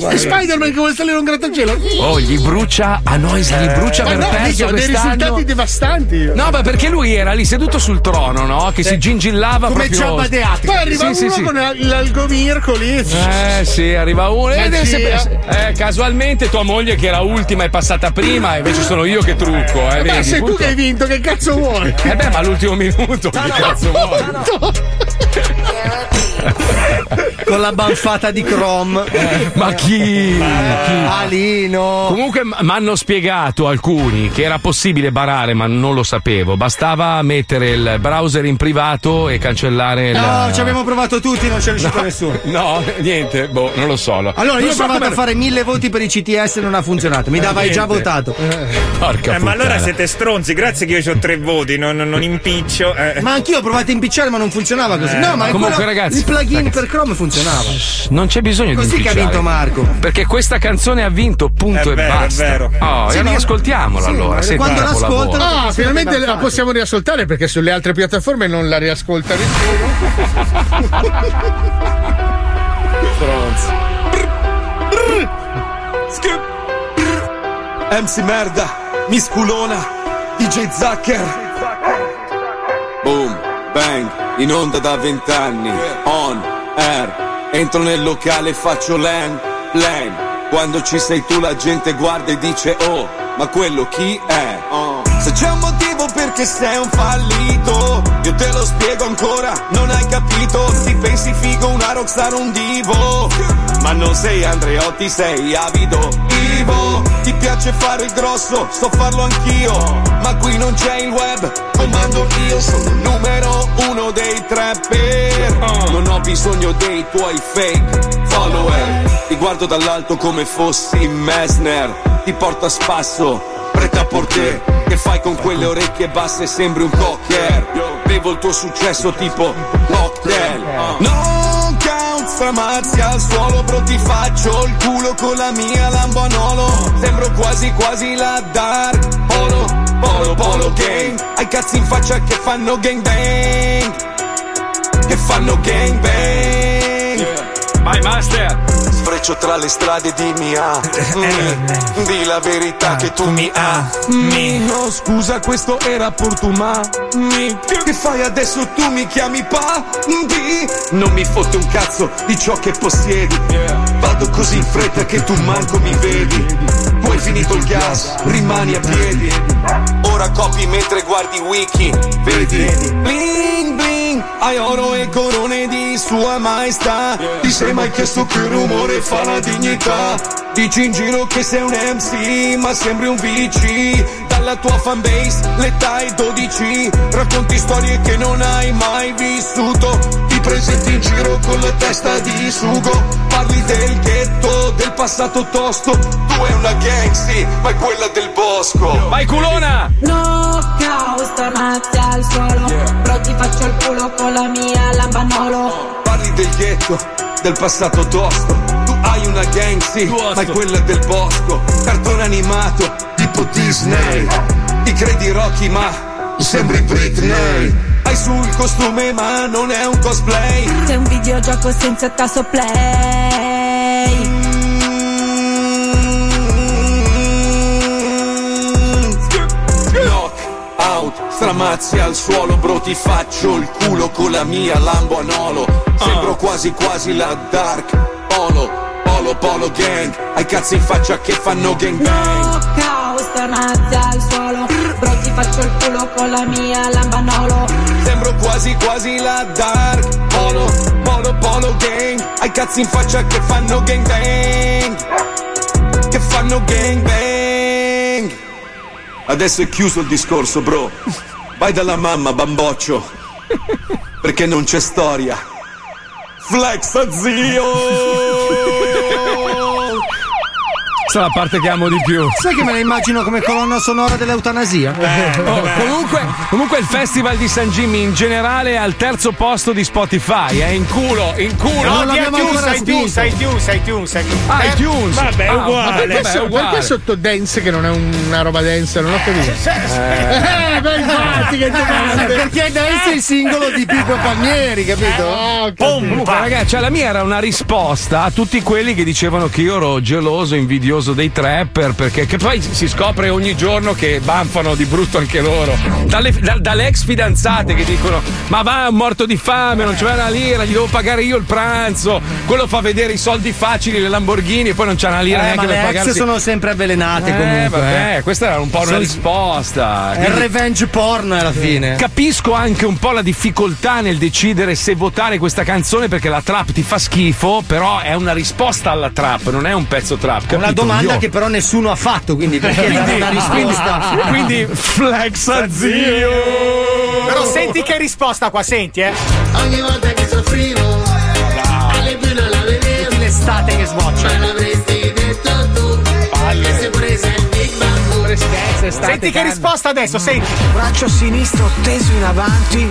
[SPEAKER 6] È Spider-Man che vuole salire un grattacielo.
[SPEAKER 3] Oh, gli brucia a noi, gli brucia
[SPEAKER 6] Ma
[SPEAKER 3] per
[SPEAKER 6] no,
[SPEAKER 3] perso
[SPEAKER 6] ho dei risultati devastanti.
[SPEAKER 3] No, ma perché lui era lì seduto sul trono, no? Che si gingillava
[SPEAKER 6] Come
[SPEAKER 3] proprio.
[SPEAKER 6] Giabba de Hutt. Poi arriva
[SPEAKER 3] Sì, sì,
[SPEAKER 6] uno
[SPEAKER 3] sì.
[SPEAKER 6] con l'algomirco lì.
[SPEAKER 3] Eh sì, arriva uno e
[SPEAKER 6] Magia.
[SPEAKER 3] se- eh, casualmente tua moglie che era ultima è passata prima, invece sono io che trucco, eh,
[SPEAKER 6] Ma
[SPEAKER 3] vedi?
[SPEAKER 6] sei tu che hai vinto, che cazzo vuoi?
[SPEAKER 3] Eh beh, ma all'ultimo minuto, che cazzo vuoi?
[SPEAKER 4] Con la banfata di Chrome.
[SPEAKER 3] Ma chi?
[SPEAKER 4] Alino.
[SPEAKER 3] Comunque mi hanno spiegato alcuni che era possibile barare, ma non lo sapevo. Bastava mettere il browser in privato e cancellare.
[SPEAKER 4] No, ci abbiamo provato tutti, non c'è riuscito nessuno. [LAUGHS]
[SPEAKER 3] No, niente, boh, non lo so.
[SPEAKER 4] Allora, io ho
[SPEAKER 3] so
[SPEAKER 4] provato
[SPEAKER 3] come-
[SPEAKER 4] a fare mille voti per i CTS e non ha funzionato. Mi davai già
[SPEAKER 5] Niente.
[SPEAKER 4] votato.
[SPEAKER 3] Porca
[SPEAKER 5] Eh, ma allora siete stronzi, grazie che io ho tre voti, non, non impiccio. eh.
[SPEAKER 4] Ma anch'io ho provato a impicciare, ma non funzionava così.
[SPEAKER 5] Eh.
[SPEAKER 4] No, ma
[SPEAKER 3] Comunque,
[SPEAKER 4] ancora
[SPEAKER 3] ragazzi,
[SPEAKER 4] il plugin
[SPEAKER 3] ragazzi.
[SPEAKER 4] per Chrome funzionava.
[SPEAKER 3] Non c'è bisogno
[SPEAKER 4] Così
[SPEAKER 3] di
[SPEAKER 4] che ha vinto Marco.
[SPEAKER 3] Perché questa canzone ha vinto, punto
[SPEAKER 5] È
[SPEAKER 3] e
[SPEAKER 5] vero, è
[SPEAKER 3] basta.
[SPEAKER 5] vero.
[SPEAKER 3] Oh,
[SPEAKER 4] Sì,
[SPEAKER 3] e riascoltiamola
[SPEAKER 4] sì,
[SPEAKER 3] allora. senti
[SPEAKER 4] quando l'ascoltano-
[SPEAKER 6] Ah, finalmente la possiamo riascoltare perché sulle altre piattaforme non la riascolta nessuno.
[SPEAKER 33] MC Merda, Miss Culona, DJ Zucker,
[SPEAKER 34] slang, in onda da vent'anni, on, air, entro nel locale e faccio lang, lang. Quando ci sei tu la gente guarda e dice oh, ma quello chi è? Oh. Se c'è un motivo perché sei un fallito, io te lo spiego ancora, non hai capito, si pensi figo una rockstar un divo, ma non sei Andreotti, sei avido, Ivo, ti piace fare il grosso, so farlo anch'io, ma qui non c'è il web, comando io, sono il numero uno dei trapper, non ho bisogno dei tuoi fake follower, ti guardo dall'alto come fossi Messner, ti porto a spasso, preta a porter, che fai con quelle orecchie basse sembri un cocker, bevo il tuo successo tipo cocktail, non count stramazzi al suolo bro ti faccio il culo con la mia lambanolo, sembro quasi quasi la dark, polo, polo, polo gang, ai cazzi in faccia che fanno gang bang, che fanno gang bang.
[SPEAKER 3] Vai master!
[SPEAKER 34] Sfreccio tra le strade dimmi ah mm, Di la verità che tu mi ami. No scusa questo era portumami Che fai adesso? Tu mi chiami pa di Non mi fotte un cazzo di ciò che possiedi. Vado così in fretta che tu manco mi vedi. Tu hai finito il gas, rimani a piedi Ora copi mentre guardi wiki. Vedi? Bling bling Hai oro e corone di sua maestà. Ti sei mai chiesto che rumore fa la dignità? Dici in giro che sei un MC ma sembri un VC Dalla tua fanbase l'età è 12 Racconti storie che non hai mai vissuto. Ti presenti in giro con la testa di sugo. Parli del ghetto, del passato tosto. Tu è una gangsta ma è quella del bosco.
[SPEAKER 3] Vai culona!
[SPEAKER 8] No caos stanotte al suolo. Però ti faccio il culo con la mia lambanolo
[SPEAKER 34] Parli del ghetto, del passato tosto. Tu hai una gangsta ma è quella del bosco. Cartone animato tipo Disney. Ti credi Rocky ma sembri Britney. Hai sul costume ma non è un cosplay.
[SPEAKER 8] Sei un videogioco senza tasto play.
[SPEAKER 34] Knock out, stramazzi al suolo bro ti faccio il culo con la mia Lambo Anolo Sembro quasi quasi la Dark Polo, Polo, Polo Gang. Hai cazzi in faccia che fanno gang bang.
[SPEAKER 8] No stanotte al suolo. Però ti faccio il culo con la mia lambanolo
[SPEAKER 34] Sembro quasi quasi la Dark Polo, Polo, Polo Gang. Hai cazzi in faccia che fanno gang bang. Che fanno gang bang. Adesso è chiuso il discorso bro. Vai dalla mamma bamboccio. Perché non c'è storia. Flexa zio
[SPEAKER 3] Questa è la parte che amo di più.
[SPEAKER 4] Sai che me la immagino come colonna sonora dell'eutanasia?
[SPEAKER 3] Oh, comunque, comunque il festival di San Jimmy in generale è al terzo posto di Spotify, è in culo, in culo.
[SPEAKER 7] No, di iTunes, iTunes, iTunes, iTunes, iTunes.
[SPEAKER 3] Ah, iTunes.
[SPEAKER 6] Vabbè, è
[SPEAKER 3] Ah,
[SPEAKER 6] uguale.
[SPEAKER 3] vabbè,
[SPEAKER 6] Perché,
[SPEAKER 3] vabbè,
[SPEAKER 6] perché sotto dance che non è una roba dance? Non ho capito. Eh, beh, infatti, che domande.
[SPEAKER 4] Perché dance è il singolo di Pippo Palmieri, capito?
[SPEAKER 3] Comunque, ragazzi, cioè, la mia era una risposta a tutti quelli che dicevano che io ero geloso, invidioso dei trapper, perché che poi si scopre ogni giorno che banfano di brutto anche loro. Dalle, da- dalle ex fidanzate che dicono: Ma va, morto di fame, non c'è una lira, gli devo pagare io il pranzo. Quello fa vedere i soldi facili, le Lamborghini, e poi non c'è una lira
[SPEAKER 4] Eh,
[SPEAKER 3] neanche
[SPEAKER 4] ma
[SPEAKER 3] per
[SPEAKER 4] le ex
[SPEAKER 3] pagarsi.
[SPEAKER 4] sono sempre avvelenate
[SPEAKER 3] Eh,
[SPEAKER 4] comunque.
[SPEAKER 3] vabbè,
[SPEAKER 4] eh.
[SPEAKER 3] questa era un po' una
[SPEAKER 4] Sono-
[SPEAKER 3] risposta.
[SPEAKER 4] È
[SPEAKER 3] Quindi-
[SPEAKER 4] revenge porn alla fine.
[SPEAKER 3] Capisco anche un po' la difficoltà nel decidere se votare questa canzone perché la trap ti fa schifo, però è una risposta alla trap, non è un pezzo trap.
[SPEAKER 4] Una
[SPEAKER 3] capito?
[SPEAKER 4] Domanda
[SPEAKER 3] Io-
[SPEAKER 4] che però nessuno ha fatto, quindi perché dare una risposta?
[SPEAKER 3] Quindi, [LAUGHS] quindi flexa zio.
[SPEAKER 7] Però senti che risposta qua, senti, eh.
[SPEAKER 19] Ogni volta che soffrivo, alle più non la vedevo.
[SPEAKER 7] L'estate che sboccia.
[SPEAKER 19] Ma l'avresti detto tu. Che sei presa il Big Bang.
[SPEAKER 7] Senti che risposta adesso, senti.
[SPEAKER 33] Braccio sinistro teso in avanti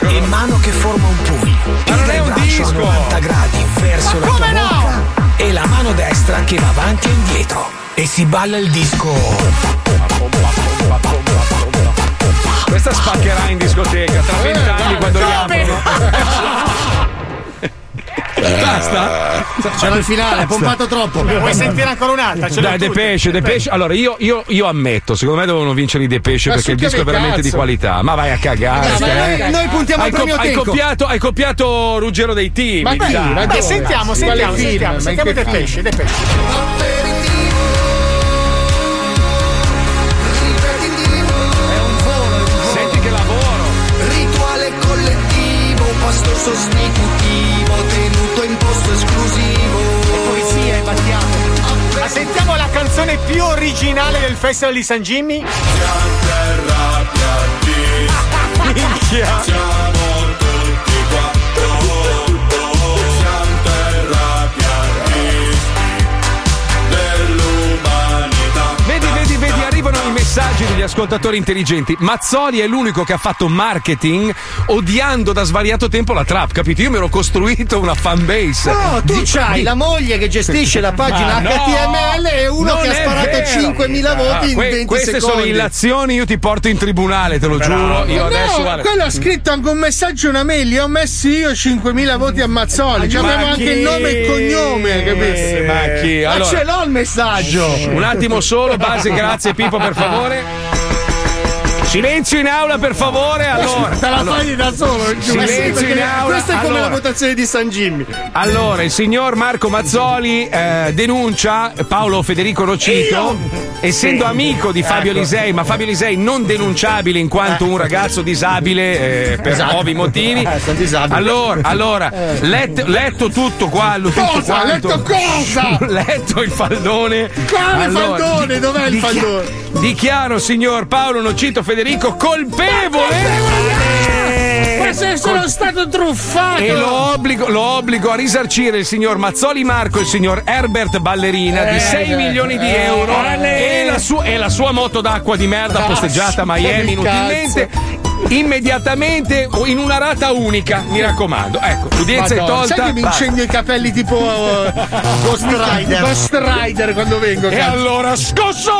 [SPEAKER 33] e mano che forma un pugno. Piega il braccio a 90 gradi verso la tua
[SPEAKER 7] come no?
[SPEAKER 33] bocca e la mano destra che va avanti e indietro. E si balla il disco.
[SPEAKER 3] Questa spaccherà in discoteca tra vent'anni quando riaprono. [LAUGHS] Basta?
[SPEAKER 6] C'era il finale, ha pompato troppo.
[SPEAKER 7] Vuoi sentire ancora un'altra? Ce
[SPEAKER 3] Dai,
[SPEAKER 7] tutte.
[SPEAKER 3] Depesce, Depesce. Allora, io, io, io ammetto, secondo me dovevano vincere i Depesce
[SPEAKER 6] Ma
[SPEAKER 3] perché il disco è veramente
[SPEAKER 6] cazzo?
[SPEAKER 3] di qualità. Ma vai a cagare.
[SPEAKER 6] Ma
[SPEAKER 3] te.
[SPEAKER 6] noi- noi puntiamo
[SPEAKER 3] hai
[SPEAKER 6] al premio
[SPEAKER 3] hai
[SPEAKER 6] Tenco.
[SPEAKER 3] copiato, hai copiato Ruggero dei Team.
[SPEAKER 6] Ma chi? Ma
[SPEAKER 7] Dai, sentiamo, sentiamo,
[SPEAKER 6] film?
[SPEAKER 7] sentiamo, sentiamo
[SPEAKER 3] lavoro.
[SPEAKER 19] Rituale collettivo, pasto sostitutivo, posto esclusivo. E
[SPEAKER 7] poesia, battiamo. Ma sentiamo la canzone più originale del Festival di San Jimmy? [LAUGHS] Minchia.
[SPEAKER 3] Ascoltatori intelligenti. Mazzoli è l'unico che ha fatto marketing odiando da svariato tempo la trap, capito? Io mi ero costruito una fanbase.
[SPEAKER 4] No, tu
[SPEAKER 3] Di-
[SPEAKER 4] c'hai
[SPEAKER 3] di-
[SPEAKER 4] la moglie che gestisce la pagina
[SPEAKER 3] Ma no!
[SPEAKER 4] HTML e uno che ha sparato
[SPEAKER 3] vero.
[SPEAKER 4] 5.000 voti in
[SPEAKER 3] Ah, que-
[SPEAKER 4] 20
[SPEAKER 3] Queste
[SPEAKER 4] secondi.
[SPEAKER 3] sono illazioni, io ti porto in tribunale, te lo giuro. Io
[SPEAKER 6] no,
[SPEAKER 3] adesso guarda.
[SPEAKER 6] quello ha scritto anche un messaggio, una mail. Li ho messi io 5.000 voti a Mazzoli. Ci
[SPEAKER 3] Ma
[SPEAKER 6] avevo anche il nome e il cognome, capito?
[SPEAKER 3] Ma chi?
[SPEAKER 4] Ma
[SPEAKER 3] Allora-
[SPEAKER 4] ce l'ho il messaggio.
[SPEAKER 3] Un attimo solo, base, grazie Pippo per favore. Silenzio in aula per favore. Allora,
[SPEAKER 6] Te la
[SPEAKER 3] allora.
[SPEAKER 6] fai da solo.
[SPEAKER 3] Silenzio in aula.
[SPEAKER 4] Questa è come
[SPEAKER 3] Allora.
[SPEAKER 4] la votazione di San Jimmy.
[SPEAKER 3] Allora, il signor Marco Mazzoli eh, denuncia Paolo Federico Rocito, essendo amico di Fabio
[SPEAKER 4] Ecco.
[SPEAKER 3] Lisei, ma Fabio Lisei non denunciabile in quanto un ragazzo disabile eh, per
[SPEAKER 4] Esatto.
[SPEAKER 3] ovvi motivi.
[SPEAKER 4] Eh, sono disabile.
[SPEAKER 3] Allora, allora letto, letto tutto qua, tutto
[SPEAKER 6] Cosa?
[SPEAKER 3] quanto.
[SPEAKER 6] Letto cosa? [LAUGHS]
[SPEAKER 3] letto il faldone.
[SPEAKER 6] Quale faldone? Dov'è il faldone?
[SPEAKER 3] Dichiaro, signor Paolo Nocito Federico, colpevole.
[SPEAKER 6] Ma se sono stato truffato!
[SPEAKER 3] E lo obbligo, lo obbligo a risarcire il signor Mazzoli Marco e il signor Herbert Ballerina di
[SPEAKER 6] Eh,
[SPEAKER 3] 6
[SPEAKER 6] eh,
[SPEAKER 3] milioni di
[SPEAKER 6] eh,
[SPEAKER 3] euro
[SPEAKER 6] Ale.
[SPEAKER 3] e la, sua, e la sua moto d'acqua di merda
[SPEAKER 6] Ah,
[SPEAKER 3] posteggiata a Miami inutilmente. Immediatamente o in una rata unica, mi raccomando. Ecco, l'udienza è tolta.
[SPEAKER 6] Sai che mi incendio i capelli tipo uh, [LAUGHS]
[SPEAKER 4] Ghost Rider.
[SPEAKER 6] Ghost Rider quando vengo.
[SPEAKER 3] E
[SPEAKER 6] cazzo.
[SPEAKER 3] allora scosso!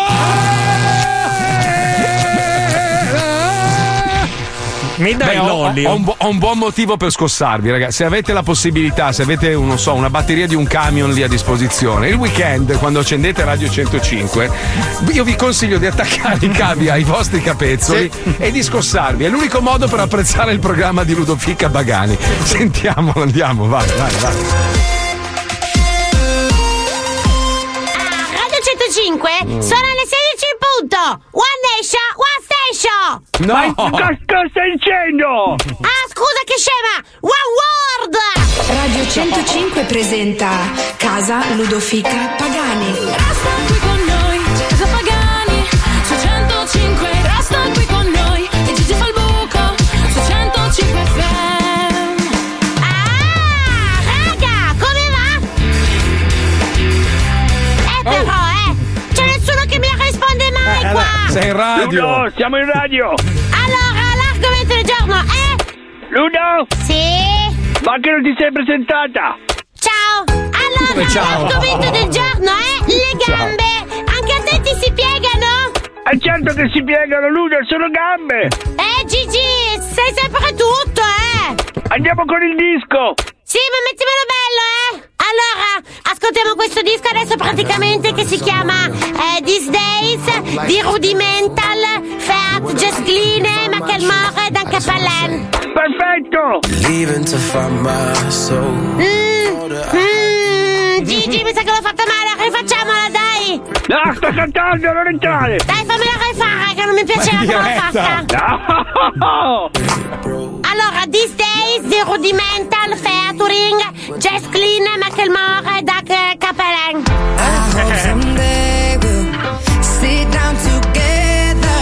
[SPEAKER 5] Mi dai
[SPEAKER 3] Beh, ho,
[SPEAKER 5] l'olio?
[SPEAKER 3] ho un, bu- ho un buon motivo per scossarvi, ragazzi. Se avete la possibilità, se avete non so, una batteria di un camion lì a disposizione, il weekend, quando accendete Radio 105, io vi consiglio di attaccare i cavi ai vostri capezzoli e di scossarvi. È l'unico modo per apprezzare il programma di Ludofica Bagani. Sentiamolo, andiamo, vai, vai, vai.
[SPEAKER 35] Radio 105 sono le 16 in punto. One Nation, One Station.
[SPEAKER 3] No!
[SPEAKER 35] Ma cosa stai dicendo? Ah, scusa che scema. One World.
[SPEAKER 8] Radio 105 presenta Casa Ludofica Pagani.
[SPEAKER 3] Sei in radio.
[SPEAKER 36] Ludo, siamo in radio.
[SPEAKER 35] Allora, l'argomento del giorno è...
[SPEAKER 36] Ludo?
[SPEAKER 35] Sì?
[SPEAKER 36] Ma che non ti sei presentata?
[SPEAKER 35] Ciao! Allora,
[SPEAKER 36] ciao?
[SPEAKER 35] l'argomento del giorno è le
[SPEAKER 36] Ciao.
[SPEAKER 35] gambe! Anche a te ti si piegano?
[SPEAKER 36] È certo che si piegano, Ludo, sono gambe.
[SPEAKER 35] Eh, Gigi, sai sempre tutto, eh!
[SPEAKER 36] Andiamo con il disco.
[SPEAKER 35] Sì, ma mettimelo bello, eh! Allora, ascoltiamo questo disco adesso praticamente che si chiama eh, These Days di Rudimental, Feat, Jess Gline, Michael Moore e anche Palen.
[SPEAKER 36] Perfetto!
[SPEAKER 35] Mm, mm, Gigi, mi sa che l'ho fatta male, rifacciamola, dai!
[SPEAKER 36] No, sto cantando, non entrare.
[SPEAKER 35] Dai, fammela rifare, che non mi piaceva come l'ho fatta!
[SPEAKER 36] No! [LAUGHS]
[SPEAKER 35] Allora, These Days di Rudimental, Featuring, Jess Clean, Michael Moore e Doug eh,
[SPEAKER 8] we'll sit down together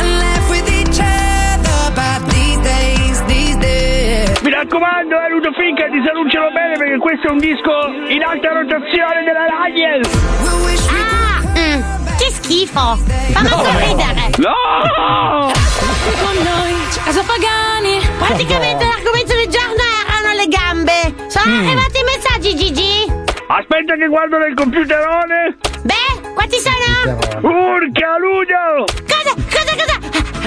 [SPEAKER 8] and laugh with each other about these days, these days.
[SPEAKER 36] Mi raccomando, eh, Ludo Finca, disanuncialo bene perché questo è un disco in alta rotazione della Radiel.
[SPEAKER 35] Schifo! Fa molto ridere!
[SPEAKER 36] No!
[SPEAKER 32] Con noi, Pagani.
[SPEAKER 35] Praticamente l'argomento del giorno erano le gambe. Sono
[SPEAKER 36] Mm.
[SPEAKER 35] arrivati i messaggi, Gigi?
[SPEAKER 36] Aspetta che guardo nel computerone.
[SPEAKER 35] Beh, quanti sono?
[SPEAKER 36] Urca, Ludo!
[SPEAKER 35] Cosa? Cosa? Cosa?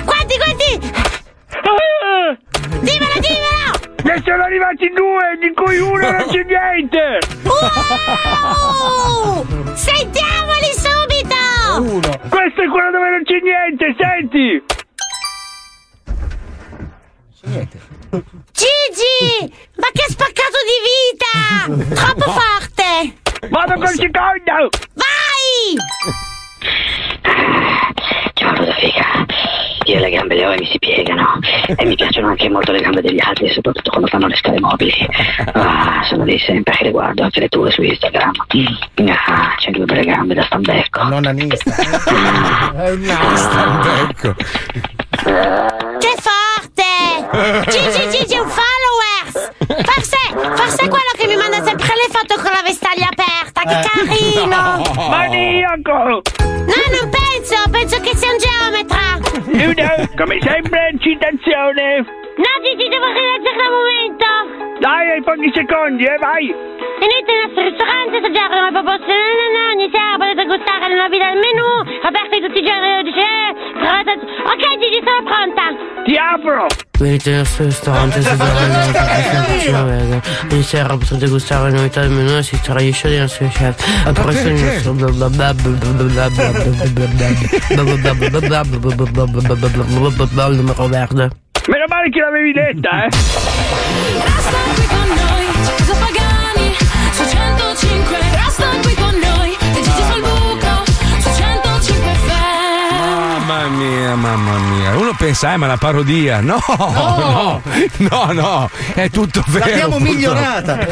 [SPEAKER 35] Quanti? Quanti?
[SPEAKER 36] Ah!
[SPEAKER 35] Dimmelo, dimmelo!
[SPEAKER 36] Ne sono arrivati due, di cui uno non c'è niente!
[SPEAKER 35] Uh! Sentiamoli subito!
[SPEAKER 36] Questo è quello dove non c'è niente, senti!
[SPEAKER 35] Gigi! Ma che spaccato di vita! [LAUGHS] Troppo forte!
[SPEAKER 36] Vado col secondo!
[SPEAKER 35] Vai!
[SPEAKER 37] Ciao Ludovica, io le gambe le ho e mi si piegano e mi piacciono anche molto le gambe degli altri, soprattutto quando fanno le scale mobili. [LAUGHS] Ah, sono lì sempre che le guardo anche le tue su Instagram. Ah, c'hai due belle gambe da stambecco.
[SPEAKER 4] Non anista. [LAUGHS]
[SPEAKER 3] Stambecco.
[SPEAKER 35] Che forte!
[SPEAKER 36] Come sempre citazione!
[SPEAKER 35] No, Gigi, devo rileggere un momento!
[SPEAKER 36] Dai, hai pochi secondi, eh, vai!
[SPEAKER 35] Venite nel nostro ristorante, assaggiare una proposta nanana, ogni sera potete gustare la novità del menù, aperti tutti i giorni alle 12 eh, trovate- Ok Gigi, sono pronta!
[SPEAKER 36] Ti apro!
[SPEAKER 38] Venite nel nostro ristorante, una novità del Ogni sera potrete gustare le novità del menù e agli show dei nostri chef. A presto il nostro bla bla bla bla bla bla bla bla numero verde.
[SPEAKER 36] Meno male che l'avevi detta, eh!
[SPEAKER 3] Mia, mamma mia. Uno pensa, eh, ma una parodia. No, no, no, no, è tutto vero.
[SPEAKER 4] L'abbiamo
[SPEAKER 3] purtroppo.
[SPEAKER 4] migliorata.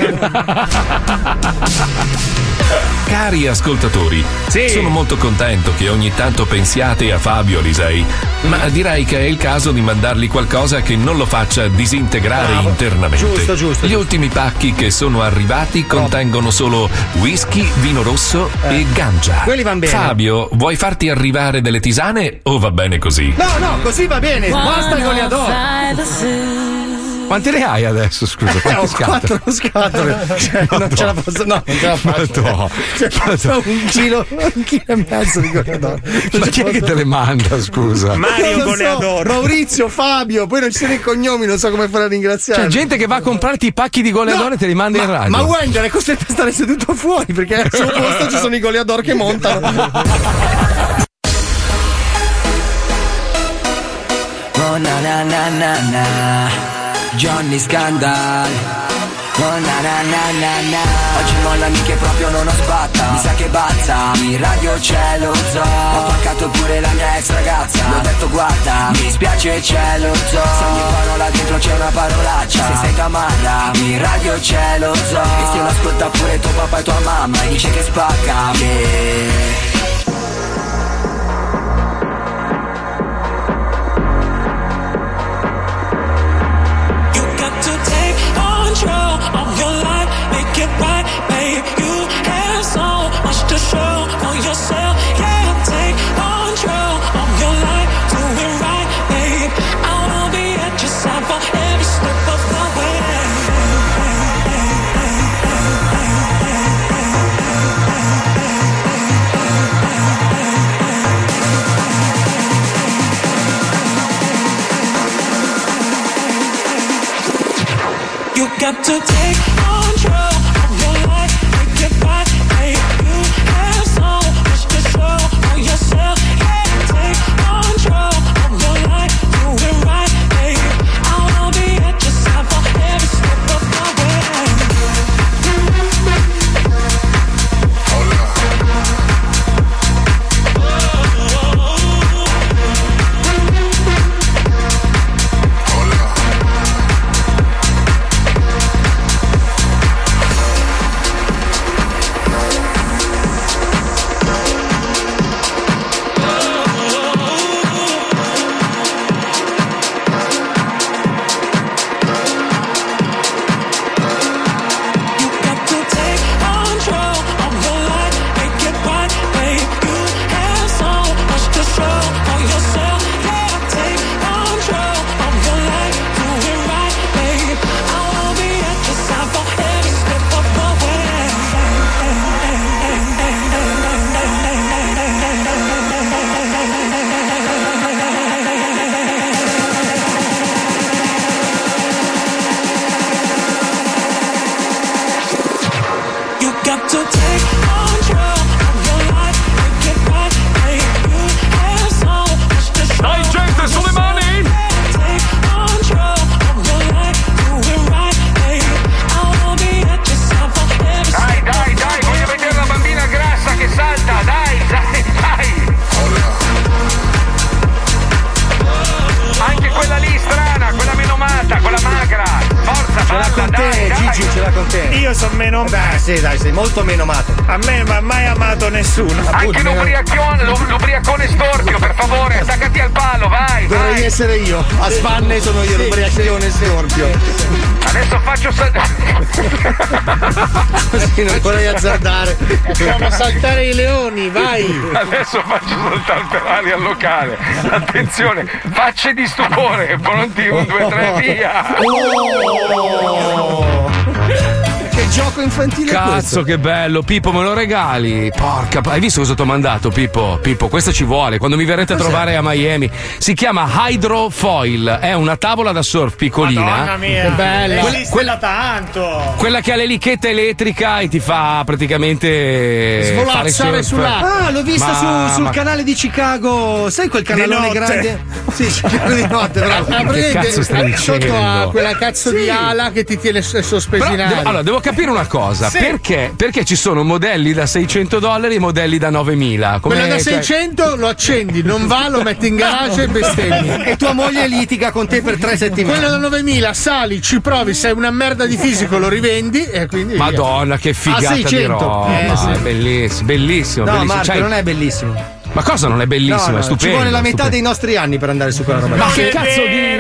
[SPEAKER 1] Cari ascoltatori, sono molto contento che ogni tanto pensiate a Fabio Alisei, ma direi che è il caso di mandargli qualcosa che non lo faccia disintegrare
[SPEAKER 4] Bravo.
[SPEAKER 1] internamente.
[SPEAKER 4] Giusto, giusto,
[SPEAKER 1] Gli
[SPEAKER 4] giusto.
[SPEAKER 1] ultimi pacchi che sono arrivati contengono solo whisky, vino rosso e ganja.
[SPEAKER 4] Eh. Quelli van bene.
[SPEAKER 1] Fabio, vuoi farti arrivare delle tisane o va bene così?
[SPEAKER 4] No, no, così va bene. Basta il goleador.
[SPEAKER 3] Quante ne hai adesso, scusa?
[SPEAKER 4] Eh, ho
[SPEAKER 3] scatole?
[SPEAKER 4] quattro scatole. [LAUGHS] Cioè, non ce la posso. No, non ce la faccio.
[SPEAKER 3] Madonna.
[SPEAKER 4] Cioè, un chilo, un chilo e mezzo di goleador.
[SPEAKER 3] Ma chi è che te le manda, scusa?
[SPEAKER 4] Non lo so. Maurizio, Fabio, poi non ci sono i cognomi, non so come fare a ringraziare.
[SPEAKER 3] C'è gente che va a comprarti i pacchi di goleador e te li manda in radio.
[SPEAKER 4] Ma Wender è costretto a stare seduto fuori perché al suo posto ci sono i goleador che montano. [LAUGHS]
[SPEAKER 39] Oh na na na na na. Johnny Scandal. Oh na na na na na. Oggi mollami che proprio non ho sbatta. Mi sa che bazza. In radio c'è lo zoo. Ho paccato pure la mia ex ragazza. Le ho detto guarda Mi spiace c'è lo zoo. Se ogni parola dentro c'è una parolaccia. Se sei tamarra In radio c'è lo zoo. E se lo ascolta pure tuo papà e tua mamma E dice che spacca yeah.
[SPEAKER 32] Got to take
[SPEAKER 40] vai! Adesso faccio
[SPEAKER 6] saltare
[SPEAKER 40] per aria al locale. Attenzione, facce di stupore, pronti, un, due, tre, via.
[SPEAKER 4] Che gioco infantile
[SPEAKER 3] Cazzo,
[SPEAKER 4] questo?
[SPEAKER 3] che bello, Pippo, me lo regali? Porca, hai visto cosa ti ho mandato, Pippo? Pippo, questo ci vuole. Quando mi verrete a
[SPEAKER 5] Cos'è?
[SPEAKER 3] trovare a Miami, si chiama Hydrofoil. È una tavola da surf piccolina.
[SPEAKER 5] Madonna mia,
[SPEAKER 3] Che bella.
[SPEAKER 5] Quella, quella tanto.
[SPEAKER 3] Quella che ha l'elichetta electrica e ti fa praticamente. fare surf.
[SPEAKER 4] Ah, l'ho vista
[SPEAKER 3] Ma-
[SPEAKER 4] su- sul
[SPEAKER 3] ma-
[SPEAKER 4] canale di Chicago. Sai quel canalone grande? Sì, Chicago di notte, bravo. [LAUGHS]
[SPEAKER 6] Ah,
[SPEAKER 3] cazzo stai
[SPEAKER 6] Sotto
[SPEAKER 3] dicendo?
[SPEAKER 6] a quella cazzo di
[SPEAKER 4] Sì.
[SPEAKER 6] ala che ti tiene s- sospesi
[SPEAKER 3] Però
[SPEAKER 6] in
[SPEAKER 3] devo,
[SPEAKER 6] aria.
[SPEAKER 3] allora, devo capire una cosa:
[SPEAKER 6] Sì.
[SPEAKER 3] perché? Perché ci sono modelli da 600 dollari e modelli da 9000? Come-
[SPEAKER 6] Quello da
[SPEAKER 3] cioè-
[SPEAKER 6] 600 lo accendi, non va, lo metti in [LAUGHS] garage e bestemmi.
[SPEAKER 4] E tua moglie litiga con te per tre settimane.
[SPEAKER 6] Quello da 9000 sali, ci provi, sei una merda di fisico, lo rivendi e quindi. via.
[SPEAKER 3] Madonna, che figata di
[SPEAKER 6] 600.
[SPEAKER 3] roba!
[SPEAKER 6] Eh, sì.
[SPEAKER 3] Bellissimo, bellissimo.
[SPEAKER 4] No,
[SPEAKER 3] bellissimo.
[SPEAKER 4] Marco,
[SPEAKER 3] Cioè,
[SPEAKER 4] non è bellissimo.
[SPEAKER 3] Ma cosa non è bellissimo?
[SPEAKER 4] No, no,
[SPEAKER 3] è stupendo.
[SPEAKER 4] Ci vuole la metà
[SPEAKER 3] stupendo.
[SPEAKER 4] dei nostri anni per andare su quella roba.
[SPEAKER 3] Ma che cazzo
[SPEAKER 6] E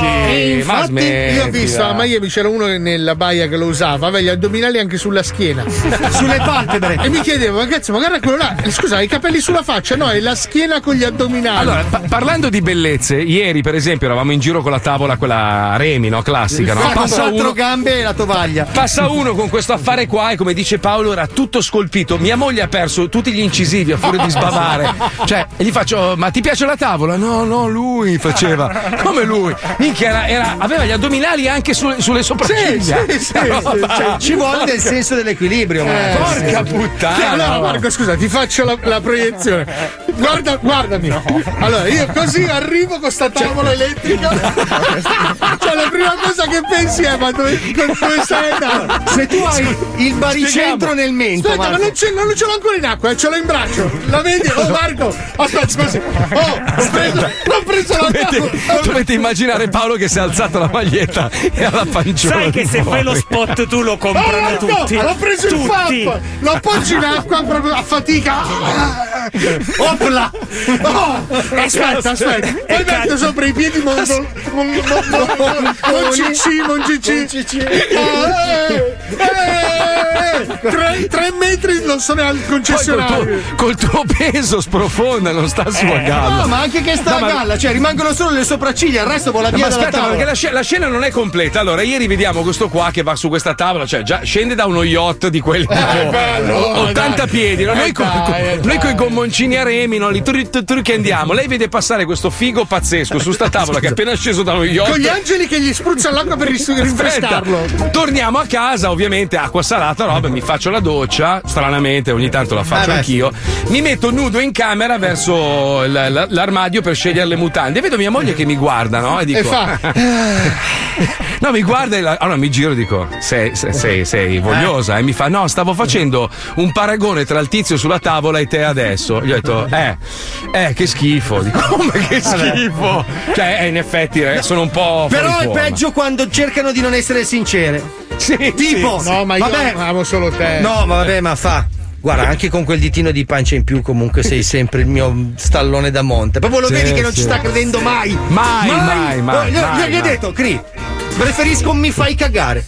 [SPEAKER 3] dici? Ma
[SPEAKER 6] infatti
[SPEAKER 3] smettila.
[SPEAKER 6] io ho visto a Miami c'era uno nella baia che lo usava, aveva gli addominali anche sulla schiena. [LAUGHS]
[SPEAKER 4] Sulle palpebre.
[SPEAKER 6] E mi chiedevo, ma cazzo, ma guarda quello là. Scusa, i capelli sulla faccia? No, è la schiena con gli addominali.
[SPEAKER 3] Allora, pa- parlando di bellezze, ieri per esempio eravamo in giro con la tavola, quella Remi, no? Classica, no? Passa
[SPEAKER 4] quattro
[SPEAKER 3] uno,
[SPEAKER 4] gambe e la tovaglia.
[SPEAKER 3] passa uno con questo affare qua e come dice Paolo era tutto scolpito. Mia moglie ha perso tutti gli incisivi a furia di sbavare. [LAUGHS] Cioè, e gli faccio, ma ti piace la tavola? No, no, lui faceva. Come lui? Minchia, era, era- aveva gli addominali anche sulle, sulle sopracciglia.
[SPEAKER 4] Sì, sì, sì, sì. Ci vuole del senso dell'equilibrio.
[SPEAKER 6] Eh.
[SPEAKER 3] Porca puttana.
[SPEAKER 6] allora Marco, scusa, ti faccio la, la proiezione. Guarda, guardami. Allora, io così arrivo con sta tavola elettrica. [LAUGHS] cioè, la prima cosa che pensi è: ma dove, dove stai andando?
[SPEAKER 4] Se tu hai il baricentro nel mento,
[SPEAKER 6] Aspetta, ma
[SPEAKER 4] Marco.
[SPEAKER 6] non, ce, non ce l'ho ancora in acqua, eh, ce l'ho in braccio. La vedi? Oh Marco, aspetta, così. Oh, ho preso, ho preso la tavola.
[SPEAKER 3] dovete immaginare Paolo che si è alzato la maglietta e ha la panciola.
[SPEAKER 5] Sai che se fai lo spot tu lo
[SPEAKER 6] Oh,
[SPEAKER 5] comprano
[SPEAKER 6] Marco,
[SPEAKER 5] tutti.
[SPEAKER 6] l'ho preso il
[SPEAKER 5] tutti.
[SPEAKER 6] FAP, lo appoggio in acqua proprio a fatica. Opla! Oh, aspetta, aspetta. Poi metto sopra i piedi Mongol. Mon Cicci, Mon Cicci. Tre, tre metri non sono al
[SPEAKER 3] Poi col
[SPEAKER 6] concessionario.
[SPEAKER 3] tuo, col tuo peso sprofonda, non sta su a galla.
[SPEAKER 4] No, ma anche che sta
[SPEAKER 3] No,
[SPEAKER 4] a galla, cioè rimangono solo le sopracciglia, il resto vola
[SPEAKER 3] No,
[SPEAKER 4] via
[SPEAKER 3] ma aspetta, perché la, sc- la scena non è completa. Allora, ieri vediamo questo qua che va su questa tavola, cioè già scende da uno yacht di quelli tipo,
[SPEAKER 6] bello,
[SPEAKER 3] o- 80
[SPEAKER 6] dai.
[SPEAKER 3] piedi. no? Noi,
[SPEAKER 6] Eh,
[SPEAKER 3] con,
[SPEAKER 6] dai, eh,
[SPEAKER 3] noi
[SPEAKER 6] dai.
[SPEAKER 3] coi gommoncini a remi, no? li tru- tru- tru- che andiamo. Lei vede passare questo figo pazzesco su sta tavola che è appena sceso da uno yacht.
[SPEAKER 6] Con gli angeli che gli spruzzano l'acqua per ris- rinfrescarlo.
[SPEAKER 3] torniamo a casa, ovviamente acqua salata, roba, mi faccio la doccia, stranamente ogni tanto la faccio
[SPEAKER 4] Eh
[SPEAKER 3] anch'io. Mi metto nudo in camera verso l'armadio per scegliere le mutande. E vedo mia moglie che mi guarda, no? E dico.
[SPEAKER 6] Fa. [LAUGHS]
[SPEAKER 3] No, mi guarda e la- allora mi giro e dico: Sei, sei, sei, sei vogliosa? E mi fa: No, stavo facendo un paragone tra il tizio sulla tavola e te adesso. Gli ho detto: Eh, eh, che schifo. [LAUGHS] Dico, come che schifo? Cioè, eh, in effetti eh, sono un po'.
[SPEAKER 4] Però è peggio quando cercano di non essere sincere.
[SPEAKER 3] Sì,
[SPEAKER 4] Tipo,
[SPEAKER 6] No, ma io
[SPEAKER 4] vabbè,
[SPEAKER 6] amo solo te.
[SPEAKER 4] No, ma vabbè, ma fa. Guarda, anche con quel ditino di pancia in più, comunque sei [LAUGHS] sempre il mio stallone da monte. Proprio lo
[SPEAKER 3] Sì,
[SPEAKER 4] vedi che non
[SPEAKER 3] sì.
[SPEAKER 4] ci sta credendo mai.
[SPEAKER 3] Mai, mai, mai,
[SPEAKER 4] Oh, gli,
[SPEAKER 3] mai,
[SPEAKER 4] gli ho
[SPEAKER 3] mai.
[SPEAKER 4] detto, Cri. Preferisco un mi fai cagare.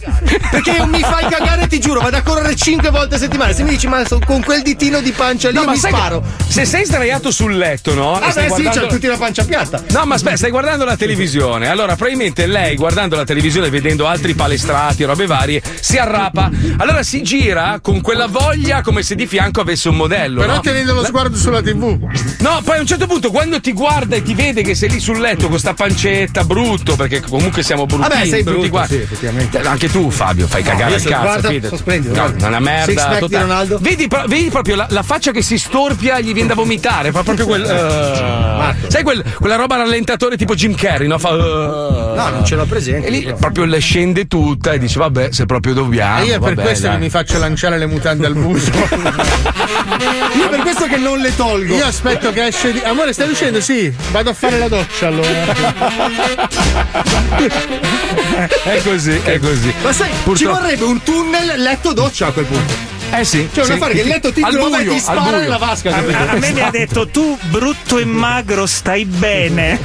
[SPEAKER 4] Perché un mi fai cagare, ti giuro, vado a correre 5 volte a settimana. Se mi dici, ma con quel ditino di pancia lì
[SPEAKER 3] No,
[SPEAKER 4] io mi sparo.
[SPEAKER 3] se sei sdraiato sul letto, no?
[SPEAKER 4] Ah,
[SPEAKER 3] stai
[SPEAKER 4] beh, sì,
[SPEAKER 3] guardando-
[SPEAKER 4] c'ha tutti la pancia piatta.
[SPEAKER 3] No, ma aspetta, stai guardando la televisione. Allora, probabilmente lei, guardando la televisione, vedendo altri palestrati, robe varie, si arrapa. Allora si gira con quella voglia come se di fianco avesse un modello.
[SPEAKER 6] Però
[SPEAKER 3] no?
[SPEAKER 6] tenendo lo sguardo sulla TV.
[SPEAKER 3] No, poi a un certo punto, quando ti guarda e ti vede che sei lì sul letto con sta pancetta, brutto, perché comunque siamo bruttini.
[SPEAKER 4] Vabbè, sei
[SPEAKER 3] tutti
[SPEAKER 4] brutto,
[SPEAKER 3] quanti.
[SPEAKER 4] sì, effettivamente.
[SPEAKER 3] Eh, Anche tu, Fabio, fai cagare
[SPEAKER 4] io
[SPEAKER 3] il cazzo.
[SPEAKER 4] guarda,
[SPEAKER 3] fidati.
[SPEAKER 4] splendido,
[SPEAKER 3] No,
[SPEAKER 4] guarda.
[SPEAKER 3] è una merda. Vedi, pro- vedi proprio la, la faccia che si storpia, gli viene da vomitare. Fa proprio quel. eh, sai quel- quella roba rallentatore tipo Jim Carrey, no? Fa.
[SPEAKER 4] No, non ce l'ho presente.
[SPEAKER 3] E lì proprio le scende tutta e dice, vabbè, se proprio dobbiamo.
[SPEAKER 6] E io è per
[SPEAKER 3] vabbè,
[SPEAKER 6] questo
[SPEAKER 3] dai.
[SPEAKER 6] che mi faccio lanciare le mutande al busto. [LAUGHS]
[SPEAKER 4] Io per questo che non le tolgo.
[SPEAKER 6] Io aspetto che esce di. Amore, stai uscendo? Sì, vado a fare la doccia allora. [LAUGHS] [LAUGHS]
[SPEAKER 3] È così, è così.
[SPEAKER 4] Ma sai, ci
[SPEAKER 3] Purtroppo-
[SPEAKER 4] vorrebbe un tunnel letto doccia a quel punto.
[SPEAKER 3] Eh sì.
[SPEAKER 4] Cioè, un
[SPEAKER 3] sì.
[SPEAKER 4] affare che il letto ti
[SPEAKER 3] Al
[SPEAKER 4] trova e
[SPEAKER 3] buio,
[SPEAKER 4] ti
[SPEAKER 3] al
[SPEAKER 4] spara
[SPEAKER 3] buio.
[SPEAKER 4] nella vasca.
[SPEAKER 5] A, a me mi ha detto tu brutto e magro stai bene.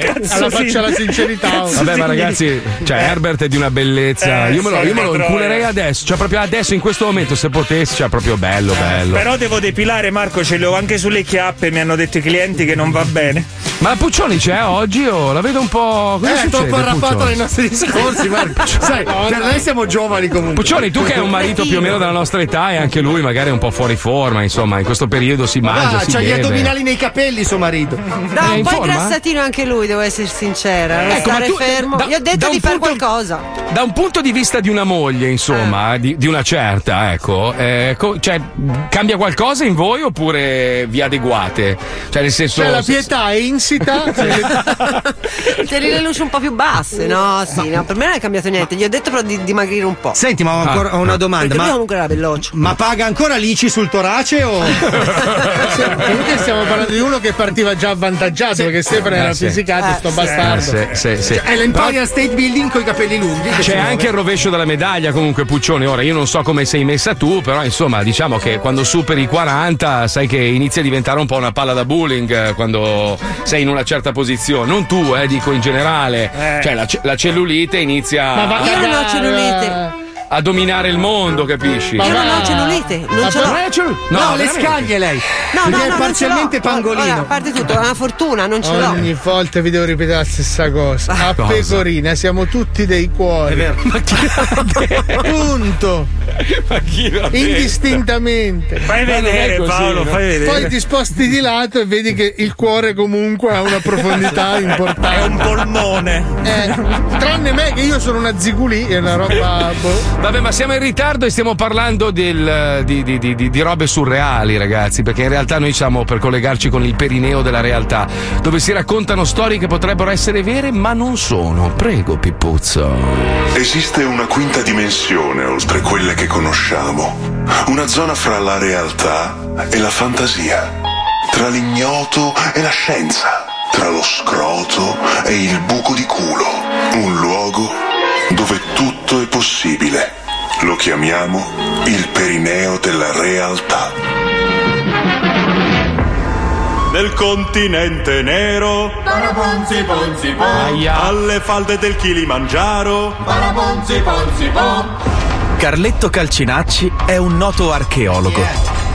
[SPEAKER 5] Cazzo
[SPEAKER 6] alla
[SPEAKER 5] sì.
[SPEAKER 6] faccia la sincerità. oh.
[SPEAKER 3] Vabbè, ma ragazzi, cioè, Herbert è di una bellezza.
[SPEAKER 5] Eh,
[SPEAKER 3] io me lo, io me lo inculerei
[SPEAKER 5] eh.
[SPEAKER 3] adesso, cioè proprio adesso, in questo momento, se potessi, cioè proprio bello, bello.
[SPEAKER 5] Però devo depilare, Marco, ce l'ho anche sulle chiappe, mi hanno detto i clienti che non va bene.
[SPEAKER 3] Ma Puccioni c'è oggi o la vedo un po'. Cosa
[SPEAKER 4] Eh, è
[SPEAKER 3] succede,
[SPEAKER 4] troppo
[SPEAKER 3] Puccioni?
[SPEAKER 4] ai nostri discorsi, Marco. [LAUGHS] Sai, per noi siamo giovani comunque.
[SPEAKER 3] Puccioni, tu che hai un marito più o meno della nostra età e anche lui magari è un po' fuori forma, insomma, in questo periodo si mangia,
[SPEAKER 4] Ah,
[SPEAKER 3] si
[SPEAKER 4] c'ha gli addominali nei capelli, suo marito.
[SPEAKER 41] No, un po'
[SPEAKER 3] forma?
[SPEAKER 41] ingrassatino anche lui, devo essere sincera.
[SPEAKER 3] Ecco, ma
[SPEAKER 41] stare
[SPEAKER 3] tu-
[SPEAKER 41] fermo.
[SPEAKER 3] da-
[SPEAKER 41] Gli ho detto di fare qualcosa.
[SPEAKER 3] Da un punto di vista di una moglie, insomma, di, di una certa, ecco, eh, co- cioè, cambia qualcosa in voi oppure vi adeguate? Cioè, nel senso.
[SPEAKER 6] Cioè, la
[SPEAKER 3] se-
[SPEAKER 6] pietà è insita. [LAUGHS] [LAUGHS]
[SPEAKER 41] Tieni le luci un po' più basse. No, sì, no, per me non è cambiato niente. Gli ho detto però di dimagrire un po'.
[SPEAKER 4] Senti, ma ho ancora
[SPEAKER 3] Ah,
[SPEAKER 4] una
[SPEAKER 3] ah.
[SPEAKER 4] Domanda. Ma, ma paga ancora l'ICI sul torace o.
[SPEAKER 6] Comunque stiamo parlando di uno che partiva già avvantaggiato perché Stefano era
[SPEAKER 3] sì.
[SPEAKER 6] fisicato,
[SPEAKER 41] Eh,
[SPEAKER 6] sto
[SPEAKER 41] sì.
[SPEAKER 6] bastardo.
[SPEAKER 3] Eh, sì, sì, sì.
[SPEAKER 4] È l'Empire State Building con i capelli lunghi.
[SPEAKER 3] C'è anche il rovescio della medaglia comunque Puccioni, ora io non so come sei messa tu, però insomma diciamo che quando superi i 40 sai che inizia a diventare un po' una palla da bowling eh, quando sei in una certa posizione, non tu eh, dico in generale,
[SPEAKER 5] Eh.
[SPEAKER 3] cioè la, la cellulite inizia
[SPEAKER 6] Ma va
[SPEAKER 41] Io non ho cellulite.
[SPEAKER 3] A dominare il mondo, capisci?
[SPEAKER 41] Io non ho cellulite. Non
[SPEAKER 6] Ma
[SPEAKER 41] ce l'ho.
[SPEAKER 3] Hai cellu-
[SPEAKER 4] No, le scaglie lei.
[SPEAKER 41] No,
[SPEAKER 4] Perché
[SPEAKER 41] no,
[SPEAKER 4] è
[SPEAKER 41] no,
[SPEAKER 4] parzialmente
[SPEAKER 41] ce
[SPEAKER 4] pangolino.
[SPEAKER 41] A parte tutto, è una fortuna, non ce l'ho.
[SPEAKER 6] Ogni volta vi devo ripetere la stessa cosa. A
[SPEAKER 3] Cosa?
[SPEAKER 6] pecorina siamo tutti dei cuori.
[SPEAKER 3] Ma chi
[SPEAKER 6] Punto.
[SPEAKER 3] Ma chi?
[SPEAKER 6] Indistintamente.
[SPEAKER 5] Fai
[SPEAKER 3] Ma è
[SPEAKER 5] vedere,
[SPEAKER 3] così,
[SPEAKER 5] Paolo,
[SPEAKER 3] no?
[SPEAKER 5] fai vedere.
[SPEAKER 6] Poi ti sposti di lato e vedi che il cuore comunque ha una profondità
[SPEAKER 5] È un
[SPEAKER 6] importante.
[SPEAKER 5] polmone.
[SPEAKER 6] Eh, tranne me che io sono una zigulì e una roba. boh.
[SPEAKER 3] Vabbè, ma siamo in ritardo e stiamo parlando del- di, di- di- di- robe surreali, ragazzi, perché in realtà noi siamo per collegarci con il perineo della realtà, dove si raccontano storie che potrebbero essere vere, ma non sono. Prego, Pippuzzo.
[SPEAKER 29] Esiste una quinta dimensione oltre quelle che conosciamo, una zona fra la realtà e la fantasia, tra l'ignoto e la scienza, tra lo scroto e il buco di culo, un luogo dove tutto è possibile. Lo chiamiamo il perineo della realtà.
[SPEAKER 42] Nel continente nero
[SPEAKER 19] Parabonzi, bonzi, bon.
[SPEAKER 3] Aia.
[SPEAKER 42] alle falde del Kilimangiaro
[SPEAKER 19] Parabonzi, bonzi, bon.
[SPEAKER 43] Carletto Calcinacci è un noto archeologo,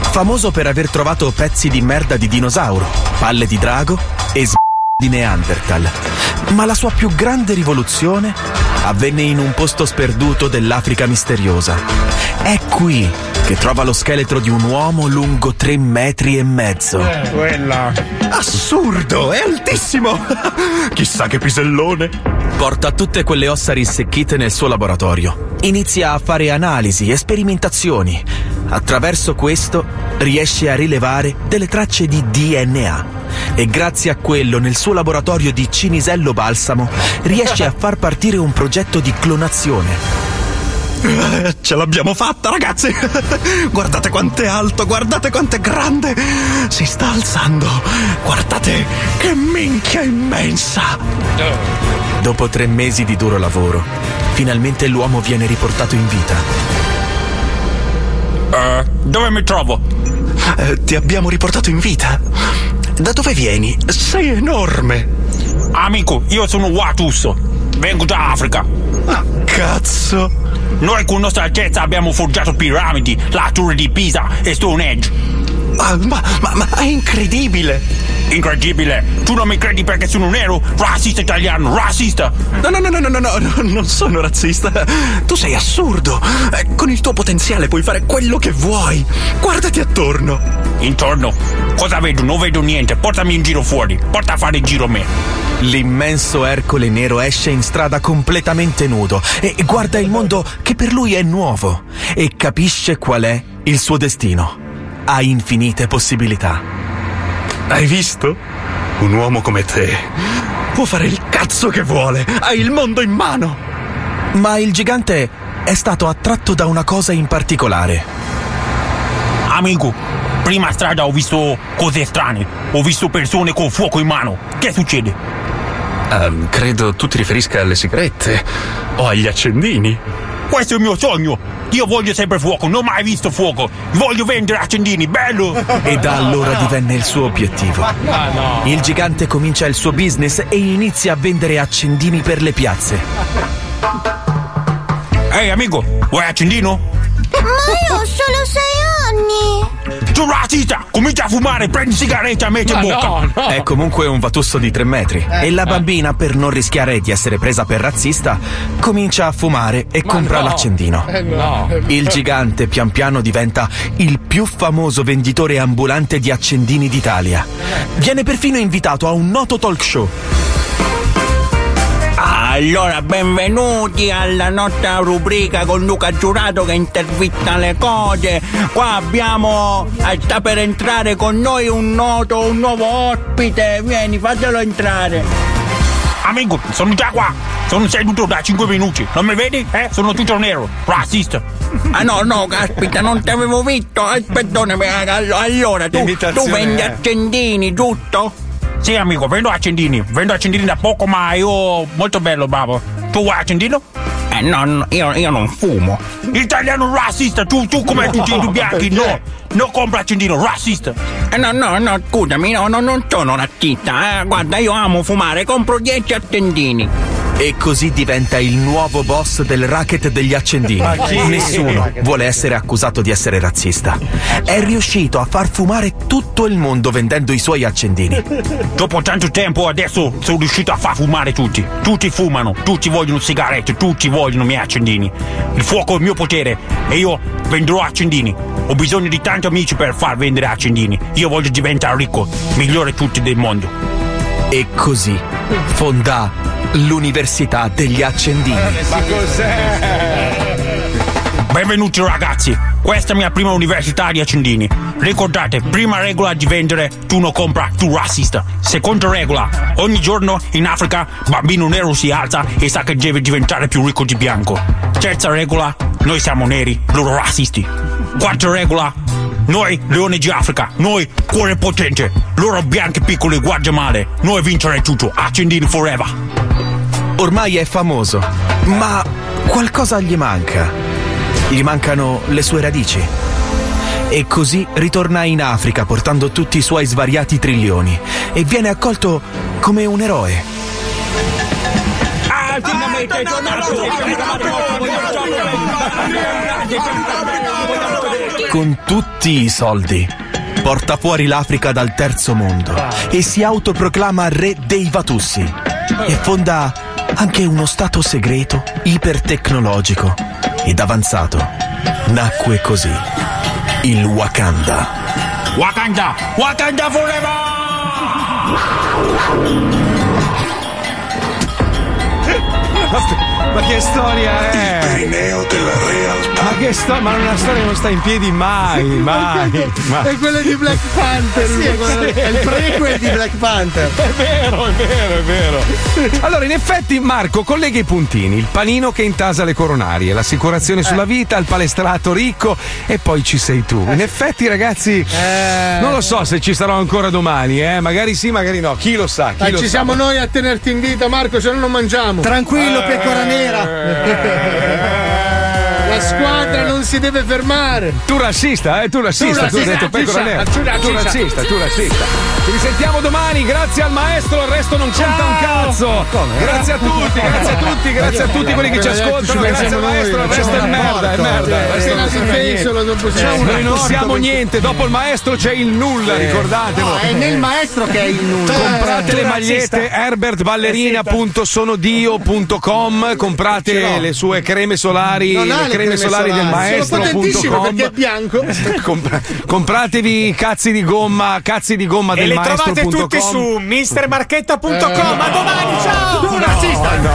[SPEAKER 43] famoso per aver trovato pezzi di merda di dinosauro, palle di drago e s- di Neanderthal. Ma la sua più grande rivoluzione avvenne in un posto sperduto dell'Africa misteriosa. È qui che trova lo scheletro di un uomo lungo tre metri e mezzo.
[SPEAKER 6] Quella.
[SPEAKER 43] Assurdo, è altissimo! [LAUGHS] Chissà che pisellone! Porta tutte quelle ossa rinsecchite nel suo laboratorio. Inizia a fare analisi e sperimentazioni. Attraverso questo riesce a rilevare delle tracce di DNA. E grazie a quello nel suo laboratorio di Cinisello Balsamo riesce a far partire un progetto di clonazione.
[SPEAKER 31] Eh, Ce l'abbiamo fatta, ragazzi! [LAUGHS] Guardate quanto è alto, guardate quanto è grande! Si sta alzando! Guardate che minchia immensa!
[SPEAKER 43] Dopo tre mesi di duro lavoro, finalmente l'uomo viene riportato in vita.
[SPEAKER 42] Dove mi trovo?
[SPEAKER 31] Eh, ti abbiamo riportato in vita? Da dove vieni? Sei enorme!
[SPEAKER 42] Amico, io sono Watus. Vengo da Africa.
[SPEAKER 31] Ah, cazzo!
[SPEAKER 42] Noi con nostra altezza abbiamo forgiato piramidi, la torre di Pisa e Stonehenge.
[SPEAKER 31] Ma, ma, ma, ma è incredibile!
[SPEAKER 42] Incredibile! Tu non mi credi perché sono nero, razzista italiano, razzista!
[SPEAKER 31] No, no, no, no, no, no, no, non sono razzista. Tu sei assurdo. Eh, con il tuo potenziale puoi fare quello che vuoi. Guardati attorno.
[SPEAKER 42] Intorno? Cosa vedo? Non vedo niente. Portami in giro fuori. Porta a fare in giro me.
[SPEAKER 43] L'immenso Ercole nero esce in strada completamente nudo e guarda il mondo che per lui è nuovo e capisce qual è il suo destino. Ha infinite possibilità.
[SPEAKER 31] Hai visto? Un uomo come te può fare il cazzo che vuole. Ha il mondo in mano.
[SPEAKER 43] Ma il gigante è stato attratto da una cosa in particolare.
[SPEAKER 42] Amico, prima strada ho visto cose strane. Ho visto persone con fuoco in mano. Che succede? Ehm, credo tu ti riferisca alle sigarette o agli accendini.
[SPEAKER 44] Questo è il mio sogno. Io voglio sempre fuoco, non ho mai visto fuoco. Voglio vendere accendini, bello!
[SPEAKER 43] E da allora divenne il suo obiettivo. Il gigante comincia il suo business e inizia a vendere accendini per le piazze.
[SPEAKER 44] Ehi amico, vuoi accendino?
[SPEAKER 8] Ma io ho solo sei anni.
[SPEAKER 44] Tu razzista! Comincia a fumare, prendi sigarette e metti in bocca!
[SPEAKER 43] È comunque un vatusso di 3 metri. e la bambina, per non rischiare di essere presa per razzista, comincia a fumare e compra
[SPEAKER 6] no.
[SPEAKER 43] l'accendino.
[SPEAKER 6] Eh, no.
[SPEAKER 43] Il gigante pian piano diventa il più famoso venditore ambulante di accendini d'Italia. Viene perfino invitato a un noto talk show.
[SPEAKER 42] Allora, benvenuti alla nostra rubrica con Luca Giurato che intervista le cose. Qua abbiamo. eh, sta per entrare con noi un noto, un nuovo ospite. Vieni, fatelo entrare.
[SPEAKER 44] Amico, sono già qua! Sono seduto da 5 minuti, non mi vedi? Eh? Sono tutto nero, razzista!
[SPEAKER 42] Ah no, no, caspita, non ti avevo visto. Aspettonami, all- allora tu, tu vendi
[SPEAKER 44] eh.
[SPEAKER 42] accendini, giusto?
[SPEAKER 44] Sì amico, vendo accendini, vendo accendini da poco ma io molto bello, bravo. Tu vuoi accendino?
[SPEAKER 42] Eh no, no, io, io non fumo.
[SPEAKER 44] Italiano razzista, tu, tu come tutti i bianchi, no! Non compra accendino, razzista!
[SPEAKER 42] Eh no, no, no, scusami, no, no, non sono razzista, eh. Guarda, io amo fumare, compro 10 accendini.
[SPEAKER 43] E così diventa il nuovo boss del racket degli accendini. Nessuno vuole essere accusato di essere razzista. È riuscito a far fumare tutto il mondo vendendo i suoi accendini.
[SPEAKER 44] Dopo tanto tempo adesso sono riuscito a far fumare tutti. Tutti fumano, tutti vogliono sigarette, tutti vogliono i miei accendini. Il fuoco è il mio potere e io venderò accendini. Ho bisogno di tanti amici per far vendere accendini. Io voglio diventare ricco, migliore tutti del mondo.
[SPEAKER 43] E così fonda l'Università degli Accendini.
[SPEAKER 44] Ma cos'è? Benvenuti ragazzi, questa è la mia prima università di accendini. Ricordate, prima regola di vendere, tu non compra, tu razzista. Seconda regola, ogni giorno in Africa bambino nero si alza e sa che deve diventare più ricco di bianco. Terza regola, noi siamo neri, loro razzisti. Quarta regola, noi leone di Africa, noi cuore potente, loro bianchi piccoli guardia male, noi vincere tutto, accendini forever.
[SPEAKER 43] Ormai è famoso, ma qualcosa gli manca. Gli mancano le sue radici. E così ritorna in Africa portando tutti i suoi svariati trilioni e viene accolto come un eroe.
[SPEAKER 44] Ah,
[SPEAKER 43] Con tutti i soldi. Porta fuori l'Africa dal terzo mondo e si autoproclama re dei Vatussi. E fonda anche uno stato segreto, ipertecnologico ed avanzato. Nacque così il Wakanda.
[SPEAKER 44] Wakanda! Wakanda forever!
[SPEAKER 3] Ma che storia è?
[SPEAKER 29] Perineo della realtà.
[SPEAKER 3] Ma che storia? Ma una storia che non sta in piedi mai, [LAUGHS] mai. mai.
[SPEAKER 6] È quella di Black Panther.
[SPEAKER 3] Sì,
[SPEAKER 6] quello-
[SPEAKER 3] sì.
[SPEAKER 6] È il prequel di Black Panther. [LAUGHS]
[SPEAKER 3] È vero, è vero, è vero. Allora, in effetti, Marco collega i puntini: il panino che intasa le coronarie, l'assicurazione sulla vita, il palestrato ricco e poi ci sei tu. In effetti, ragazzi, non lo so se ci sarò ancora domani, eh. Magari sì, magari no. Chi lo sa? Chi
[SPEAKER 6] Dai,
[SPEAKER 3] lo
[SPEAKER 6] ci
[SPEAKER 3] sa?
[SPEAKER 6] siamo noi a tenerti in vita, Marco, se no non mangiamo.
[SPEAKER 4] Tranquillo, pecora nera. [LAUGHS] Yeah.
[SPEAKER 6] La squadra non si deve fermare.
[SPEAKER 3] Tu razzista, eh? Tu razzista, tu, hai detto pecora nera. Tu razzista, tu razzista. Ci risentiamo domani, grazie al maestro, il resto non conta un cazzo. Grazie a tutti, grazie a tutti, grazie a tutti quelli che ci ascoltano, grazie al maestro, il resto è merda, è merda. Noi non siamo niente, dopo il maestro c'è il nulla, ricordatelo.
[SPEAKER 4] No, è nel maestro che è il nulla.
[SPEAKER 3] Comprate
[SPEAKER 4] Tu
[SPEAKER 3] le
[SPEAKER 4] razzista.
[SPEAKER 3] magliette herbertballerina.sonodio.com comprate le sue creme solari, le creme solari del
[SPEAKER 6] Sono potentissime
[SPEAKER 3] maestro.com
[SPEAKER 6] perché è bianco. [LAUGHS]
[SPEAKER 3] Compra- compratevi cazzi di gomma, cazzi di gomma
[SPEAKER 7] E
[SPEAKER 3] del
[SPEAKER 7] le trovate
[SPEAKER 3] maestro.com
[SPEAKER 7] tutte su mistermarchetta.com. A domani, ciao!
[SPEAKER 3] No, no.